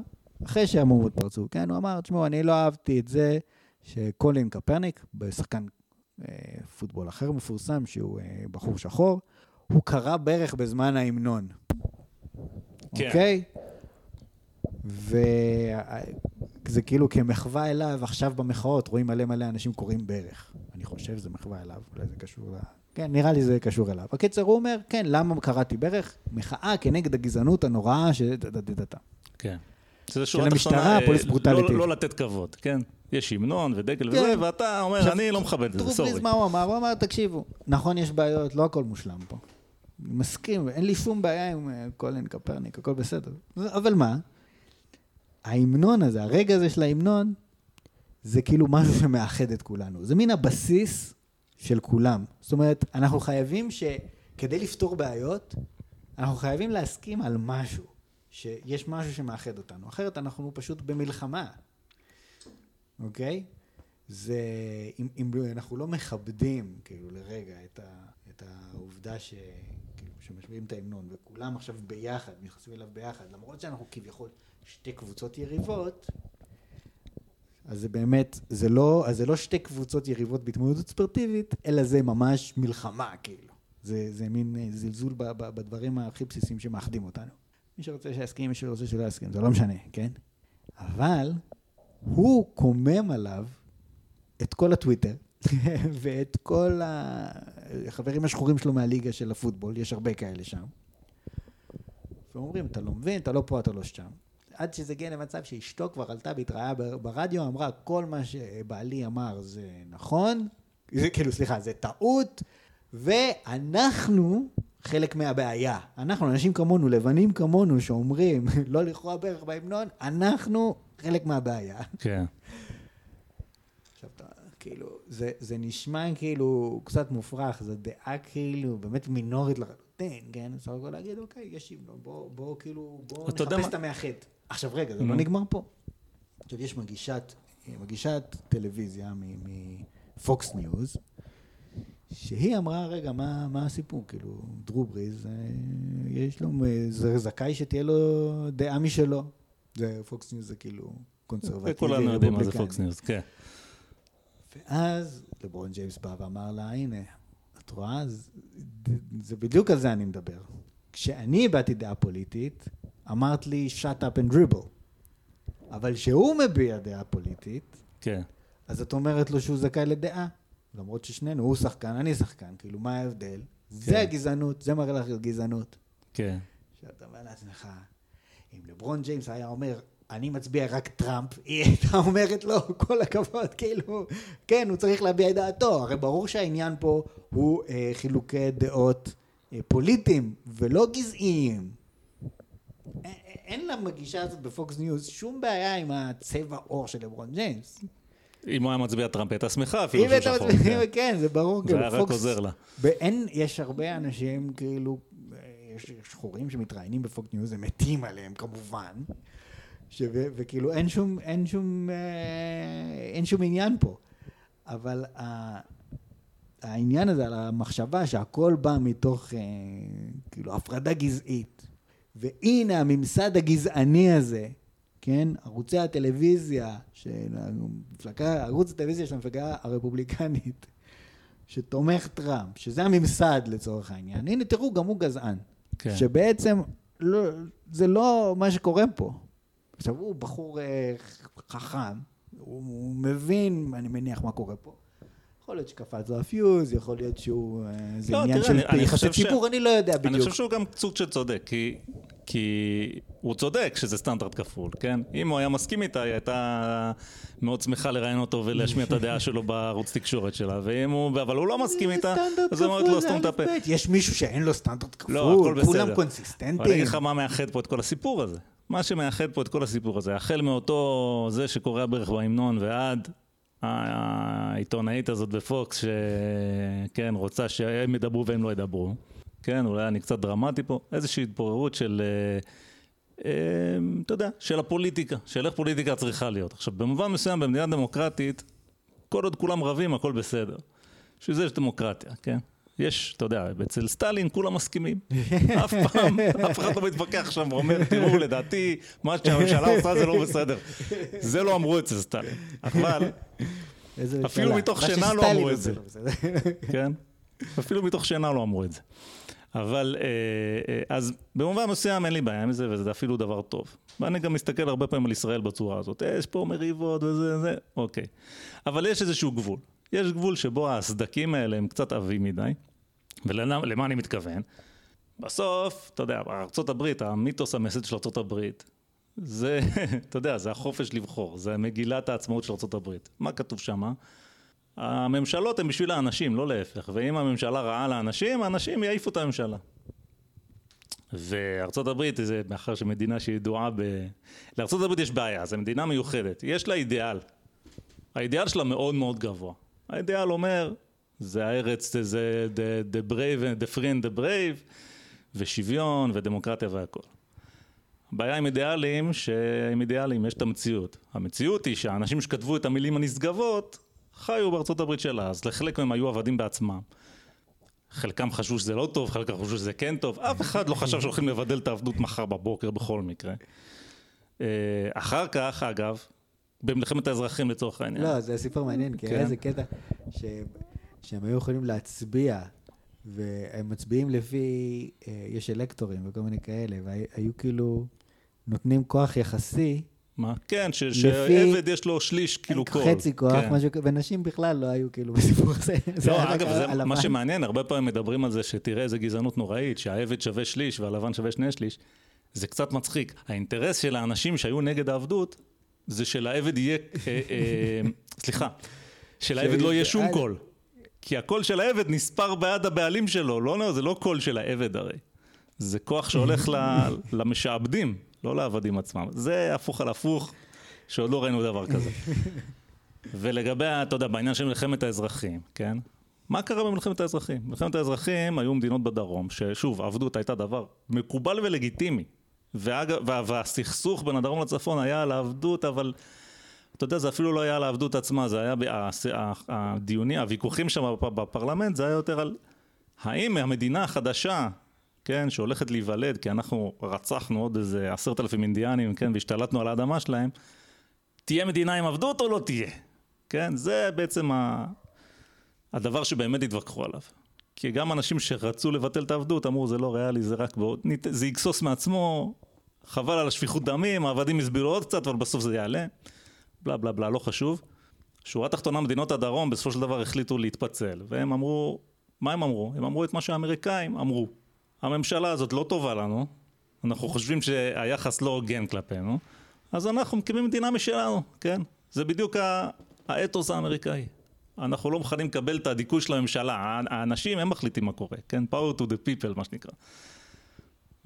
אחרי שהמהומות פרצו, כן, הוא אמר, תשמעו, אני לא אהבתי את זה שקולין קפרניק, בשחקן uh, פוטבול אחר מפורסם, שהוא uh, בחור שחור, הוא קרא ברך בזמן ההמנון. כן. אוקיי? Okay? וזה כאילו כמחווה אליו, עכשיו במחאות רואים מלא מלא אנשים קוראים ברך. אני חושב שזה מחווה אליו, אולי זה קשור ל... כן, נראה לי זה קשור אליו. הקיצר, הוא אומר, כן, למה קראתי ברך? מחאה כנגד הגזענות הנוראה ש...
כן.
של המשטרה, פוליס ברוטליטי.
לא, לא לתת כבוד, כן? יש המנון ודגל כן. וזה, ואתה אומר, עכשיו, אני לא מכבד את זה, סורי.
מה הוא אמר? הוא אמר, תקשיבו, נכון, יש בעיות, לא הכל מושלם פה. מסכים, אין לי שום בעיה עם אה, קולין קפרניק, הכל בסדר. אבל מה? ההמנון הזה, הרגע הזה של ההמנון, זה כאילו משהו שמאחד את כולנו. זה מין הבסיס של כולם. זאת אומרת, אנחנו חייבים שכדי לפתור בעיות, אנחנו חייבים להסכים על משהו, שיש משהו שמאחד אותנו. אחרת אנחנו פשוט במלחמה, אוקיי? זה, אם, אם אנחנו לא מכבדים, כאילו, לרגע, את, ה, את העובדה ש... כאילו, שמשמיעים את ההמנון, וכולם עכשיו ביחד, נכנסים אליו ביחד, למרות שאנחנו כביכול שתי קבוצות יריבות, אז זה באמת, זה לא, אז זה לא שתי קבוצות יריבות בהתמודדות ספורטיבית, אלא זה ממש מלחמה, כאילו. זה, זה מין אה, זלזול ב, ב, בדברים הכי בסיסיים שמאחדים אותנו. מי שרוצה שיסכים, מי שרוצה שלא יסכים, זה לא משנה, כן? אבל הוא קומם עליו את כל הטוויטר ואת כל החברים השחורים שלו מהליגה של הפוטבול, יש הרבה כאלה שם. ואומרים, אתה לא מבין, אתה לא פה, אתה לא שם. עד שזה הגיע למצב שאשתו כבר עלתה והתראיה ברדיו, אמרה, כל מה שבעלי אמר זה נכון, זה כאילו, סליחה, זה טעות, ואנחנו חלק מהבעיה. אנחנו, אנשים כמונו, לבנים כמונו, שאומרים לא לכרוע ברך בהמנון, אנחנו חלק מהבעיה.
כן.
עכשיו, אתה, כאילו, זה, זה נשמע כאילו קצת מופרך, זו דעה כאילו באמת מינורית לחלוטין, כן? אפשר להגיד, אוקיי, יש המנון, בוא, בוא כאילו, בוא נחפש את המאחד. עכשיו רגע, זה לא נגמר פה. עכשיו יש מגישת, מגישת טלוויזיה מ Fox News, שהיא אמרה, רגע, מה, מה הסיפור? כאילו, דרו בריז, אה, יש לו, זה זכאי שתהיה לו דעה משלו. זה Fox News זה כאילו קונסרבטיבי.
וכולנו יודעים מה זה Fox News, כן.
ואז לברון ג'יימס בא ואמר לה, הנה, את רואה? זה, זה בדיוק על זה אני מדבר. כשאני הבעתי דעה פוליטית, אמרת לי, shut up and dribble. אבל כשהוא מביע דעה פוליטית,
כן.
אז את אומרת לו שהוא זכאי לדעה. למרות ששנינו, הוא שחקן, אני שחקן, כאילו, מה ההבדל? כן. זה הגזענות, זה מראה לך גזענות.
כן.
שאתה אומר לעצמך, אם לברון ג'יימס היה אומר, אני מצביע רק טראמפ, היא הייתה אומרת לו, כל הכבוד, כאילו, כן, הוא צריך להביע את דעתו. הרי ברור שהעניין פה הוא אה, חילוקי דעות פוליטיים ולא גזעיים. א- א- אין למגישה הזאת ב Fox News שום בעיה עם הצבע עור של לברון ג'יימס.
אם הוא היה מצביע טראמפ, הייתה שמחה אפילו שהוא שחור. כן.
כן, זה ברור,
זה היה רק עוזר לה.
ואין, יש הרבה אנשים, כאילו, אה, יש שחורים שמתראיינים ב Fox News, הם מתים עליהם כמובן, וכאילו אין שום, אין שום, אה, אין שום עניין פה. אבל העניין הזה, על המחשבה שהכל בא מתוך, אה, כאילו, הפרדה גזעית, והנה הממסד הגזעני הזה, כן, ערוצי הטלוויזיה של המפלגה, ערוץ הטלוויזיה של המפלגה הרפובליקנית, שתומך טראמפ, שזה הממסד לצורך העניין, הנה תראו, גם הוא גזען.
כן.
שבעצם לא, זה לא מה שקורה פה. עכשיו, הוא בחור אה, חכם, הוא, הוא מבין, אני מניח, מה קורה פה. יכול להיות שקפץ לו הפיוז, יכול להיות שהוא... אה, זה
לא,
עניין
תראה,
של
אני- אני
יחסי
חושב ש-
ציבור, אני לא יודע
אני
בדיוק.
חושב שהוא גם סוג של צודק, כי, כי הוא צודק שזה סטנדרט כפול, כן? אם הוא היה מסכים איתה, היא הייתה מאוד שמחה לראיין אותו ולהשמיע את הדעה שלו בערוץ תקשורת שלה, ואם הוא, אבל הוא לא מסכים איתה, אז היא אומרת
כפול
לו
זה
סתום את הפה.
יש מישהו שאין לו סטנדרט כפול,
לא, הכל בסדר.
כולם
אבל אני
קונסיסטנטים.
אגיד לך מה מאחד פה את כל הסיפור הזה. מה שמאחד פה את כל הסיפור הזה, החל מאותו זה שקורע בערך בהמנון ועד העיתונאית הזאת בפוקס, שכן, רוצה שהם ידברו והם לא ידברו. כן, אולי אני קצת דרמטי פה, איזושהי התפוררות של, אה, אה, אתה יודע, של הפוליטיקה, של איך פוליטיקה צריכה להיות. עכשיו, במובן מסוים, במדינה דמוקרטית, כל עוד כולם רבים, הכל בסדר. בשביל זה יש דמוקרטיה, כן? יש, אתה יודע, אצל סטלין כולם מסכימים. אף פעם, אף אחד לא מתווכח שם ואומר, תראו, לדעתי, מה שהממשלה עושה זה לא בסדר. זה לא אמרו אצל סטלין. אבל, אפילו. מתוך שינה לא אמרו את זה.
לא.
כן? אפילו מתוך שינה לא אמרו את זה. אבל, אה, אה, אז במובן מסוים אין לי בעיה עם זה, וזה אפילו דבר טוב. ואני גם מסתכל הרבה פעמים על ישראל בצורה הזאת. אה, יש פה מריבות וזה, זה, אוקיי. אבל יש איזשהו גבול. יש גבול שבו הסדקים האלה הם קצת עבים מדי. ולמה אני מתכוון? בסוף, אתה יודע, הברית, המיתוס המסד של הברית, זה, אתה יודע, זה החופש לבחור, זה מגילת העצמאות של הברית. מה כתוב שמה? הממשלות הן בשביל האנשים, לא להפך. ואם הממשלה רעה לאנשים, האנשים יעיפו את הממשלה. וארצות הברית זה מאחר שמדינה שידועה ב... לארצות הברית יש בעיה, זו מדינה מיוחדת. יש לה אידיאל. האידיאל שלה מאוד מאוד גבוה. האידיאל אומר, זה הארץ, זה, the, the brave, the free and the brave, ושוויון, ודמוקרטיה והכל. הבעיה עם אידיאלים, שעם אידיאלים יש את המציאות. המציאות היא שהאנשים שכתבו את המילים הנשגבות, חיו בארצות הברית שלה, אז לחלק מהם היו עבדים בעצמם. חלקם חשבו שזה לא טוב, חלקם חשבו שזה כן טוב, אף אחד לא חשב שהולכים לבדל את העבדות מחר בבוקר בכל מקרה. אה, אחר כך, אגב, במלחמת האזרחים לצורך העניין.
לא, זה סיפור מעניין, כי
כן.
היה איזה קטע ש- שהם היו יכולים להצביע, והם מצביעים לפי, אה, יש אלקטורים וכל מיני כאלה, והיו כאילו נותנים כוח יחסי,
מה? כן, ש-
לפי-
שעבד יש לו שליש כאילו קול.
חצי כוח,
כן.
משהו ונשים בכלל לא היו כאילו בסיפור הזה. זה
לא, אגב, זה מה
הלבן.
שמעניין, הרבה פעמים מדברים על זה שתראה איזה גזענות נוראית, שהעבד שווה שליש והלבן שווה שני שליש. זה קצת מצחיק. האינטרס של האנשים שהיו נגד העבדות, זה שלעבד יהיה, אה, אה, סליחה, שלעבד לא יהיה שום קול. כי הקול של העבד נספר בעד הבעלים שלו, לא, לא, זה לא קול של העבד הרי. זה כוח שהולך ל- למשעבדים, לא לעבדים עצמם. זה הפוך על הפוך, שעוד לא ראינו דבר כזה. ולגבי, אתה יודע, בעניין של מלחמת האזרחים, כן? מה קרה במלחמת האזרחים? במלחמת האזרחים היו מדינות בדרום, ששוב, עבדות הייתה דבר מקובל ולגיטימי. ואגב, וה, והסכסוך בין הדרום לצפון היה על העבדות, אבל אתה יודע, זה אפילו לא היה על העבדות עצמה, זה היה, הדיונים, הוויכוחים שם בפ- בפרלמנט, זה היה יותר על האם המדינה החדשה, כן, שהולכת להיוולד, כי אנחנו רצחנו עוד איזה עשרת אלפים אינדיאנים, כן, והשתלטנו על האדמה שלהם, תהיה מדינה עם עבדות או לא תהיה? כן, זה בעצם ה... הדבר שבאמת התווכחו עליו. כי גם אנשים שרצו לבטל את העבדות אמרו זה לא ריאלי, זה רק בעוד... זה יגסוס מעצמו, חבל על השפיכות דמים, העבדים הסבירו עוד קצת, אבל בסוף זה יעלה. בלה בלה בלה, לא חשוב. שורה תחתונה, מדינות הדרום בסופו של דבר החליטו להתפצל, והם אמרו, מה הם אמרו? הם אמרו את מה שהאמריקאים אמרו. הממשלה הזאת לא טובה לנו, אנחנו חושבים שהיחס לא הוגן כלפינו, אז אנחנו מקימים מדינה משלנו, כן? זה בדיוק האתוס האמריקאי. אנחנו לא מוכנים לקבל את הדיכוי של הממשלה, האנשים הם מחליטים מה קורה, כן? power to the people, מה שנקרא.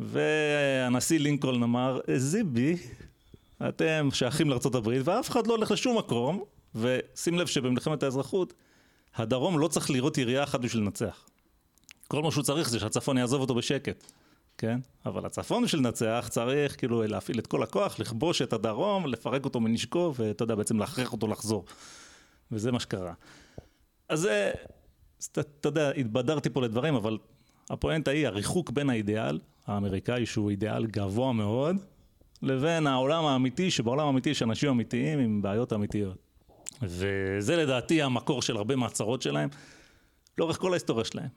והנשיא לינקולן אמר, זיבי, אתם שייכים לארה"ב ואף אחד לא הולך לשום מקום, ושים לב שבמלחמת האזרחות, הדרום לא צריך לראות ירייה אחת בשביל לנצח. כל מה שהוא צריך זה שהצפון יעזוב אותו בשקט, כן? אבל הצפון בשביל לנצח צריך כאילו להפעיל את כל הכוח, לכבוש את הדרום, לפרק אותו מנשקו, ואתה יודע, בעצם להכריח אותו לחזור. וזה מה שקרה. אז אתה יודע, התבדרתי פה לדברים, אבל הפואנטה היא הריחוק בין האידיאל האמריקאי, שהוא אידיאל גבוה מאוד, לבין העולם האמיתי, שבעולם האמיתי יש אנשים אמיתיים עם בעיות אמיתיות. וזה לדעתי המקור של הרבה מהצרות שלהם, לאורך כל ההיסטוריה שלהם.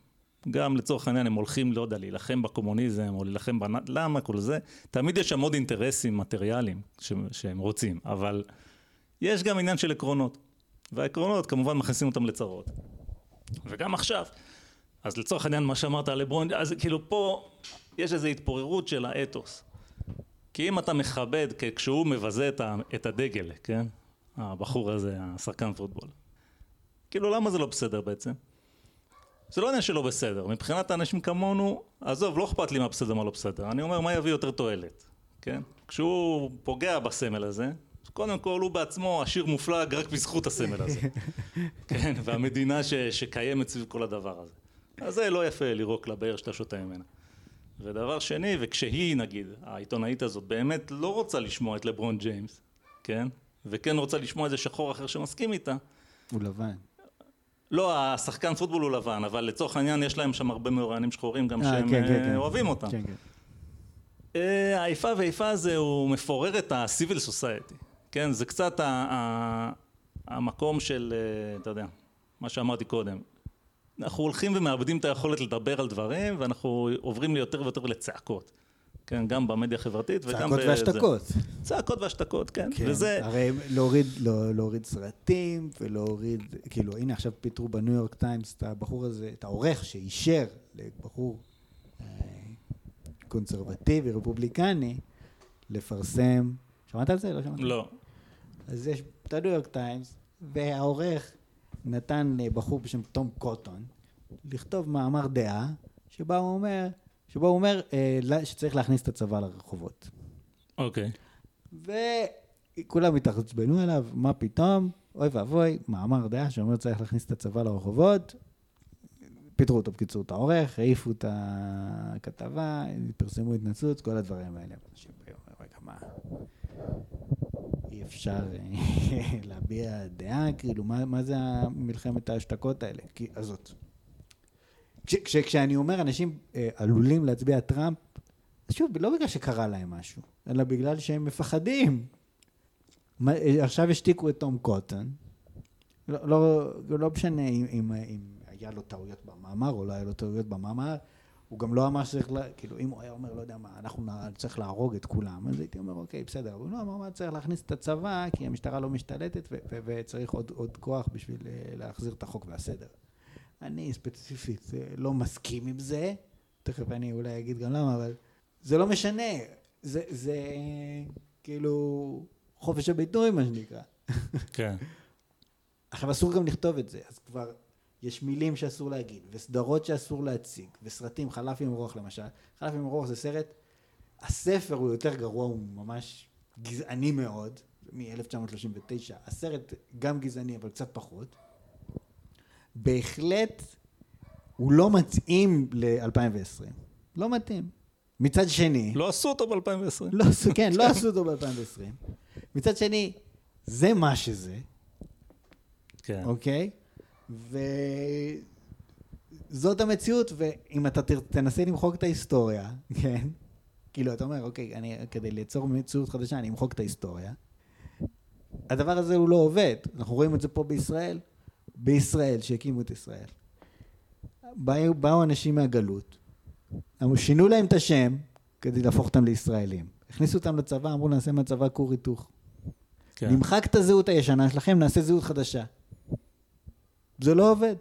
גם לצורך העניין הם הולכים, לא יודע, להילחם בקומוניזם או להילחם בנ... למה כל זה? תמיד יש שם עוד אינטרסים מטריאליים ש... שהם רוצים, אבל יש גם עניין של עקרונות. והעקרונות כמובן מכניסים אותם לצרות. וגם עכשיו. אז לצורך העניין מה שאמרת על לברון, אז כאילו פה יש איזו התפוררות של האתוס. כי אם אתה מכבד כשהוא מבזה את הדגל, כן? הבחור הזה, השחקן פוטבול. כאילו למה זה לא בסדר בעצם? זה לא עניין שלא בסדר, מבחינת האנשים כמונו, עזוב, לא אכפת לי מה בסדר מה לא בסדר, אני אומר מה יביא יותר תועלת, כן? כשהוא פוגע בסמל הזה, קודם כל הוא בעצמו עשיר מופלג רק בזכות הסמל הזה, כן? והמדינה ש, שקיימת סביב כל הדבר הזה. אז זה לא יפה לירוק לבאר שאתה שותה ממנה. ודבר שני, וכשהיא נגיד, העיתונאית הזאת באמת לא רוצה לשמוע את לברון ג'יימס, כן? וכן רוצה לשמוע איזה שחור אחר שמסכים איתה.
הוא לבן.
לא, השחקן פוטבול הוא לבן, אבל לצורך העניין יש להם שם הרבה מרואיינים שחורים גם 아, אה, שהם כן, כן, כן. אוהבים אותם. כן, כן. אה, האיפה ואיפה הזה הוא מפורר את ה-civil society, כן? זה קצת ה- ה- המקום של, אתה יודע, מה שאמרתי קודם. אנחנו הולכים ומאבדים את היכולת לדבר על דברים, ואנחנו עוברים ליותר ויותר לצעקות. כן, גם במדיה החברתית וגם...
צעקות והשתקות.
צעקות והשתקות, כן.
כן, וזה... הרי להוריד, לא, להוריד סרטים ולהוריד, כאילו, הנה עכשיו פיטרו בניו יורק טיימס את הבחור הזה, את העורך שאישר לבחור אה, קונסרבטיבי, רפובליקני, לפרסם, שמעת על זה? לא שמעת?
לא.
אז יש את הניו יורק טיימס, והעורך נתן לבחור בשם תום קוטון לכתוב מאמר דעה, שבה הוא אומר, שבו הוא אומר אה, שצריך להכניס את הצבא לרחובות.
אוקיי.
Okay. וכולם התעצבנו אליו, מה פתאום? אוי ואבוי, מאמר דעה שאומר שצריך להכניס את הצבא לרחובות. פיטרו אותו בקיצור את העורך, העיפו את הכתבה, פרסמו התנצלות, כל הדברים האלה. אנשים רגע, מה? אפשר אה, להביע דעה, כאילו, מה, מה זה מלחמת ההשתקות האלה? כי, הזאת. כש, כש, כשאני אומר אנשים אה, עלולים להצביע טראמפ, שוב, לא בגלל שקרה להם משהו, אלא בגלל שהם מפחדים. מה, אה, עכשיו השתיקו את תום קוטון, לא, לא, לא משנה אם, אם, אם היה לו טעויות במאמר או לא היה לו טעויות במאמר, הוא גם לא אמר שצריך, לה, כאילו, אם הוא היה אומר, לא יודע מה, אנחנו צריך להרוג את כולם, אז הייתי אומר, אוקיי, בסדר, אבל הוא לא אמר, מה צריך להכניס את הצבא, כי המשטרה לא משתלטת וצריך עוד, עוד כוח בשביל אה, להחזיר את החוק והסדר. אני ספציפית אה, לא מסכים עם זה, תכף אני אולי אגיד גם למה, אבל זה לא משנה, זה, זה כאילו חופש הביטוי, מה שנקרא.
כן.
עכשיו, אסור גם לכתוב את זה, אז כבר יש מילים שאסור להגיד, וסדרות שאסור להציג, וסרטים, חלף עם רוח למשל. חלף עם רוח זה סרט, הספר הוא יותר גרוע, הוא ממש גזעני מאוד, מ-1939. הסרט גם גזעני, אבל קצת פחות. בהחלט הוא לא מתאים ל-2020. לא מתאים. מצד שני...
לא עשו אותו ב-2020.
לא עשו, כן, לא עשו אותו ב-2020. מצד שני, זה מה שזה.
כן.
אוקיי? וזאת המציאות, ואם אתה תנסה למחוק את ההיסטוריה, כן? כאילו, אתה אומר, אוקיי, אני, כדי ליצור מציאות חדשה, אני אמחוק את ההיסטוריה. הדבר הזה הוא לא עובד. אנחנו רואים את זה פה בישראל. בישראל, שהקימו את ישראל. באו, באו אנשים מהגלות, שינו להם את השם כדי להפוך אותם לישראלים. הכניסו אותם לצבא, אמרו נעשה מהצבא כור היתוך. כן. נמחק את הזהות הישנה שלכם, נעשה זהות חדשה. זה לא עובד.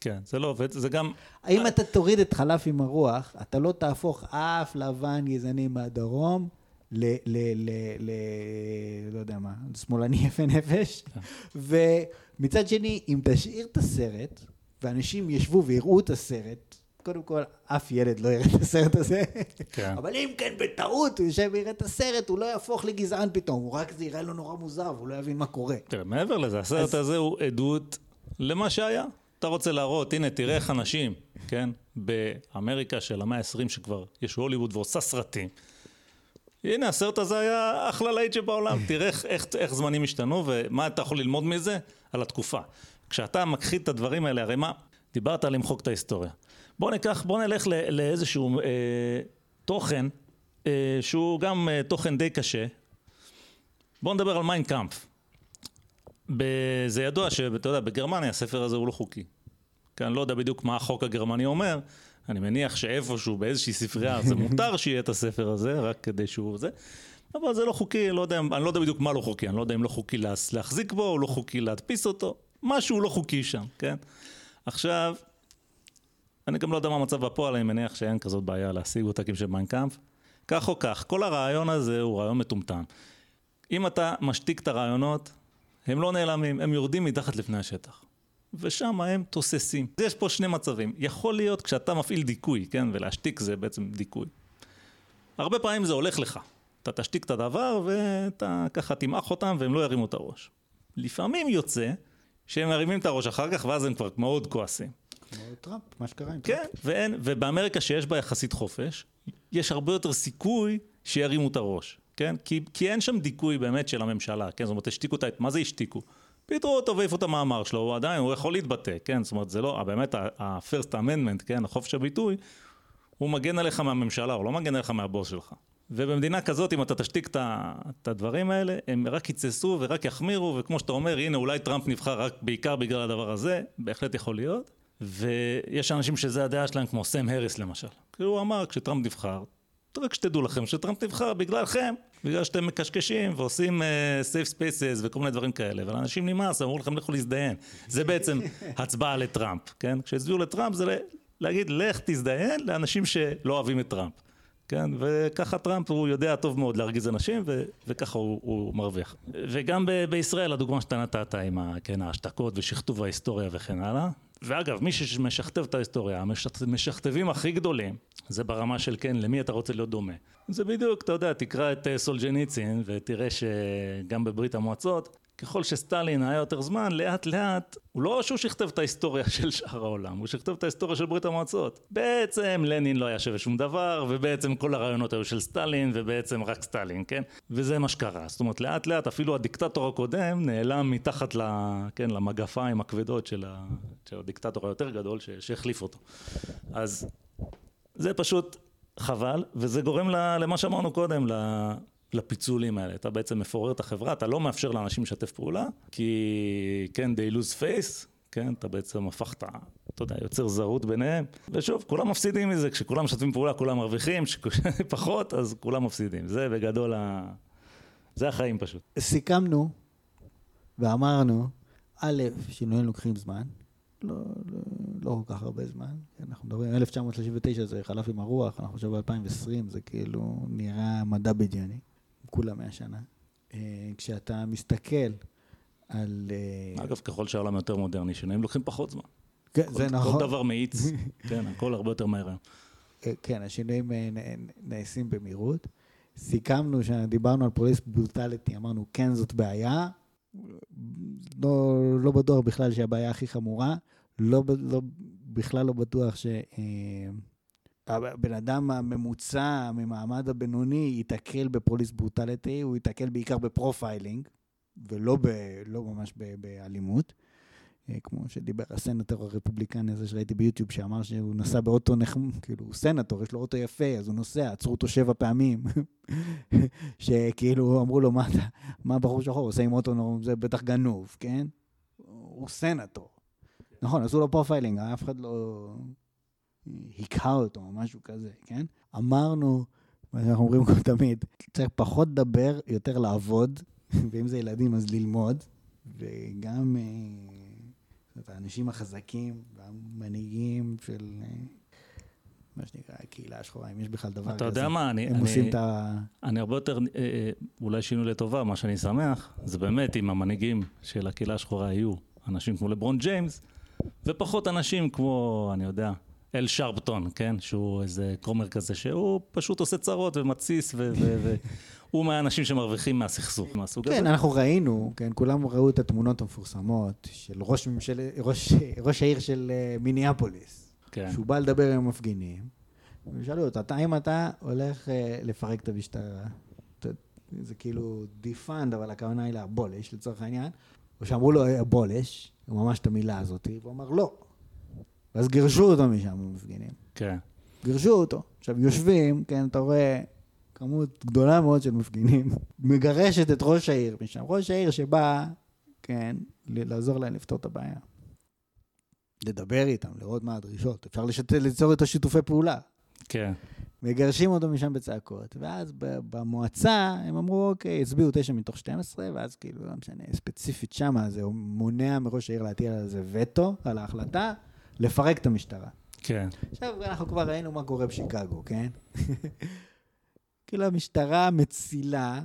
כן, זה לא עובד, זה גם...
האם אתה תוריד את חלף עם הרוח, אתה לא תהפוך אף לבן גזעני מהדרום ל... ל... ל... ל... לא יודע מה, שמאלני יפה נפש. ומצד שני, אם תשאיר את הסרט, ואנשים ישבו ויראו את הסרט, קודם כל, אף ילד לא יראה את הסרט הזה,
כן.
אבל אם כן בטעות הוא יושב ויראה את הסרט, הוא לא יהפוך לגזען פתאום, הוא רק זה יראה לו נורא מוזר, והוא לא יבין מה קורה.
תראה, מעבר לזה, הסרט
אז-
הזה הוא עדות למה שהיה. אתה רוצה להראות, הנה, תראה איך אנשים, כן, באמריקה של המאה ה-20, שכבר יש הוליווד ועושה סרטים. הנה, הסרט הזה היה אחלה להיט שבעולם. תראה איך, איך, איך זמנים השתנו, ומה אתה יכול ללמוד מזה? על התקופה. כשאתה מכחיד את הדברים האלה, הרי מה? דיברת על למחוק את ההיסטוריה. בוא ניקח, בוא נלך ל, לאיזשהו אה, תוכן, אה, שהוא גם אה, תוכן די קשה. בוא נדבר על מיינקאמפ. זה ידוע שאתה יודע, בגרמניה הספר הזה הוא לא חוקי. כי אני לא יודע בדיוק מה החוק הגרמני אומר, אני מניח שאיפשהו באיזושהי ספרייה זה מותר שיהיה את הספר הזה, רק כדי שהוא זה, אבל זה לא חוקי, לא יודע, אני לא יודע בדיוק מה לא חוקי, אני לא יודע אם לא חוקי להחזיק בו, או לא חוקי להדפיס אותו, משהו לא חוקי שם, כן? עכשיו, אני גם לא יודע מה המצב בפועל, אני מניח שאין כזאת בעיה להשיג עותקים של מיינקאמפ. כך או כך, כל הרעיון הזה הוא רעיון מטומטם. אם אתה משתיק את הרעיונות, הם לא נעלמים, הם יורדים מתחת לפני השטח. ושם הם תוססים. יש פה שני מצבים. יכול להיות כשאתה מפעיל דיכוי, כן? ולהשתיק זה בעצם דיכוי. הרבה פעמים זה הולך לך. אתה תשתיק את הדבר ואתה ככה תמעך אותם והם לא ירימו את הראש. לפעמים יוצא שהם מרימים את הראש אחר כך ואז הם כבר מאוד כועסים.
כמו טראמפ, מה שקרה עם טראמפ.
כן, ואין, ובאמריקה שיש בה יחסית חופש, יש הרבה יותר סיכוי שירימו את הראש, כן? כי, כי אין שם דיכוי באמת של הממשלה, כן? זאת אומרת, השתיקו את ה... מה זה השתיקו? פיטרו אותו והעיפו את המאמר שלו, הוא עדיין, הוא יכול להתבטא, כן? זאת אומרת, זה לא, באמת, ה-first amendment, כן? החופש הביטוי, הוא מגן עליך מהממשלה, הוא לא מגן עליך מהבוס שלך. ובמדינה כזאת, אם אתה תשתיק את הדברים האלה, הם רק יתססו ורק יחמירו, וכמו שאתה אומר, הנה, אולי טראמפ נבחר רק בעיקר בגלל הדבר הזה, בהחלט יכול להיות. ויש אנשים שזה הדעה שלהם, כמו סם הריס למשל. כי הוא אמר, כשטראמפ נבחר, רק שתדעו לכם שטראמפ נבחר בגללכם, בגלל שאתם מקשקשים ועושים uh, safe spaces וכל מיני דברים כאלה, ולאנשים נמאס, אמרו לכם לכו להזדיין. זה בעצם הצבעה לטראמפ, כן? כשהצביעו לטראמפ זה להגיד, לך תזדיין לאנשים שלא אוהבים את טראמפ. כן, וככה טראמפ הוא יודע טוב מאוד להרגיז אנשים ו- וככה הוא, הוא מרוויח. וגם ב- בישראל הדוגמה שאתה נתת עם ה- כן, ההשתקות ושכתוב ההיסטוריה וכן הלאה. ואגב, מי שמשכתב את ההיסטוריה, המשכתבים הכי גדולים, זה ברמה של כן, למי אתה רוצה להיות דומה. זה בדיוק, אתה יודע, תקרא את אה, סולג'ניצין ותראה שגם בברית המועצות, ככל שסטלין היה יותר זמן, לאט לאט, הוא לא שהוא שכתב את ההיסטוריה של שאר העולם, הוא שכתב את ההיסטוריה של ברית המועצות. בעצם לנין לא היה שווה שום דבר, ובעצם כל הרעיונות היו של סטלין, ובעצם רק סטלין, כן? וזה מה שקרה. זאת אומרת, לאט לאט אפילו הדיקטטור הקודם נעלם מתחת ל, כן, למגפיים הכבדות של, ה, של הדיקטטור היותר גדול ש, שהחליף אותו. אז זה פשוט חבל, וזה גורם למה שאמרנו קודם, ל- לפיצולים האלה. אתה בעצם מפורר את החברה, אתה לא מאפשר לאנשים לשתף פעולה, כי כן, they lose face, כן, אתה בעצם הפכת, אתה יודע, יוצר זרות ביניהם. ושוב, כולם מפסידים מזה, כשכולם משתפים פעולה כולם מרוויחים, כשפחות אז כולם מפסידים. זה בגדול ה... זה החיים פשוט.
סיכמנו ואמרנו, א', שינויים לוקחים זמן, לא, לא, לא כל כך הרבה זמן. אנחנו מדברים, 1939 זה חלף עם הרוח, אנחנו עכשיו ב-2020, זה כאילו נראה מדע בדיוני, כולה 100 שנה. אה, כשאתה מסתכל על... אה,
אגב, ככל שהעולם יותר מודרני, שינויים לוקחים פחות זמן.
כן,
כל-
זה נכון.
כל דבר מאיץ, כן, הכל הרבה יותר מהר.
אה, כן, השינויים אה, נעשים במהירות. סיכמנו שדיברנו על police brutality, אמרנו, כן, זאת בעיה. לא, לא בטוח בכלל שהבעיה הכי חמורה. לא, לא, בכלל לא בטוח שהבן אדם הממוצע ממעמד הבינוני ייתקל ב police brutality, הוא ייתקל בעיקר ב profiling, ולא ב, לא ממש ב, באלימות. אה, כמו שדיבר הסנטור הרפובליקני הזה שראיתי ביוטיוב, שאמר שהוא נסע באוטו נחמד, כאילו, הוא סנטור, יש לו אוטו יפה, אז הוא נוסע, עצרו אותו שבע פעמים. שכאילו אמרו לו, מה מה בחור שחור עושה עם אוטו, נו, זה בטח גנוב, כן? הוא סנטור. נכון, עשו לו profiling, אף אחד לא היכה אותו או משהו כזה, כן? אמרנו, מה שאנחנו אומרים כל תמיד, צריך פחות לדבר, יותר לעבוד, ואם זה ילדים אז ללמוד, וגם אה, האנשים החזקים והמנהיגים של... אה, מה שנקרא, הקהילה השחורה, אם יש בכלל דבר כזה.
אתה יודע מה, אני...
הם
אני-
עושים את ה...
אני הרבה יותר, אה, אולי שינוי לטובה, מה שאני שמח, זה באמת אם המנהיגים של הקהילה השחורה יהיו אנשים כמו לברון ג'יימס, ופחות אנשים כמו, אני יודע, אל שרפטון, כן? שהוא איזה כומר כזה, שהוא פשוט עושה צרות ומתסיס, והוא מהאנשים שמרוויחים מהסכסוך, מהסוג הזה.
כן, אנחנו ראינו, כן, כולם ראו את התמונות המפורסמות של ראש ממשל... ראש, ראש העיר של אה, מיניאפוליס,
כן,
שהוא בא לדבר עם המפגינים, ושאלו אותו, אתה, האם אתה הולך אה, לפרק את המשטרה? זה כאילו defund, אבל הכוונה היא ל abolish, לצורך העניין. או שאמרו לו "אה, abolish, ממש את המילה הזאת, והוא אמר לא. ואז גירשו אותו משם, המפגינים.
כן,
גירשו אותו. עכשיו, יושבים, כן, אתה רואה כמות גדולה מאוד של מפגינים, מגרשת את ראש העיר משם. ראש העיר שבא, כן, לעזור להם לפתור את הבעיה. לדבר איתם, לראות מה הדרישות. אפשר לשת... ליצור איתו שיתופי פעולה.
כן,
מגרשים אותו משם בצעקות, ואז במועצה הם אמרו, אוקיי, הצביעו תשע מתוך 12, ואז כאילו, לא משנה, ספציפית שמה, זה מונע מראש העיר להטיל על זה וטו, על ההחלטה, לפרק את המשטרה.
כן,
עכשיו, אנחנו כבר ראינו מה קורה בשיקגו, כן? כאילו המשטרה מצילה,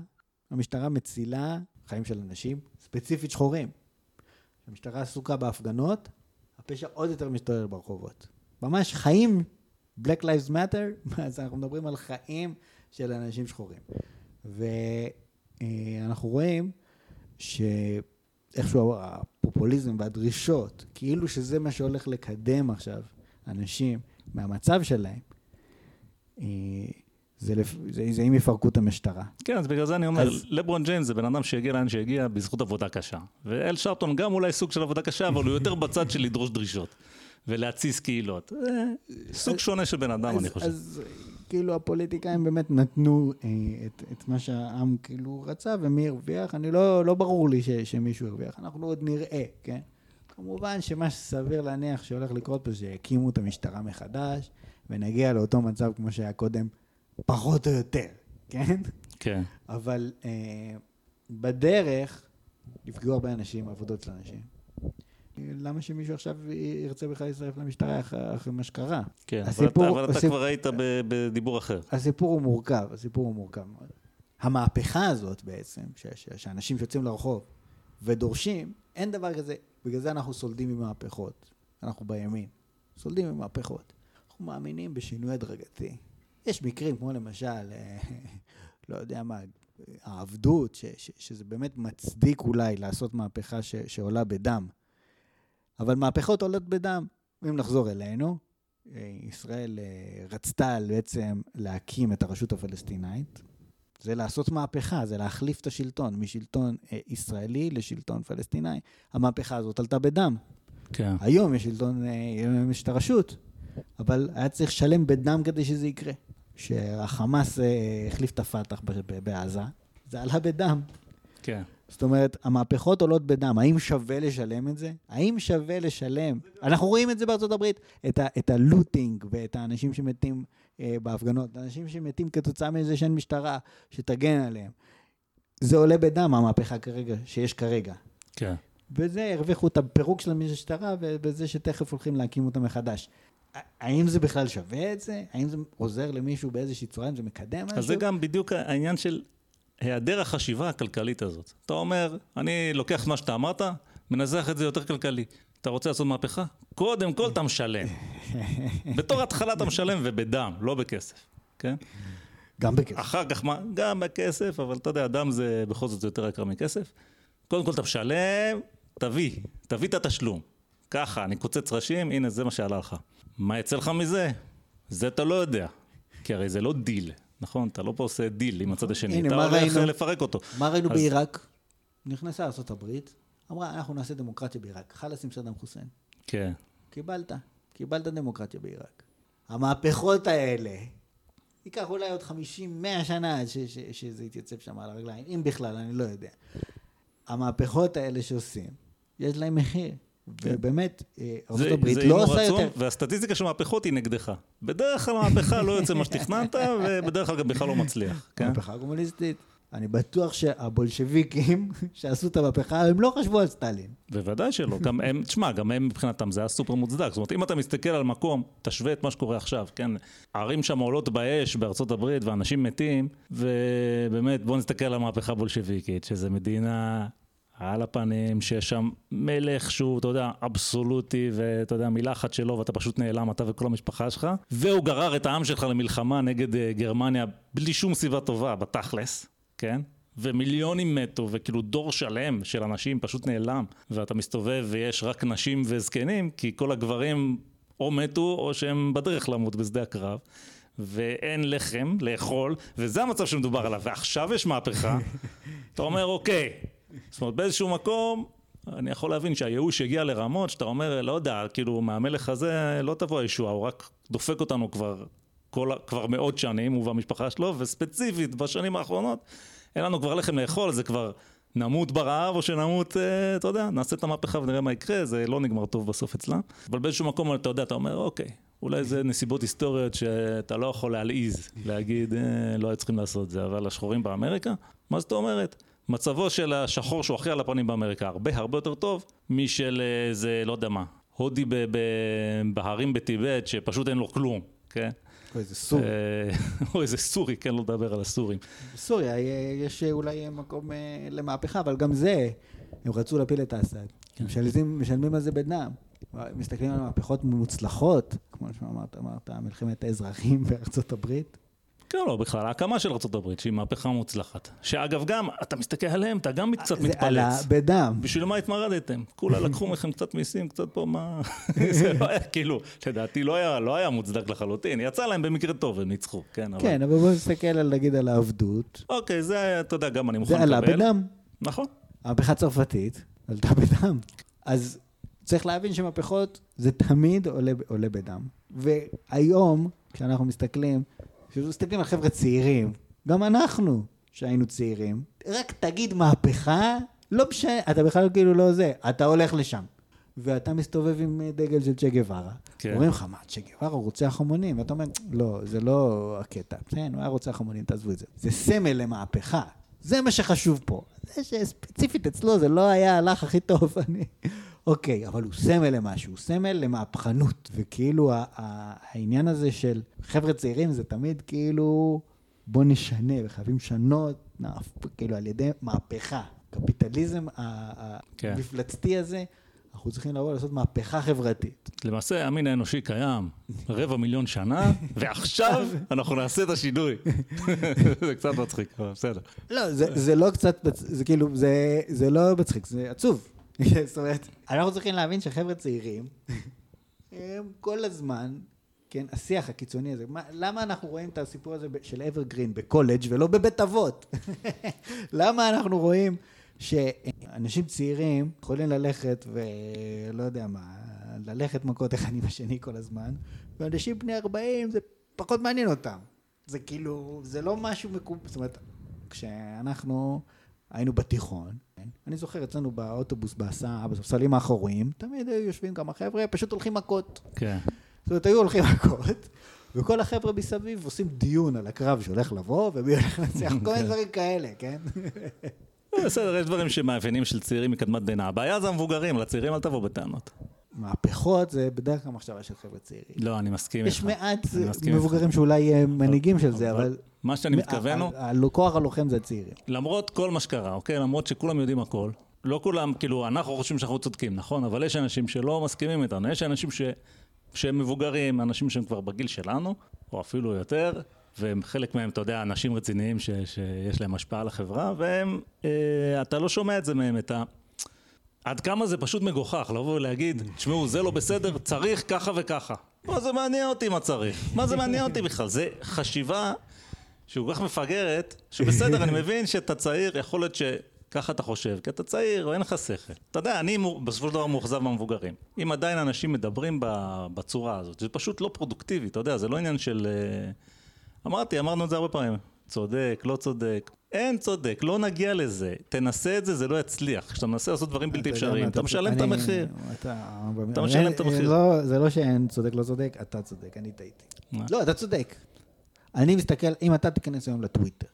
המשטרה מצילה חיים של אנשים, ספציפית שחורים. המשטרה עסוקה בהפגנות, הפשע עוד יותר משתולל ברחובות. ממש חיים, Black Lives Matter, אז אנחנו מדברים על חיים של אנשים שחורים. ואנחנו רואים שאיכשהו הפופוליזם והדרישות, כאילו שזה מה שהולך לקדם עכשיו אנשים מהמצב שלהם, אה, זה, לפ... זה, זה אם יפרקו את המשטרה.
כן, אז בגלל זה אני אומר,
אז-
לברון ג'יימס זה בן אדם שהגיע לאן שהגיע בזכות עבודה קשה. ואל שרפטון גם אולי סוג של עבודה קשה, אבל הוא יותר בצד של לדרוש דרישות. ולהתסיס קהילות. זה סוג שונה של בן אדם, אני חושב.
אז כאילו הפוליטיקאים באמת נתנו אה, את, את מה שהעם כאילו רצה, ומי הרוויח? אני לא, לא ברור לי ש, שמישהו הרוויח, אנחנו עוד נראה, כן? כמובן שמה שסביר להניח שהולך לקרות פה, שיקימו את המשטרה מחדש, ונגיע לאותו מצב כמו שהיה קודם, פחות או יותר, כן?
כן,
אבל אה, בדרך נפגעו הרבה אנשים, עבודות של אנשים. למה שמישהו עכשיו ירצה בכלל להצטרף למשטרה אחרי, מה שקרה?
כן. אבל
הסיפור-
אתה- אבל אתה
הסיפ-
כבר היית בדיבור אחר.
הסיפור הוא מורכב, הסיפור הוא מורכב מאוד. המהפכה הזאת בעצם, ש- ש- שאנשים שיוצאים לרחוב ודורשים, אין דבר כזה, בגלל זה אנחנו סולדים ממהפכות. אנחנו בימין, סולדים ממהפכות. אנחנו מאמינים בשינוי הדרגתי. יש מקרים כמו למשל, אה, לא יודע מה, העבדות, ש- ש- שזה באמת מצדיק אולי לעשות מהפכה ש- שעולה בדם. אבל מהפכות עולות בדם. אם נחזור אלינו, אה, ישראל אה, רצתה בעצם להקים את הרשות הפלסטינאית. זה לעשות מהפכה, זה להחליף את השלטון משלטון אה, ישראלי לשלטון פלסטיני. המהפכה הזאת עלתה בדם.
כן.
היום יש שלטון, אה, יש את הרשות, אבל היה צריך לשלם בדם כדי שזה יקרה. כשהחמאס החליף את הפת"ח בעזה, זה עלה בדם.
כן.
זאת אומרת, המהפכות עולות בדם. האם שווה לשלם את זה? האם שווה לשלם? אנחנו רואים את זה בארצות הברית, את, ה, את הלוטינג ואת האנשים שמתים אה, בהפגנות, אנשים שמתים כתוצאה מזה שאין משטרה שתגן עליהם. זה עולה בדם, המהפכה כרגע, שיש כרגע.
כן.
וזה, הרוויחו את הפירוק של המשטרה ובזה שתכף הולכים להקים אותה מחדש. האם זה בכלל שווה את זה? האם זה עוזר למישהו באיזושהי צורה? האם זה מקדם משהו?
אז זה גם בדיוק העניין של היעדר החשיבה הכלכלית הזאת. אתה אומר, אני לוקח מה שאתה אמרת, מנזח את זה יותר כלכלי. אתה רוצה לעשות מהפכה? קודם כל אתה משלם. בתור התחלה אתה משלם ובדם, לא בכסף, כן?
גם בכסף.
אחר כך מה? גם בכסף, אבל אתה יודע, דם זה בכל זאת יותר יקר מכסף. קודם כל אתה משלם, תביא, תביא את התשלום. ככה, אני קוצץ ראשים, הנה זה מה שעלה לך. מה יצא לך מזה? זה אתה לא יודע. כי הרי זה לא דיל, נכון? אתה לא פה עושה דיל עם הצד השני,
הנה,
אתה הולך? לפרק אותו.
מה ראינו
אז-
בעיראק? נכנסה ארה"ב, אמרה, אנחנו נעשה דמוקרטיה בעיראק. חלאס עם סדאם חוסיין.
כן,
קיבלת, קיבלת דמוקרטיה בעיראק. המהפכות האלה, ייקח אולי עוד 50-100 שנה עד ש- ש- שזה יתייצב שם על הרגליים, אם בכלל, אני לא יודע. המהפכות האלה שעושים, יש להם מחיר. ובאמת, אה,
כן.
ארה"ב
זה
לא עושה יותר.
והסטטיסטיקה של מהפכות היא נגדך. בדרך כלל מהפכה לא יוצא מה שתכננת, ובדרך כלל גם בכלל לא מצליח, כן?
המהפכה הקומוניסטית, אני בטוח שהבולשביקים שעשו את המהפכה, הם לא חשבו על סטלין.
בוודאי שלא. גם הם, תשמע, גם הם מבחינתם זה היה סופר מוצדק. זאת אומרת, אם אתה מסתכל על מקום, תשווה את מה שקורה עכשיו, כן? הערים שם עולות באש בארצות הברית ואנשים מתים, ובאמת, בוא נסתכל על המהפכה הבולשביקית, שזו מדינה על הפנים, שיש שם מלך שהוא, אתה יודע, אבסולוטי, ואתה יודע, מילה אחת שלו, ואתה פשוט נעלם, אתה וכל המשפחה שלך, והוא גרר את העם שלך למלחמה נגד אה, גרמניה בלי שום סיבה טובה, בתכלס, כן? ומיליונים מתו, וכאילו דור שלם של אנשים פשוט נעלם, ואתה מסתובב ויש רק נשים וזקנים, כי כל הגברים או מתו או שהם בדרך למות בשדה הקרב. ואין לחם לאכול, וזה המצב שמדובר עליו, ועכשיו יש מהפכה, אתה אומר אוקיי, זאת אומרת באיזשהו מקום, אני יכול להבין שהייאוש הגיע לרמות שאתה אומר, לא יודע, כאילו מהמלך הזה לא תבוא הישועה, הוא רק דופק אותנו כבר, כל, כבר מאות שנים, הוא והמשפחה שלו, וספציפית בשנים האחרונות, אין לנו כבר לחם לאכול, זה כבר נמות ברעב או שנמות, אה, אתה יודע, נעשה את המהפכה ונראה מה יקרה, זה לא נגמר טוב בסוף אצלם. אבל באיזשהו מקום אתה יודע, אתה אומר, אוקיי, אולי זה נסיבות היסטוריות שאתה לא יכול להלעיז, להגיד, אה, לא היו צריכים לעשות זה, אבל השחורים באמריקה, מה זאת אומרת? מצבו של השחור שהוא הכי על הפנים באמריקה הרבה הרבה יותר טוב משל איזה, לא יודע מה, הודי בהרים בטיבט שפשוט אין לו כלום, כן?
או איזה סור.
אה, או איזה סורי, כן, לא לדבר על הסורים.
בסוריה אה, יש אולי מקום אה, למהפכה, אבל גם זה, הם רצו להפיל את אסד.
כן.
משלמים, משלמים על זה בדם. מסתכלים על מהפכות מוצלחות, כמו שאמרת, אמרת, מלחמת האזרחים בארצות הברית.
כן, לא, בכלל, ההקמה של ארה"ב, שהיא מהפכה מוצלחת. שאגב, גם, אתה מסתכל עליהם, אתה גם קצת
זה עלה
מתפלץ.
בדם.
בשביל מה התמרדתם? כולה לקחו מכם קצת מיסים, קצת פה מה... זה לא היה, כאילו, לדעתי לא היה, לא היה מוצדק לחלוטין. יצא להם במקרה טוב, הם ניצחו, כן, אבל...
כן, אבל בוא נסתכל על, נגיד, על העבדות.
אוקיי, זה, היה, אתה יודע, גם אני מוכן
זה עלה
לקבל.
בדם.
נכון.
המהפכה הצרפתית עלתה בדם. אז צריך להבין שמהפכות זה תמיד עולה, עולה בדם. והיום, כשאנחנו מסתכלים, כשמסתכלים על חבר'ה צעירים, גם אנחנו, שהיינו צעירים, רק תגיד מהפכה, לא משנה, אתה בכלל כאילו לא זה, אתה הולך לשם. ואתה מסתובב עם דגל של צ'ה גווארה.
כן.
אומרים לך, מה, צ'ה גווארה הוא רוצח המונים? ואתה אומר, לא, זה לא הקטע. כן, הוא היה רוצח המונים, תעזבו את זה. זה סמל למהפכה. זה מה שחשוב פה. זה שספציפית אצלו זה לא היה הלך הכי טוב, אני... אוקיי, אבל הוא סמל למשהו, הוא סמל למהפכנות. וכאילו העניין הזה של חבר'ה צעירים זה תמיד כאילו, בוא נשנה, וחייבים לשנות, כאילו על ידי מהפכה. קפיטליזם ה-
כן.
המפלצתי הזה, אנחנו צריכים לבוא לעשות מהפכה חברתית.
למעשה, המין האנושי קיים רבע מיליון שנה, ועכשיו אנחנו נעשה את השינוי. זה קצת מצחיק, אבל בסדר.
לא, זה, זה לא קצת, זה כאילו, זה, זה לא מצחיק, זה עצוב. זאת אומרת, אנחנו צריכים להבין שחבר'ה צעירים, הם כל הזמן, כן, השיח הקיצוני הזה, מה, למה אנחנו רואים את הסיפור הזה של אברגרין בקולג' ולא בבית אבות? למה אנחנו רואים שאנשים צעירים יכולים ללכת ולא יודע מה, ללכת מכות אחד עם השני כל הזמן, ואנשים בני 40 זה פחות מעניין אותם. זה כאילו, זה לא משהו מקובל, זאת אומרת, כשאנחנו היינו בתיכון, כן? אני זוכר אצלנו באוטובוס בהסעה, בספסלים האחוריים, תמיד היו יושבים כמה חבר'ה, פשוט הולכים מכות.
כן.
זאת אומרת, היו הולכים מכות, וכל החבר'ה מסביב עושים דיון על הקרב שהולך לבוא, ומי הולך לנצח, כל מיני דברים כאלה, כן?
בסדר, יש דברים שמאפיינים של צעירים מקדמת דנא. הבעיה זה המבוגרים, לצעירים אל תבוא בטענות.
מהפכות זה בדרך כלל מחשבה של חבר'ה צעירים.
לא, אני מסכים
יש
איתך.
מעט
אני מסכים
מבוגרים שאולי הם מנהיגים של זה, אבל...
מה שאני מתכוון הוא,
הכוח הלוחם זה הצעירים.
למרות כל מה שקרה, אוקיי? למרות שכולם יודעים הכל, לא כולם, כאילו, אנחנו חושבים שאנחנו צודקים, נכון? אבל יש אנשים שלא מסכימים איתנו, יש אנשים ש... שהם מבוגרים, אנשים שהם כבר בגיל שלנו, או אפילו יותר, והם חלק מהם, אתה יודע, אנשים רציניים ש... שיש להם השפעה על החברה, והם, אה, אתה לא שומע את זה מהם, את ה... עד כמה זה פשוט מגוחך לבוא ולהגיד, תשמעו, זה לא בסדר, צריך ככה וככה. מה זה מעניין אותי מה צריך? מה זה מעניין אותי בכלל? זה חשיבה שהוא כל כך מפגרת, שבסדר, אני מבין שאתה צעיר, יכול להיות שככה אתה חושב, כי אתה צעיר, ואין לך שכל. אתה יודע, אני בסופו של דבר מאוכזב מהמבוגרים. אם עדיין אנשים מדברים בצורה הזאת, זה פשוט לא פרודוקטיבי, אתה יודע, זה לא עניין של... אה, אמרתי, אמרנו את זה הרבה פעמים. צודק, לא צודק. אין צודק, לא נגיע לזה. תנסה את זה, זה לא יצליח. כשאתה מנסה לעשות דברים בלתי אפשריים, אתה משלם את המחיר.
אתה
משלם את המחיר.
לא, זה לא שאין צודק, לא צודק, אתה צודק, אני טעיתי. לא, אתה צודק. אני מסתכל, אם אתה תיכנס היום לטוויטר,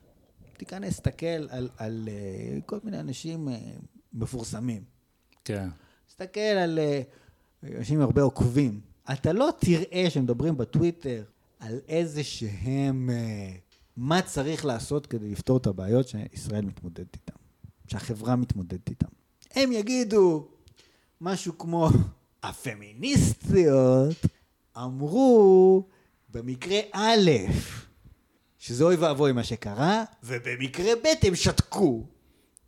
תיכנס, תסתכל על, על uh, כל מיני אנשים uh, מפורסמים.
כן.
תסתכל על uh, אנשים עם הרבה עוקבים. אתה לא תראה שמדברים בטוויטר על איזה שהם, uh, מה צריך לעשות כדי לפתור את הבעיות שישראל מתמודדת איתן, שהחברה מתמודדת איתן. הם יגידו משהו כמו, הפמיניסטיות אמרו במקרה א', שזה אוי ואבוי מה שקרה, ובמקרה ב' הם שתקו.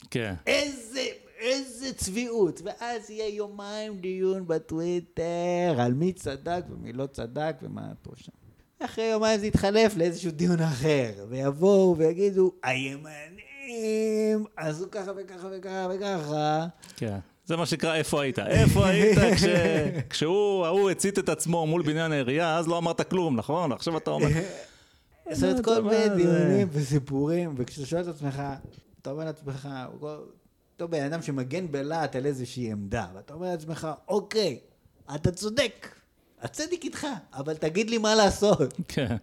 כן.
איזה, איזה צביעות. ואז יהיה יומיים דיון בטוויטר על מי צדק ומי לא צדק ומה פה שם. אחרי יומיים זה יתחלף לאיזשהו דיון אחר, ויבואו ויגידו, הימנים עשו ככה וככה וככה וככה.
כן. זה מה שנקרא איפה היית. איפה היית כש... כשהוא, ההוא הצית את עצמו מול בניין העירייה, אז לא אמרת כלום, נכון? עכשיו אתה אומר...
זאת אומרת, כל מיני דיונים וסיפורים, וכשאתה שואל את עצמך, אתה אומר לעצמך, אותו בן אדם שמגן בלהט על איזושהי עמדה, ואתה אומר לעצמך, אוקיי, אתה צודק, הצדק איתך, אבל תגיד לי מה לעשות.
כן.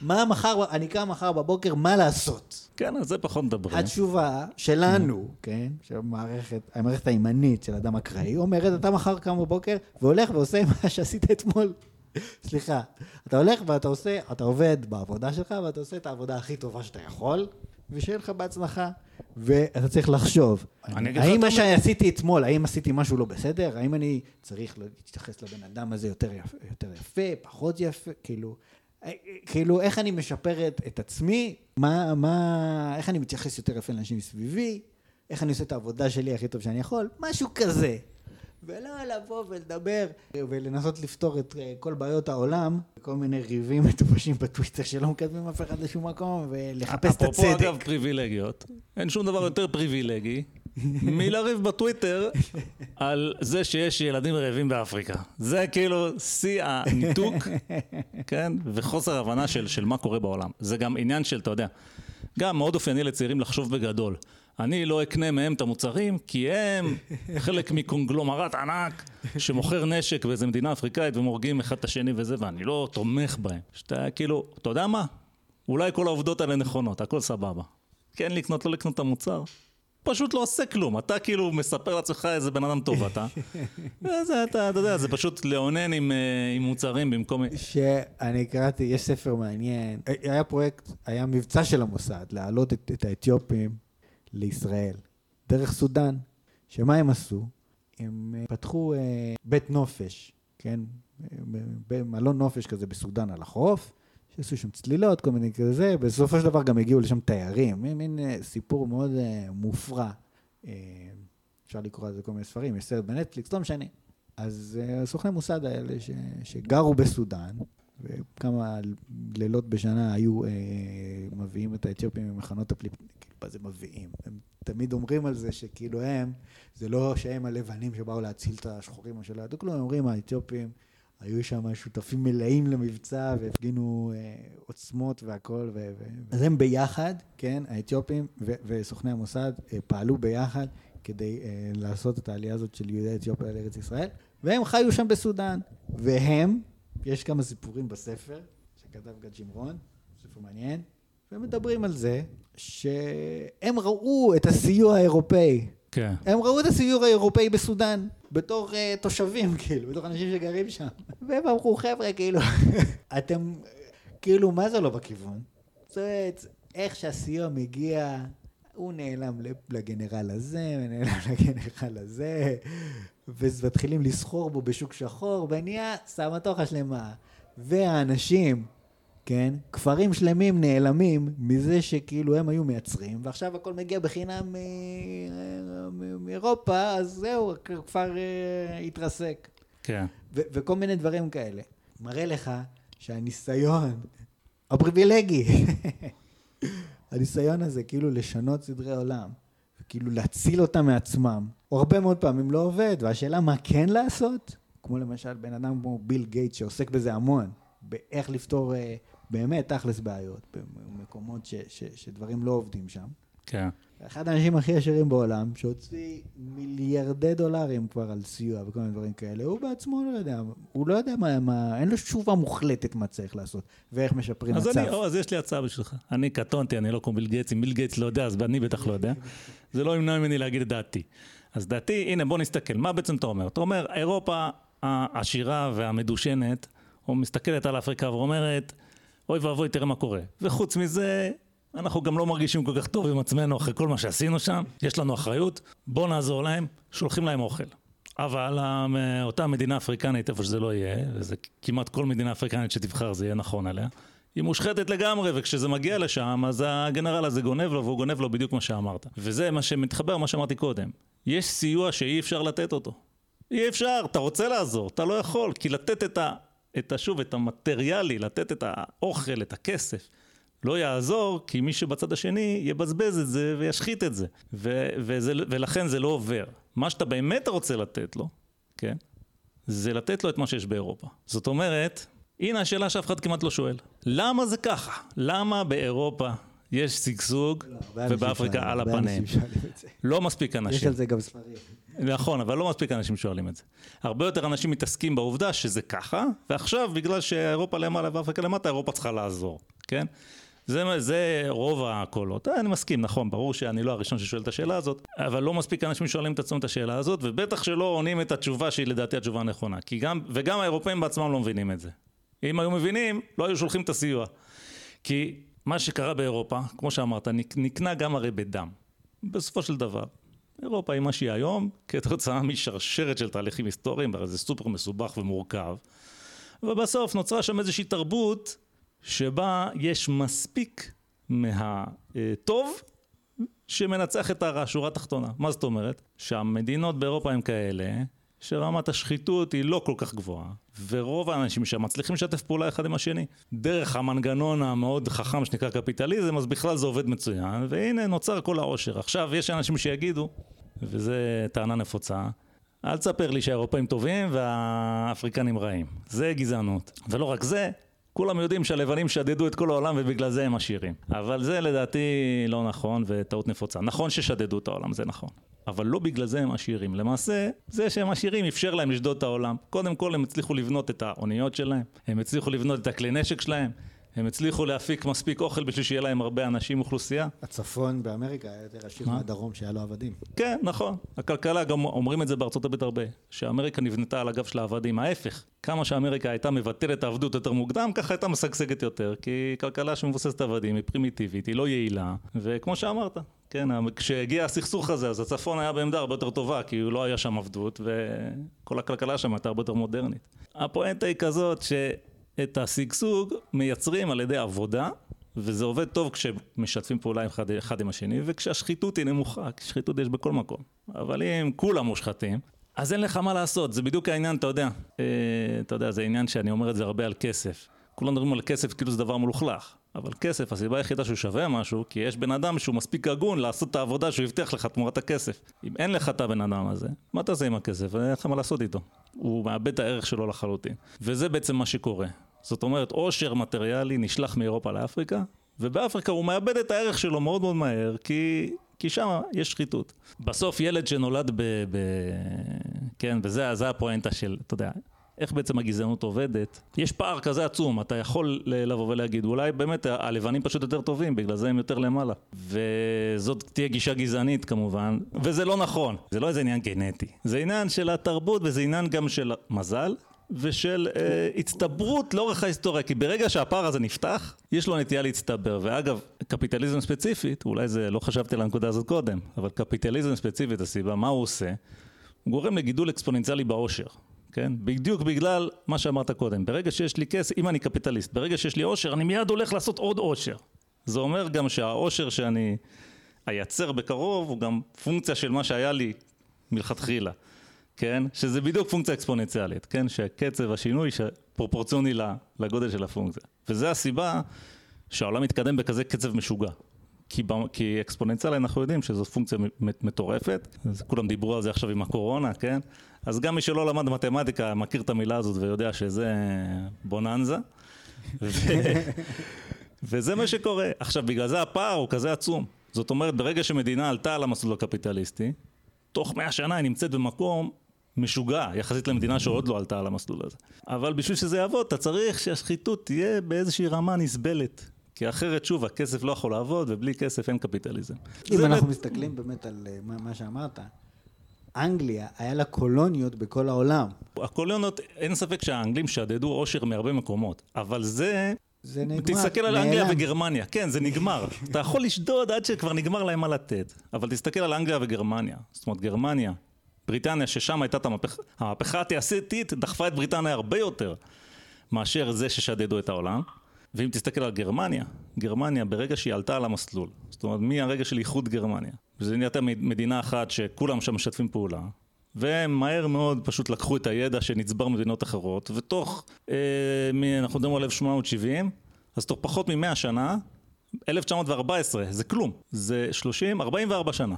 מה מחר, אני קם מחר בבוקר, מה לעשות?
כן, על זה פחות מדברים.
התשובה שלנו, כן, של המערכת, המערכת הימנית של אדם אקראי, אומרת, אתה מחר קם בבוקר והולך ועושה מה שעשית אתמול. סליחה, אתה הולך ואתה עושה, אתה עובד בעבודה שלך ואתה עושה את העבודה הכי טובה שאתה יכול, ושיהיה לך בהצלחה, ואתה צריך לחשוב. האם מה שעשיתי אתמול, האם עשיתי משהו לא בסדר? האם אני צריך להתייחס לבן אדם הזה יותר יפה, יותר יפה פחות יפה? כאילו, כאילו, איך אני משפר את, את עצמי? מה, מה, איך אני מתייחס יותר יפה לאנשים מסביבי? איך אני עושה את העבודה שלי הכי טוב שאני יכול? משהו כזה. ולא לבוא ולדבר ולנסות לפתור את אה, כל בעיות העולם, כל מיני ריבים מטופשים בטוויטר שלא מקדמים אף אחד לשום מקום, ולחפש את הצדק.
אפרופו אגב פריבילגיות, אין שום דבר יותר פריבילגי מלריב בטוויטר על זה שיש ילדים רעבים באפריקה. זה כאילו שיא הניתוק, כן? וחוסר הבנה של, של מה קורה בעולם. זה גם עניין של, אתה יודע, גם מאוד אופייני לצעירים לחשוב בגדול. אני לא אקנה מהם את המוצרים, כי הם חלק מקונגלומרט ענק שמוכר נשק באיזה מדינה אפריקאית ומורגים אחד את השני וזה, ואני לא תומך בהם. שאתה כאילו, אתה יודע מה? אולי כל העובדות האלה נכונות, הכל סבבה. כן לקנות, לא לקנות את המוצר. פשוט לא עושה כלום, אתה כאילו מספר לעצמך איזה בן אדם טוב אתה. וזה, אתה, אתה יודע, זה פשוט לאונן עם, אה, עם מוצרים במקום...
שאני קראתי, יש ספר מעניין, היה פרויקט, היה מבצע של המוסד, להעלות את, את האתיופים לישראל, דרך סודאן, שמה הם עשו? הם אה, פתחו אה, בית נופש, כן? במלון נופש כזה בסודאן על החוף, שעשו שם צלילות, כל מיני כזה, בסופו של דבר גם הגיעו לשם תיירים, מין, מין אה, סיפור מאוד uh, מופרע. Uh, אפשר לקרוא על זה כל מיני ספרים, יש סרט בנטפליקס, לא משנה. אז uh, סוכני מוסד האלה ש, שגרו בסודאן, וכמה לילות בשנה היו uh, מביאים את האתיופים ממחנות הפליפ... כאילו, מה זה מביאים? הם תמיד אומרים על זה שכאילו הם, זה לא שהם הלבנים שבאו להציל את השחורים או שלא ידעו כלום, הם אומרים האתיופים היו שם שותפים מלאים למבצע והפגינו אה, עוצמות והכל. ו- ו- אז הם ביחד, כן, האתיופים ו- וסוכני המוסד אה, פעלו ביחד כדי אה, לעשות את העלייה הזאת של יהודי אתיופיה לארץ ישראל, והם חיו שם בסודאן. והם, יש כמה סיפורים בספר שכתב גד שמרון, ספר מעניין, והם מדברים על זה שהם ראו את הסיוע האירופאי.
כן.
הם ראו את הסיור האירופאי בסודאן, בתור uh, תושבים, כאילו, בתור אנשים שגרים שם. והם אמרו, חבר'ה, כאילו, אתם, כאילו, מה זה לא בכיוון? זאת אומרת, איך שהסיוע מגיע, הוא נעלם לגנרל הזה, ונעלם לגנרל הזה, ומתחילים לסחור בו בשוק שחור, ונהיה סמטוחה שלמה. והאנשים כן? כפרים שלמים נעלמים מזה שכאילו הם היו מייצרים, ועכשיו הכל מגיע בחינם מאירופה, אז זהו, הכפר אה, התרסק.
כן.
וכל מיני דברים כאלה. מראה לך שהניסיון הפריבילגי, הניסיון הזה כאילו לשנות סדרי עולם, וכאילו להציל אותם מעצמם, הוא הרבה מאוד פעמים לא עובד, והשאלה מה כן לעשות, כמו למשל בן אדם כמו ביל גייט שעוסק בזה המון, באיך לפתור... Uh, באמת תכלס בעיות, במקומות ש, ש, שדברים לא עובדים שם.
כן.
אחד האנשים הכי עשירים בעולם, שהוציא מיליארדי דולרים כבר על סיוע וכל מיני דברים כאלה, הוא בעצמו לא יודע, הוא לא יודע מה, מה אין לו תשובה מוחלטת מה צריך לעשות, ואיך משפרים
אז
מצב.
אני, או, אז יש לי הצעה בשבילך. אני קטונתי, אני לא כמו ביל גייטס, אם ביל גייטס לא יודע, אז אני בטח לא יודע. זה לא ימנע ממני להגיד את דעתי. אז דעתי, הנה בוא נסתכל, מה בעצם אתה אומר? אתה אומר, אירופה העשירה והמדושנת, או מסתכלת על אפריקה ואומרת, אוי ואבוי, תראה מה קורה. וחוץ מזה, אנחנו גם לא מרגישים כל כך טוב עם עצמנו אחרי כל מה שעשינו שם, יש לנו אחריות, בואו נעזור להם, שולחים להם אוכל. אבל המ- אותה מדינה אפריקנית, איפה שזה לא יהיה, וזה כמעט כל מדינה אפריקנית שתבחר זה יהיה נכון עליה, היא מושחתת לגמרי, וכשזה מגיע לשם, אז הגנרל הזה גונב לו, והוא גונב לו בדיוק מה שאמרת. וזה מה שמתחבר, מה שאמרתי קודם. יש סיוע שאי אפשר לתת אותו. אי אפשר, אתה רוצה לעזור, אתה לא יכול, כי לתת את ה... את ה... שוב, את המטריאלי, לתת את האוכל, את הכסף, לא יעזור, כי מי שבצד השני יבזבז את זה וישחית את זה. ו- וזה ולכן זה לא עובר. מה שאתה באמת רוצה לתת לו, כן? זה לתת לו את מה שיש באירופה. זאת אומרת, הנה השאלה שאף אחד כמעט לא שואל. למה זה ככה? למה באירופה יש שגשוג
לא,
ובאפריקה על הפנים? לא מספיק אנשים.
יש על זה גם ספרים.
נכון, אבל לא מספיק אנשים שואלים את זה. הרבה יותר אנשים מתעסקים בעובדה שזה ככה, ועכשיו בגלל שאירופה למעלה ואפריקה למטה, אירופה צריכה לעזור, כן? זה, זה רוב הקולות. אה, אני מסכים, נכון, ברור שאני לא הראשון ששואל את השאלה הזאת, אבל לא מספיק אנשים שואלים את עצמם את השאלה הזאת, ובטח שלא עונים את התשובה שהיא לדעתי התשובה הנכונה. גם, וגם האירופאים בעצמם לא מבינים את זה. אם היו מבינים, לא היו שולחים את הסיוע. כי מה שקרה באירופה, כמו שאמרת, נק- נקנה גם הרי בדם. בסופו של דבר, אירופה היא מה שהיא היום, כתוצאה משרשרת של תהליכים היסטוריים, הרי זה סופר מסובך ומורכב. ובסוף נוצרה שם איזושהי תרבות שבה יש מספיק מהטוב שמנצח את הרע, שורה תחתונה. מה זאת אומרת? שהמדינות באירופה הם כאלה שרמת השחיתות היא לא כל כך גבוהה, ורוב האנשים שם מצליחים לשתף פעולה אחד עם השני. דרך המנגנון המאוד חכם שנקרא קפיטליזם, אז בכלל זה עובד מצוין, והנה נוצר כל העושר. עכשיו יש אנשים שיגידו, וזו טענה נפוצה, אל תספר לי שהאירופאים טובים והאפריקנים רעים. זה גזענות. ולא רק זה, כולם יודעים שהלבנים שדדו את כל העולם ובגלל זה הם עשירים. אבל זה לדעתי לא נכון וטעות נפוצה. נכון ששדדו את העולם, זה נכון. אבל לא בגלל זה הם עשירים. למעשה, זה שהם עשירים אפשר להם לשדוד את העולם. קודם כל הם הצליחו לבנות את האוניות שלהם, הם הצליחו לבנות את הכלי נשק שלהם, הם הצליחו להפיק מספיק אוכל בשביל שיהיה להם הרבה אנשים, אוכלוסייה.
הצפון באמריקה היה יותר עשיר
מה?
מהדרום שהיה לו עבדים.
כן, נכון. הכלכלה, גם אומרים את זה בארצות הברית הרבה, שאמריקה נבנתה על הגב של העבדים. ההפך, כמה שאמריקה הייתה מבטלת העבדות יותר מוקדם, ככה הייתה משגשגת יותר, כי כלכלה שמבוססת עבדים היא פרימיטיבית, היא לא יעילה, וכמו שאמרת, כן, כשהגיע הסכסוך הזה, אז הצפון היה בעמדה הרבה יותר טובה, כי הוא לא היה שם עבדות, וכל הכלכלה שם הייתה הרבה יותר מודרנית. הפואנטה היא כזאת שאת השגשוג מייצרים על ידי עבודה, וזה עובד טוב כשמשתפים פעולה אחד, אחד עם השני, וכשהשחיתות היא נמוכה, כי שחיתות יש בכל מקום. אבל אם כולם מושחתים, אז אין לך מה לעשות, זה בדיוק העניין, אתה יודע. אה, אתה יודע, זה עניין שאני אומר את זה הרבה על כסף. כולם מדברים על כסף כאילו זה דבר מלוכלך. אבל כסף, הסיבה היחידה שהוא שווה משהו, כי יש בן אדם שהוא מספיק הגון לעשות את העבודה שהוא הבטיח לך תמורת הכסף. אם אין לך את הבן אדם הזה, מה תעשה עם הכסף? אין לך מה לעשות איתו. הוא מאבד את הערך שלו לחלוטין. וזה בעצם מה שקורה. זאת אומרת, עושר מטריאלי נשלח מאירופה לאפריקה, ובאפריקה הוא מאבד את הערך שלו מאוד מאוד מהר, כי, כי שם יש שחיתות. בסוף ילד שנולד ב... ב כן, וזה זה הפואנטה של, אתה יודע, איך בעצם הגזענות עובדת. יש פער כזה עצום, אתה יכול לבוא ולהגיד, אולי באמת הלבנים פשוט יותר טובים, בגלל זה הם יותר למעלה. וזאת תהיה גישה גזענית כמובן, וזה לא נכון, זה לא איזה עניין גנטי. זה עניין של התרבות וזה עניין גם של מזל. ושל אה, הצטברות לאורך ההיסטוריה, כי ברגע שהפער הזה נפתח, יש לו נטייה להצטבר. ואגב, קפיטליזם ספציפית, אולי זה, לא חשבתי על הנקודה הזאת קודם, אבל קפיטליזם ספציפית, הסיבה, מה הוא עושה? הוא גורם לגידול אקספוננציאלי בעושר. כן? בדיוק בגלל מה שאמרת קודם. ברגע שיש לי כסף, אם אני קפיטליסט, ברגע שיש לי עושר, אני מיד הולך לעשות עוד עושר. זה אומר גם שהעושר שאני אייצר בקרוב, הוא גם פונקציה של מה שהיה לי מלכתחילה. כן? שזה בדיוק פונקציה אקספוננציאלית, כן? שקצב השינוי פרופורציוני לגודל של הפונקציה. וזה הסיבה שהעולם מתקדם בכזה קצב משוגע. כי, כי אקספוננציאלי אנחנו יודעים שזו פונקציה מטורפת, אז כולם דיברו על זה עכשיו עם הקורונה, כן? אז גם מי שלא למד מתמטיקה מכיר את המילה הזאת ויודע שזה בוננזה. ו... וזה מה שקורה. עכשיו, בגלל זה הפער הוא כזה עצום. זאת אומרת, ברגע שמדינה עלתה על המסלול הקפיטליסטי, תוך מאה שנה היא נמצאת במקום משוגע, יחסית למדינה שעוד לא עלתה על המסלול הזה. אבל בשביל שזה יעבוד, אתה צריך שהשחיתות תהיה באיזושהי רמה נסבלת. כי אחרת, שוב, הכסף לא יכול לעבוד, ובלי כסף אין קפיטליזם.
אם אנחנו מסתכלים באמת על אה, מה שאמרת, אנגליה, היה לה קולוניות בכל העולם.
הקולונות, אין ספק שהאנגלים שדדו עושר מהרבה מקומות, אבל זה...
זה נגמר,
תסתכל על אנגליה. וגרמניה, כן, זה נגמר. אתה יכול לשדוד עד שכבר נגמר להם מה לתת, אבל תסתכל על אנגליה וגרמניה. זאת אומרת, גרמניה, בריטניה, ששם הייתה את המהפכה התעשייתית, דחפה את בריטניה הרבה יותר מאשר זה ששדדו את העולם. ואם תסתכל על גרמניה, גרמניה ברגע שהיא עלתה על המסלול, זאת אומרת מהרגע של איחוד גרמניה, וזה נהייתה מדינה אחת שכולם שם משתפים פעולה, והם מהר מאוד פשוט לקחו את הידע שנצבר במדינות אחרות, ותוך, אה, אנחנו מדברים על 1870, אז תוך פחות מ-100 שנה, 1914, זה כלום, זה 30, 44 שנה.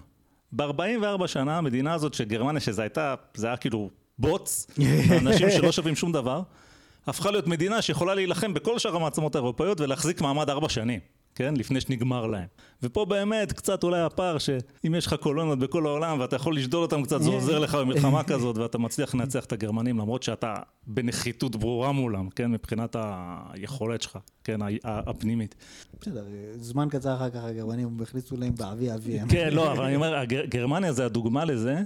ב-44 שנה המדינה הזאת של גרמניה, שזה הייתה, זה היה כאילו בוץ, אנשים שלא שווים שום דבר, הפכה להיות מדינה שיכולה להילחם בכל שאר המעצמות האירופאיות ולהחזיק מעמד ארבע שנים, כן? לפני שנגמר להם. ופה באמת קצת אולי הפער שאם יש לך קולונות בכל העולם ואתה יכול לשדול אותם קצת, זה עוזר לך במלחמה כזאת ואתה מצליח לנצח את הגרמנים למרות שאתה בנחיתות ברורה מולם, כן? מבחינת היכולת שלך, כן? הפנימית.
בסדר, זמן קצר אחר כך הגרמנים הכניסו להם באבי אביהם.
כן, לא, אבל אני אומר, גרמניה זה הדוגמה לזה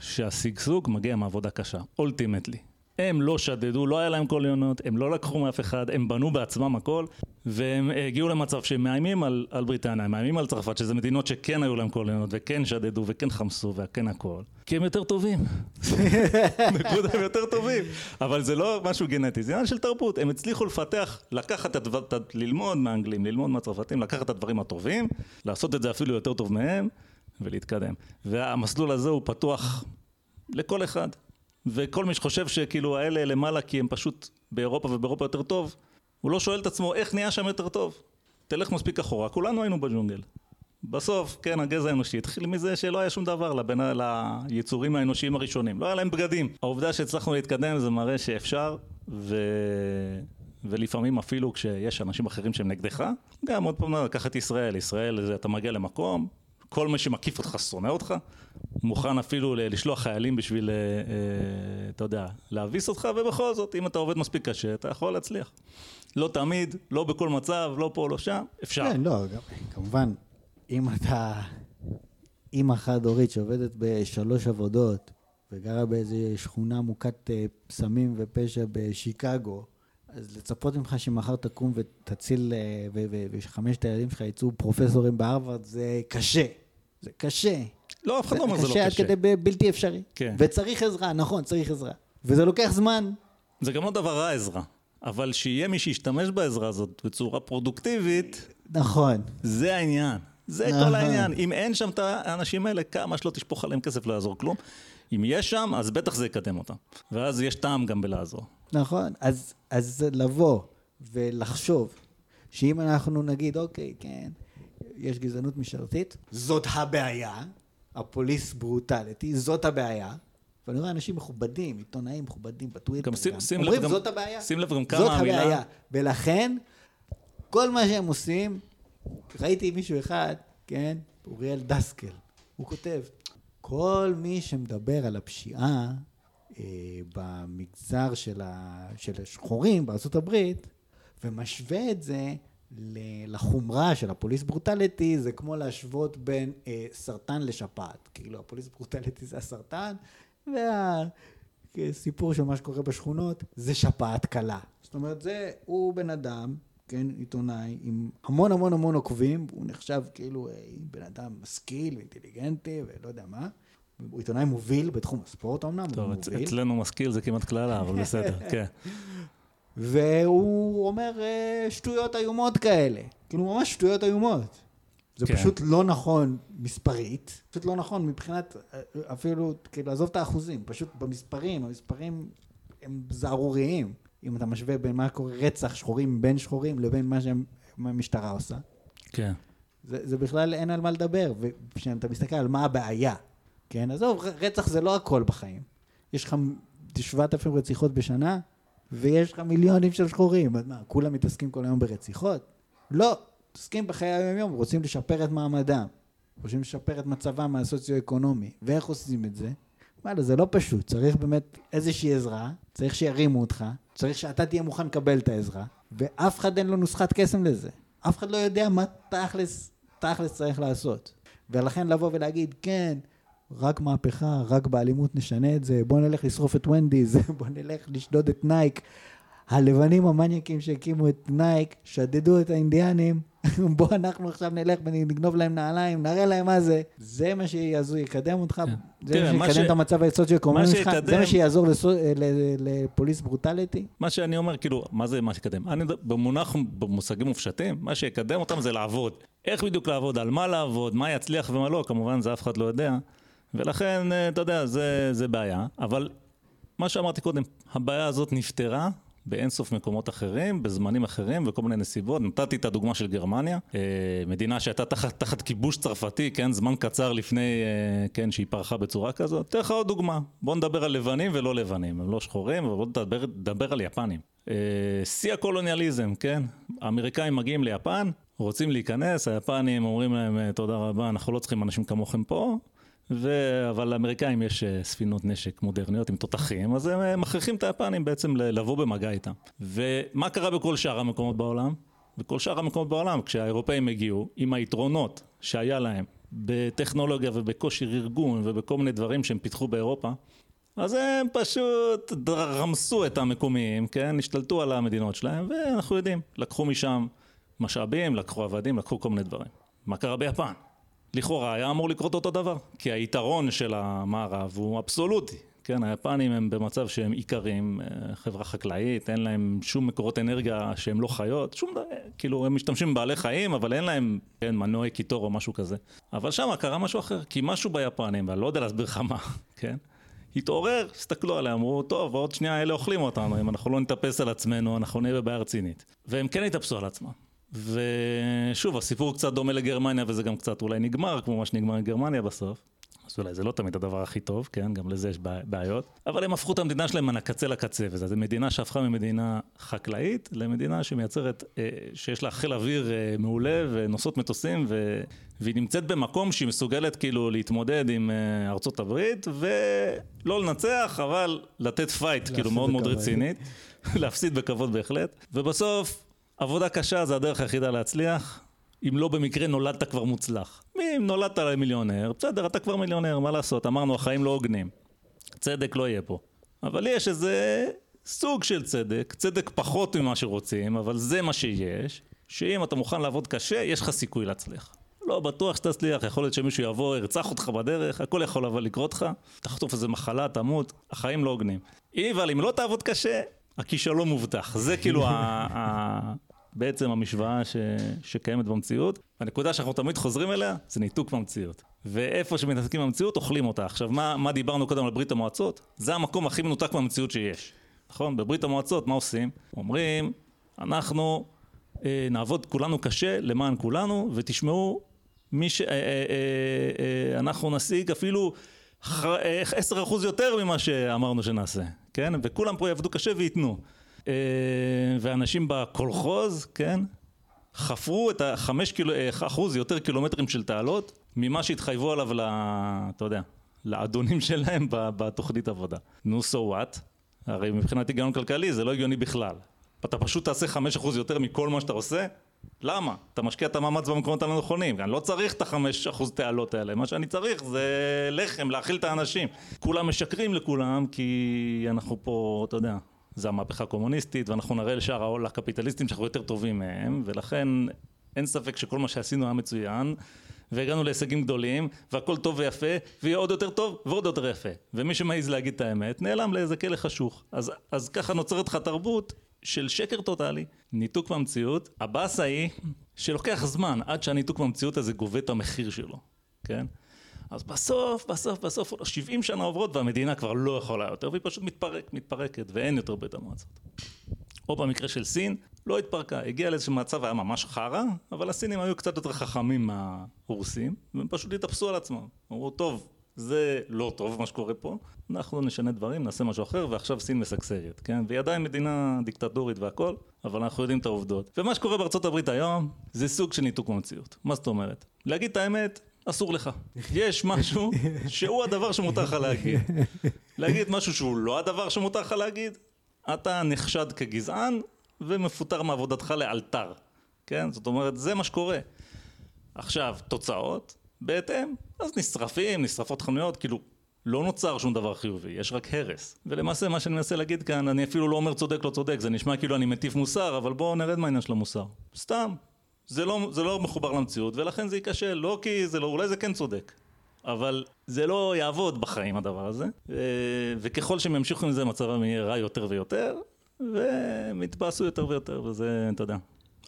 שהשגשוג מגיע מעבודה קשה, אולטימטלי. הם לא שדדו, לא היה להם קוליונות, הם לא לקחו מאף אחד, הם בנו בעצמם הכל, והם הגיעו למצב שהם מאיימים על, על בריטניה, הם מאיימים על צרפת, שזה מדינות שכן היו להם קוליונות, וכן שדדו, וכן חמסו, וכן הכל. כי הם יותר טובים. נקודה, הם יותר טובים. אבל זה לא משהו גנטי, זה עניין של תרבות. הם הצליחו לפתח, לקחת את הדבר, ללמוד מהאנגלים, ללמוד מהצרפתים, לקחת את הדברים הטובים, לעשות את זה אפילו יותר טוב מהם, ולהתקדם. והמסלול הזה הוא פתוח לכל אחד. וכל מי שחושב שכאילו האלה למעלה כי הם פשוט באירופה ובאירופה יותר טוב, הוא לא שואל את עצמו איך נהיה שם יותר טוב. תלך מספיק אחורה, כולנו היינו בג'ונגל. בסוף, כן, הגזע האנושי התחיל מזה שלא היה שום דבר לבין, ליצורים האנושיים הראשונים. לא היה להם בגדים. העובדה שהצלחנו להתקדם זה מראה שאפשר, ו... ולפעמים אפילו כשיש אנשים אחרים שהם נגדך, גם עוד פעם לקחת ישראל. ישראל זה אתה מגיע למקום, כל מי שמקיף אותך שונא אותך, מוכן אפילו לשלוח חיילים בשביל, אה, אה, אתה יודע, להביס אותך, ובכל זאת, אם אתה עובד מספיק קשה, אתה יכול להצליח. לא תמיד, לא בכל מצב, לא פה, לא שם, אפשר.
כן, לא, כמובן, אם אתה אימא חד-הורית שעובדת בשלוש עבודות וגרה באיזה שכונה מוכת אה, סמים ופשע בשיקגו, אז לצפות ממך שמחר תקום ותציל, אה, ושחמשת הילדים שלך יצאו פרופסורים בהרווארד, זה קשה. זה קשה.
לא, אף אחד לא אומר
זה
זה לא
קשה עד
קשה.
כדי ב- בלתי אפשרי.
כן.
וצריך עזרה, נכון, צריך עזרה. וזה לוקח זמן.
זה גם לא דבר רע עזרה, אבל שיהיה מי שישתמש בעזרה הזאת בצורה פרודוקטיבית,
נכון.
זה העניין. זה
נכון.
כל העניין. אם אין שם את האנשים האלה, כמה שלא תשפוך עליהם כסף לא יעזור כלום. אם יש שם, אז בטח זה יקדם אותם. ואז יש טעם גם בלעזור.
נכון, אז, אז לבוא ולחשוב שאם אנחנו נגיד, אוקיי, כן, יש גזענות משטרתית, זאת הבעיה, הפוליס ברוטליטי, זאת הבעיה. ואני רואה אנשים מכובדים, עיתונאים מכובדים בטוויטר,
גם שים- שים לב
אומרים,
גם-
זאת הבעיה.
שים לב גם כמה
זאת
המילה-
הבעיה. ולכן, כל מה שהם עושים, ראיתי מישהו אחד, כן, אוריאל דסקל, הוא כותב, כל מי שמדבר על הפשיעה אה, במגזר של, ה, של השחורים בארצות הברית, ומשווה את זה לחומרה של הפוליס ברוטליטי, זה כמו להשוות בין אה, סרטן לשפעת. כאילו, הפוליס ברוטליטי זה הסרטן, והסיפור של מה שקורה בשכונות זה שפעת קלה. זאת אומרת, זה, הוא בן אדם, כן, עיתונאי, עם המון המון המון עוקבים, הוא נחשב כאילו אה, בן אדם משכיל ואינטליגנטי ולא יודע מה. הוא עיתונאי מוביל בתחום הספורט אמנם, הוא
טוב,
מוביל.
אצלנו משכיל זה כמעט קללה, אבל בסדר, כן.
והוא אומר אה, שטויות איומות כאלה. כאילו, ממש שטויות איומות. זה
כן.
פשוט לא נכון מספרית, פשוט לא נכון מבחינת, אה, אפילו, כאילו, עזוב את האחוזים, פשוט במספרים, המספרים הם זערוריים. אם אתה משווה בין מה קורה רצח שחורים בין שחורים לבין מה שהמשטרה עושה.
כן.
זה, זה בכלל אין על מה לדבר, וכשאתה מסתכל על מה הבעיה, כן, עזוב, רצח זה לא הכל בחיים. יש לך 7,000 רציחות בשנה, ויש לך מיליונים של שחורים, אז מה, כולם מתעסקים כל היום ברציחות? לא, מתעסקים בחיי היום-יום, רוצים לשפר את מעמדם. רוצים לשפר את מצבם הסוציו-אקונומי. ואיך עושים את זה? וואלה, זה לא פשוט, צריך באמת איזושהי עזרה, צריך שירימו אותך, צריך שאתה תהיה מוכן לקבל את העזרה, ואף אחד אין לו נוסחת קסם לזה. אף אחד לא יודע מה תכלס, תכלס צריך לעשות. ולכן לבוא ולהגיד, כן, רק מהפכה, רק באלימות נשנה את זה, בוא נלך לשרוף את Wendy's, בוא נלך לשדוד את Nike. הלבנים המניאקים שהקימו את Nike, שדדו את האינדיאנים, בוא אנחנו עכשיו נלך ונגנוב להם נעליים, נראה להם מה זה. זה מה שיקדם אותך,
כן.
זה מה שיקדם את המצב הסוציו-אקונומי שלך, זה מה שיעזור לפוליס ברוטליטי.
מה שאני אומר, כאילו, מה זה מה שיקדם? אני, במונח, במושגים מופשטים, מה שיקדם אותם זה לעבוד. איך בדיוק לעבוד, על מה לעבוד, מה יצליח ומה לא, כמובן זה אף אחד לא יודע. ולכן, אה, אתה יודע, זה, זה בעיה. אבל מה שאמרתי קודם, הבעיה הזאת נפתרה באינסוף מקומות אחרים, בזמנים אחרים וכל מיני נסיבות. נתתי את הדוגמה של גרמניה, אה, מדינה שהייתה תחת, תחת כיבוש צרפתי, כן, זמן קצר לפני, אה, כן, שהיא פרחה בצורה כזאת. אתן לך עוד דוגמה. בוא נדבר על לבנים ולא לבנים, הם לא שחורים, אבל בוא נדבר, נדבר על יפנים. שיא הקולוניאליזם, כן? האמריקאים מגיעים ליפן, רוצים להיכנס, היפנים אומרים להם תודה רבה, אנחנו לא צריכים אנשים כמוכם פה. ו... אבל לאמריקאים יש אה, ספינות נשק מודרניות עם תותחים, אז הם אה, מכריחים את היפנים בעצם לבוא במגע איתם. ומה קרה בכל שאר המקומות בעולם? בכל שאר המקומות בעולם, כשהאירופאים הגיעו, עם היתרונות שהיה להם בטכנולוגיה ובכושר ארגון ובכל מיני דברים שהם פיתחו באירופה, אז הם פשוט רמסו את המקומיים, כן? השתלטו על המדינות שלהם, ואנחנו יודעים, לקחו משם משאבים, לקחו עבדים, לקחו כל מיני דברים. מה קרה ביפן? לכאורה היה אמור לקרות אותו דבר, כי היתרון של המערב הוא אבסולוטי. כן, היפנים הם במצב שהם איכרים, אה, חברה חקלאית, אין להם שום מקורות אנרגיה שהם לא חיות, שום דבר, כאילו הם משתמשים בבעלי חיים, אבל אין להם, כן, מנועי קיטור או משהו כזה. אבל שם קרה משהו אחר, כי משהו ביפנים, ואני לא יודע להסביר לך מה, כן? התעורר, הסתכלו עליה, אמרו, טוב, עוד שנייה אלה אוכלים אותנו, אם אנחנו לא נתאפס על עצמנו, אנחנו נהיה בבעיה רצינית. והם כן התאפסו על עצמם. ושוב, הסיפור קצת דומה לגרמניה, וזה גם קצת אולי נגמר, כמו מה שנגמר עם גרמניה בסוף. אז אולי זה לא תמיד הדבר הכי טוב, כן? גם לזה יש בעי- בעיות. אבל הם הפכו את המדינה שלהם מן הקצה לקצה, וזו מדינה שהפכה ממדינה חקלאית למדינה שמייצרת, אה, שיש לה חיל אוויר אה, מעולה ונושאות מטוסים, ו... והיא נמצאת במקום שהיא מסוגלת כאילו להתמודד עם אה, ארצות הברית, ולא לנצח, אבל לתת פייט, כאילו מאוד מאוד. רצינית. להפסיד בכבוד בהחלט. ובסוף, עבודה קשה זה הדרך היחידה להצליח. אם לא במקרה נולדת כבר מוצלח. אם נולדת מיליונר, בסדר, אתה כבר מיליונר, מה לעשות? אמרנו, החיים לא הוגנים. צדק לא יהיה פה. אבל יש איזה סוג של צדק, צדק פחות ממה שרוצים, אבל זה מה שיש, שאם אתה מוכן לעבוד קשה, יש לך סיכוי להצליח. לא בטוח שתצליח, יכול להיות שמישהו יבוא, ירצח אותך בדרך, הכל יכול אבל לקרות לך, תחטוף איזה מחלה, תמות, החיים לא הוגנים. אבל אם לא תעבוד קשה, הכישלון מובטח. זה כאילו ה... בעצם המשוואה ש... שקיימת במציאות. הנקודה שאנחנו תמיד חוזרים אליה, זה ניתוק מהמציאות. ואיפה שמתעסקים במציאות, אוכלים אותה. עכשיו, מה, מה דיברנו קודם על ברית המועצות? זה המקום הכי מנותק מהמציאות שיש. נכון? בברית המועצות, מה עושים? אומרים, אנחנו אה, נעבוד כולנו קשה למען כולנו, ותשמעו, מי ש... אה, אה, אה, אה, אנחנו נשיג אפילו ח- אה, 10% יותר ממה שאמרנו שנעשה, כן? וכולם פה יעבדו קשה וייתנו. אה, ואנשים בקולחוז, כן? חפרו את החמש קילו, אה, אחוז יותר קילומטרים של תעלות ממה שהתחייבו עליו, ל, אתה יודע, לאדונים שלהם בתוכנית עבודה. נו, so what? הרי מבחינת היגיון כלכלי זה לא הגיוני בכלל. אתה פשוט תעשה חמש אחוז יותר מכל מה שאתה עושה? למה? אתה משקיע את המאמץ במקומות הלא נכונים. אני לא צריך את החמש אחוז תעלות האלה, מה שאני צריך זה לחם, להאכיל את האנשים. כולם משקרים לכולם כי אנחנו פה, אתה יודע, זה המהפכה הקומוניסטית ואנחנו נראה לשאר העול הקפיטליסטים שאנחנו יותר טובים מהם ולכן אין ספק שכל מה שעשינו היה מצוין והגענו להישגים גדולים והכל טוב ויפה ויהיה עוד יותר טוב ועוד יותר יפה ומי שמעז להגיד את האמת נעלם לאיזה כלא חשוך אז, אז ככה נוצרת לך תרבות של שקר טוטאלי, ניתוק מהמציאות. הבאסה היא שלוקח זמן עד שהניתוק מהמציאות הזה גובה את המחיר שלו, כן? אז בסוף, בסוף, בסוף, 70 שנה עוברות והמדינה כבר לא יכולה יותר, והיא פשוט מתפרק, מתפרקת, ואין יותר ברית המועצות. או במקרה של סין, לא התפרקה, הגיעה לאיזשהו מצב, היה ממש חרא, אבל הסינים היו קצת יותר חכמים מהרוסים, והם פשוט התאפסו על עצמם. אמרו, טוב, זה לא טוב מה שקורה פה, אנחנו נשנה דברים, נעשה משהו אחר, ועכשיו סין משגשגת, כן? והיא עדיין מדינה דיקטטורית והכל, אבל אנחנו יודעים את העובדות. ומה שקורה בארצות הברית היום, זה סוג של ניתוק במציאות. מה זאת אומרת? להגיד את האמת, אסור לך. יש משהו שהוא הדבר שמותר לך להגיד. להגיד משהו שהוא לא הדבר שמותר לך להגיד, אתה נחשד כגזען ומפוטר מעבודתך לאלתר. כן? זאת אומרת, זה מה שקורה. עכשיו, תוצאות, בהתאם, אז נשרפים, נשרפות חנויות, כאילו, לא נוצר שום דבר חיובי, יש רק הרס. ולמעשה מה שאני מנסה להגיד כאן, אני אפילו לא אומר צודק לא צודק, זה נשמע כאילו אני מטיף מוסר, אבל בואו נרד מהעניין של המוסר. סתם. זה לא, זה לא מחובר למציאות, ולכן זה ייכשל, לא כי זה לא, אולי זה כן צודק. אבל זה לא יעבוד בחיים הדבר הזה. וככל שהם ימשיכו עם זה מצבם יהיה רע יותר ויותר, והם יתבאסו יותר ויותר, וזה, אתה יודע.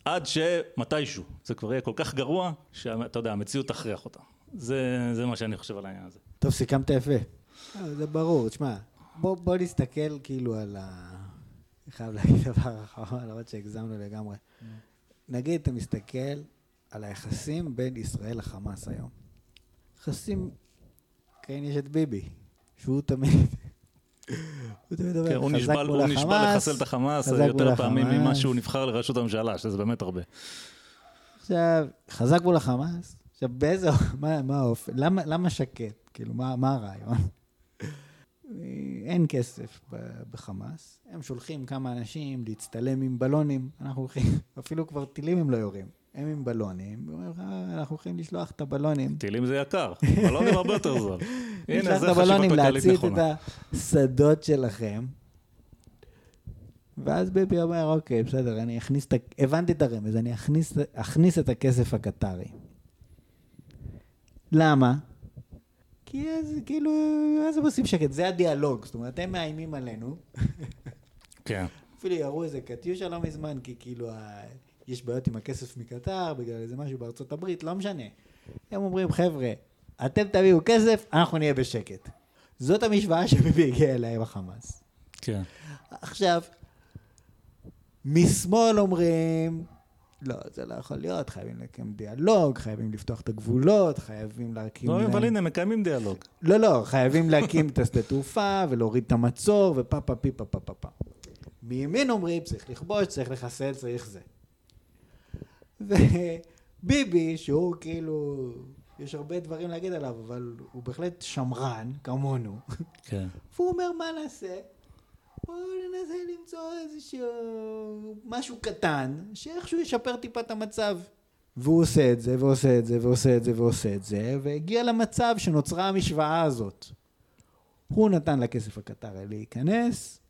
עד שמתישהו זה כבר יהיה כל כך גרוע, שאתה יודע, המציאות תכריח אותם. זה, זה מה שאני חושב על העניין הזה.
טוב, סיכמת יפה. אה, זה ברור, תשמע, בוא, בוא נסתכל כאילו על ה... אני חייב להגיד דבר אחרון, למרות שהגזמנו לגמרי. נגיד אתה מסתכל על היחסים בין ישראל לחמאס היום. יחסים, כן, יש את ביבי, שהוא תמיד... הוא תמיד אומר,
כן, הוא
חזק
נשבע,
מול
הוא נשבע
החמאס,
לחסל את החמאס יותר פעמים
החמאס.
ממה שהוא נבחר לראשות הממשלה, שזה באמת הרבה.
עכשיו, חזק מול החמאס, עכשיו באיזה, מה, מה האופן, למה, למה שקט? כאילו, מה, מה הרעיון? אין כסף בחמאס, הם שולחים כמה אנשים להצטלם עם בלונים, אנחנו הולכים, אפילו כבר טילים הם לא יורים, הם עם בלונים, "אה, אנחנו הולכים לשלוח את הבלונים.
טילים זה יקר, בלונים הרבה יותר זול. הנה, זה חשיבה כלכלית
להצית את
נכונה.
השדות שלכם. ואז ביבי אומר, אוקיי, בסדר, אני אכניס את ה... הבנתי את הרמז, אני אכניס, אכניס את הכסף הקטרי. למה? כי אז כאילו, אז הם עושים שקט, זה הדיאלוג, זאת אומרת, הם מאיימים עלינו.
כן.
אפילו ירו איזה קטיושה לא מזמן, כי כאילו ה... יש בעיות עם הכסף מקטר, בגלל איזה משהו בארצות הברית, לא משנה. הם אומרים, חבר'ה, אתם תביאו כסף, אנחנו נהיה בשקט. זאת המשוואה שביבי הגיע אליה עם החמאס.
כן.
עכשיו, משמאל אומרים, לא, זה לא יכול להיות, חייבים לקיים דיאלוג, חייבים לפתוח את הגבולות, חייבים להקים...
לא, אבל הנה, מקיימים דיאלוג.
לא, לא, חייבים להקים את השדה תעופה ולהוריד את המצור ופה פה פי פה פה פה פה. מימין אומרים, צריך לכבוש, צריך לחסל, צריך זה. וביבי, שהוא כאילו, יש הרבה דברים להגיד עליו, אבל הוא בהחלט שמרן, כמונו,
כן.
והוא אומר, מה נעשה? בואו ננסה למצוא איזשהו משהו קטן, שאיכשהו ישפר טיפה את המצב. והוא עושה את זה, ועושה את זה, ועושה את זה, ועושה את זה, והגיע למצב שנוצרה המשוואה הזאת. הוא נתן לכסף הקטרי להיכנס,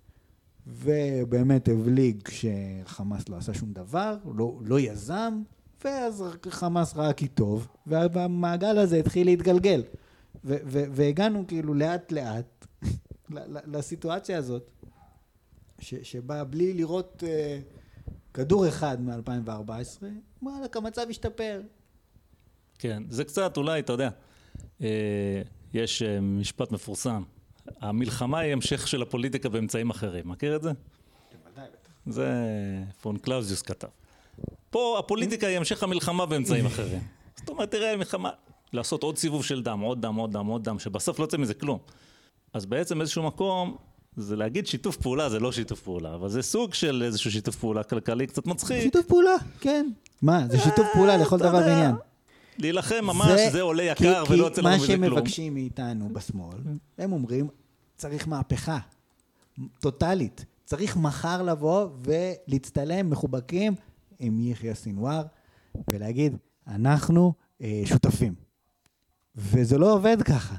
ובאמת הבליג שחמאס לא עשה שום דבר, לא, לא יזם, ואז חמאס ראה כי טוב, והמעגל הזה התחיל להתגלגל. והגענו כאילו לאט לאט לסיטואציה הזאת, ש- שבה בלי לראות אה, כדור אחד מ-2014, וואלה, המצב השתפר.
כן, זה קצת, אולי, אתה יודע, אה, יש אה, משפט מפורסם, המלחמה היא המשך של הפוליטיקה באמצעים אחרים. מכיר את זה? זה פון קלאוזביץ כתב. פה הפוליטיקה היא המשך המלחמה באמצעים אחרים. זאת אומרת, תראה, מלחמה, לעשות עוד סיבוב של דם, עוד דם, עוד דם, עוד דם, שבסוף לא יוצא מזה כלום. אז בעצם באיזשהו מקום, זה להגיד שיתוף פעולה, זה לא שיתוף פעולה, אבל זה סוג של איזשהו שיתוף פעולה כלכלי קצת מצחיק.
שיתוף פעולה, כן. מה, זה שיתוף פעולה לכל דבר ועניין.
להילחם ממש, זה עולה יקר
כי-
ולא יוצא לנו מזה כלום.
מה שמבקשים מאיתנו בשמאל, הם אומרים, צריך מהפכה טוטאלית. צריך מחר לבוא ולהצטלם מחובקים עם יחיא סינואר ולהגיד, אנחנו אה, שותפים. וזה לא עובד ככה.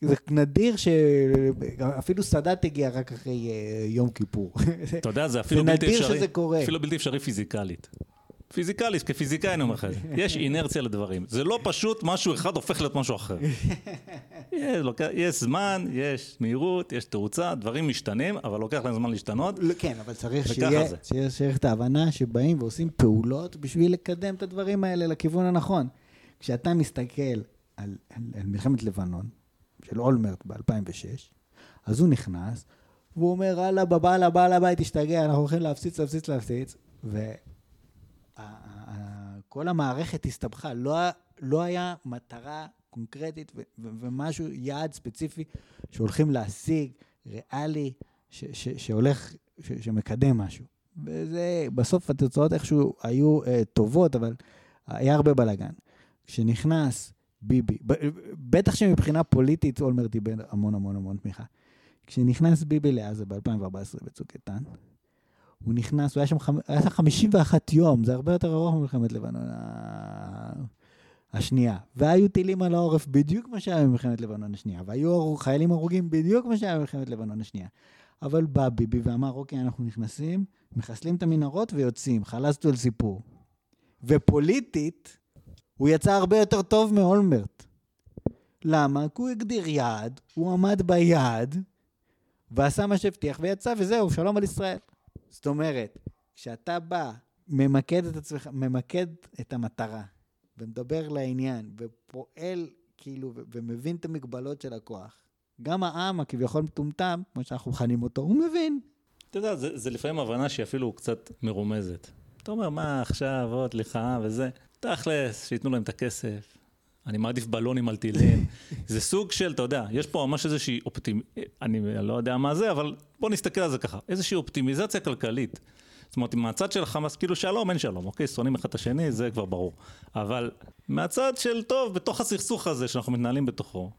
זה נדיר שאפילו סאדאת הגיע רק אחרי אה, יום כיפור.
אתה יודע, זה אפילו
זה
בלתי
נדיר
אפשרי.
שזה קורה.
אפילו בלתי אפשרי פיזיקלית. פיזיקלית, כפיזיקאי אני אומר לך זה. יש אינרציה לדברים. זה לא פשוט משהו אחד הופך להיות משהו אחר. יש, יש זמן, יש מהירות, יש תאוצה, דברים משתנים, אבל לוקח להם זמן להשתנות.
לא, כן, אבל צריך
וככה
שיהיה,
זה.
שיהיה, שיהיה את ההבנה שבאים ועושים פעולות בשביל לקדם את הדברים האלה לכיוון הנכון. כשאתה מסתכל על, על, על מלחמת לבנון, של אולמרט ב-2006, אז הוא נכנס, והוא אומר, בבעלה, בעל הבית השתגע, אנחנו הולכים להפציץ, להפציץ, להפציץ, וכל המערכת הסתבכה, לא, לא היה מטרה קונקרטית ומשהו, יעד ספציפי שהולכים להשיג, ריאלי, שהולך, ש- שמקדם משהו. וזה, בסוף התוצאות איכשהו היו אה, טובות, אבל היה הרבה בלאגן. כשנכנס ביבי, בטח שמבחינה פוליטית אולמרט איבד המון המון המון תמיכה. כשנכנס ביבי לעזה ב-2014 בצוק איתן, הוא נכנס, הוא היה שם חמ- היה שם 51 יום, זה הרבה יותר ארוך ממלחמת לבנון השנייה. והיו טילים על העורף בדיוק כמו שהיה במלחמת לבנון השנייה, והיו חיילים הרוגים בדיוק כמו שהיה במלחמת לבנון השנייה. אבל בא ביבי ואמר, אוקיי, אנחנו נכנסים, מחסלים את המנהרות ויוצאים, חלסנו על סיפור. ופוליטית, הוא יצא הרבה יותר טוב מאולמרט. למה? כי הוא הגדיר יעד, הוא עמד ביעד, ועשה מה שהבטיח ויצא, וזהו, שלום על ישראל. זאת אומרת, כשאתה בא, ממקד את עצמך, ממקד את המטרה, ומדבר לעניין, ופועל כאילו, ומבין את המגבלות של הכוח, גם העם הכביכול מטומטם, כמו שאנחנו מכנים אותו, הוא מבין.
אתה יודע, זה, זה לפעמים הבנה שהיא אפילו קצת מרומזת. אתה אומר, מה עכשיו, עוד ליחה וזה. תכלס, שייתנו להם את הכסף. אני מעדיף בלונים על טילים. זה סוג של, אתה יודע, יש פה ממש איזושהי אופטימ... אני לא יודע מה זה, אבל בוא נסתכל על זה ככה. איזושהי אופטימיזציה כלכלית. זאת אומרת, מהצד של החמאס, כאילו שלום, אין שלום, אוקיי? שונאים אחד את השני, זה כבר ברור. אבל מהצד של, טוב, בתוך הסכסוך הזה שאנחנו מתנהלים בתוכו,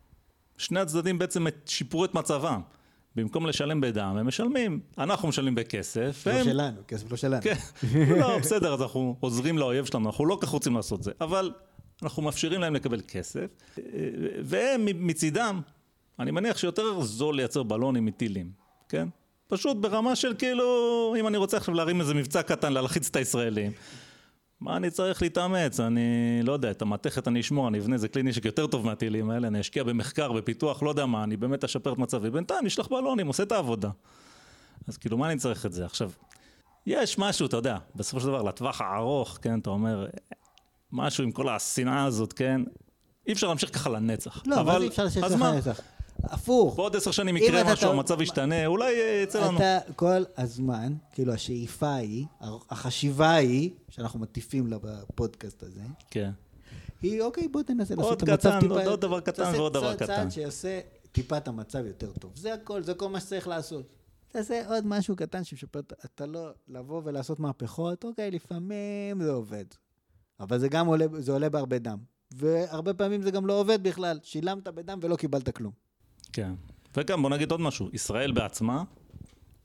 שני הצדדים בעצם שיפרו את מצבם. במקום לשלם בדם, הם משלמים. אנחנו משלמים בכסף,
לא
והם...
שלנו, כסף לא שלנו.
כן, לא, בסדר, אז אנחנו עוזרים לאויב שלנו, אנחנו לא כך רוצים לעשות זה, אבל אנחנו מאפשרים להם לקבל כסף, והם מצידם, אני מניח שיותר זול לייצר בלונים מטילים, כן? פשוט ברמה של כאילו, אם אני רוצה עכשיו להרים איזה מבצע קטן, להלחיץ את הישראלים. מה אני צריך להתאמץ? אני לא יודע, את המתכת אני אשמור, אני אבנה איזה כלי נשק יותר טוב מהטילים האלה, אני אשקיע במחקר, בפיתוח, לא יודע מה, אני באמת אשפר את מצבי. בינתיים נשלח בלונים, עושה את העבודה. אז כאילו, מה אני צריך את זה? עכשיו, יש משהו, אתה יודע, בסופו של דבר, לטווח הארוך, כן, אתה אומר, משהו עם כל השנאה הזאת, כן, אי אפשר להמשיך ככה לנצח.
לא, אבל אי אפשר לשבת
אז
לך
מה?
נצח. הפוך.
בעוד עשר שנים יקרה
אתה-
משהו, המצב ישתנה, אולי אה, יצא לנו.
אתה כל הזמן, כאילו השאיפה היא, החשיבה היא, שאנחנו מטיפים לה בפודקאסט הזה,
כן.
היא אוקיי, בוא תנסה לעשות את המצב
קטן,
טיפה...
עוד- עוד דבר קטן
תעשה
ועוד דבר קטן.
צעד שיעשה טיפה את המצב יותר טוב. זה הכל, זה כל מה שצריך לעשות. תעשה עוד משהו קטן שמשפר, את- אתה לא לבוא ולעשות מהפכות, אוקיי, לפעמים זה עובד. אבל זה גם עולה, זה עולה בהרבה דם. והרבה פעמים זה גם לא עובד בכלל. שילמת בדם ולא קיבלת כלום.
כן. וגם בוא נגיד עוד משהו, ישראל בעצמה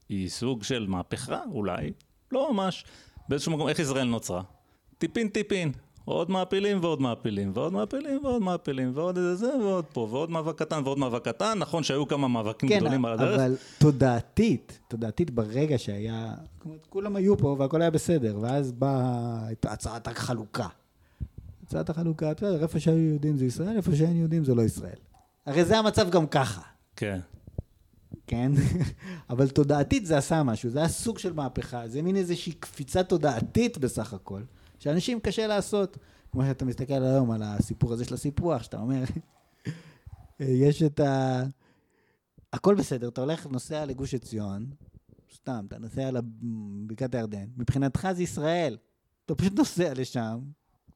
היא סוג של מהפכה אולי, לא ממש, באיזשהו מקום, איך ישראל נוצרה? טיפין טיפין, עוד מעפילים ועוד מעפילים, ועוד מעפילים ועוד מעפילים, ועוד איזה זה ועוד פה, ועוד מאבק קטן ועוד מאבק קטן, נכון שהיו כמה מאבקים גדולים על הדרך,
כן, אבל תודעתית, תודעתית ברגע שהיה, כמו, כולם היו פה והכל היה בסדר, ואז באה הצעת החלוקה. הצעת החלוקה, בסדר, איפה שהיו יהודים זה ישראל, איפה שאין יהודים זה לא ישראל. הרי זה המצב גם ככה,
כן,
כן? אבל תודעתית זה עשה משהו, זה היה סוג של מהפכה, זה מין איזושהי קפיצה תודעתית בסך הכל, שאנשים קשה לעשות. כמו שאתה מסתכל היום על הסיפור הזה של הסיפוח, שאתה אומר, יש את ה... הכל בסדר, אתה הולך, נוסע לגוש עציון, סתם, אתה נוסע לבקעת הירדן, מבחינתך זה ישראל. אתה פשוט נוסע לשם,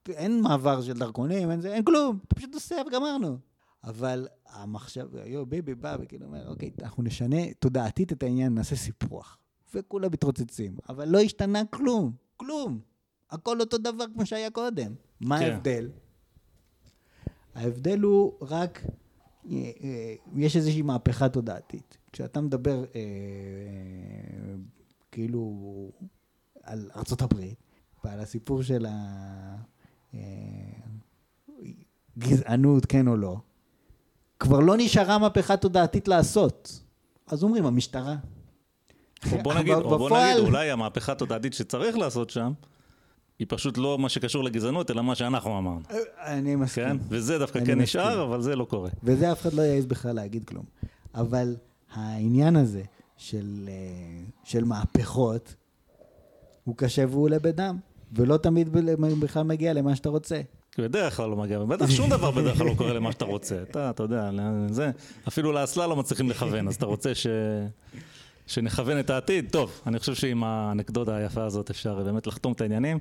אין מעבר של דרכונים, אין, זה, אין כלום, אתה פשוט נוסע וגמרנו. אבל המחשב, יו, ביבי בא וכאילו אומר, אוקיי, אנחנו נשנה תודעתית את העניין, נעשה סיפוח. וכולם מתרוצצים, אבל לא השתנה כלום, כלום. הכל אותו דבר כמו שהיה קודם. מה
כן.
ההבדל? ההבדל הוא רק, אה, אה, יש איזושהי מהפכה תודעתית. כשאתה מדבר אה, כאילו על ארצות הברית ועל הסיפור של הגזענות, כן או לא, כבר לא נשארה מהפכה תודעתית לעשות. אז אומרים, המשטרה.
או בוא נגיד, או בוא נגיד, אולי המהפכה התודעתית שצריך לעשות שם, היא פשוט לא מה שקשור לגזענות, אלא מה שאנחנו אמרנו,
אני מסכים.
כן? וזה דווקא כן. נשאר, אבל זה לא קורה.
וזה אף אחד לא יעז בכלל להגיד כלום. אבל העניין הזה של, אה, של מהפכות, הוא קשה והוא עולה בדם, ולא תמיד בכלל מגיע למה שאתה רוצה.
בדרך כלל לא מגיע, בטח שום דבר בדרך כלל לא קורה למה שאתה רוצה. אתה, אתה יודע, זה, אפילו לאסלה לא מצליחים לכוון, אז אתה רוצה ש... שנכוון את העתיד. טוב, אני חושב שעם האנקדוטה היפה הזאת אפשר באמת לחתום את העניינים.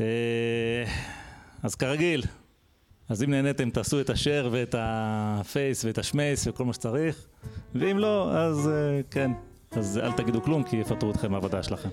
אה, אז כרגיל, אז אם נהניתם תעשו את השare ואת הפייס ואת השמייס וכל מה שצריך, ואם לא, אז אה, כן, אז אל תגידו כלום כי יפטרו אתכם מהעבודה שלכם.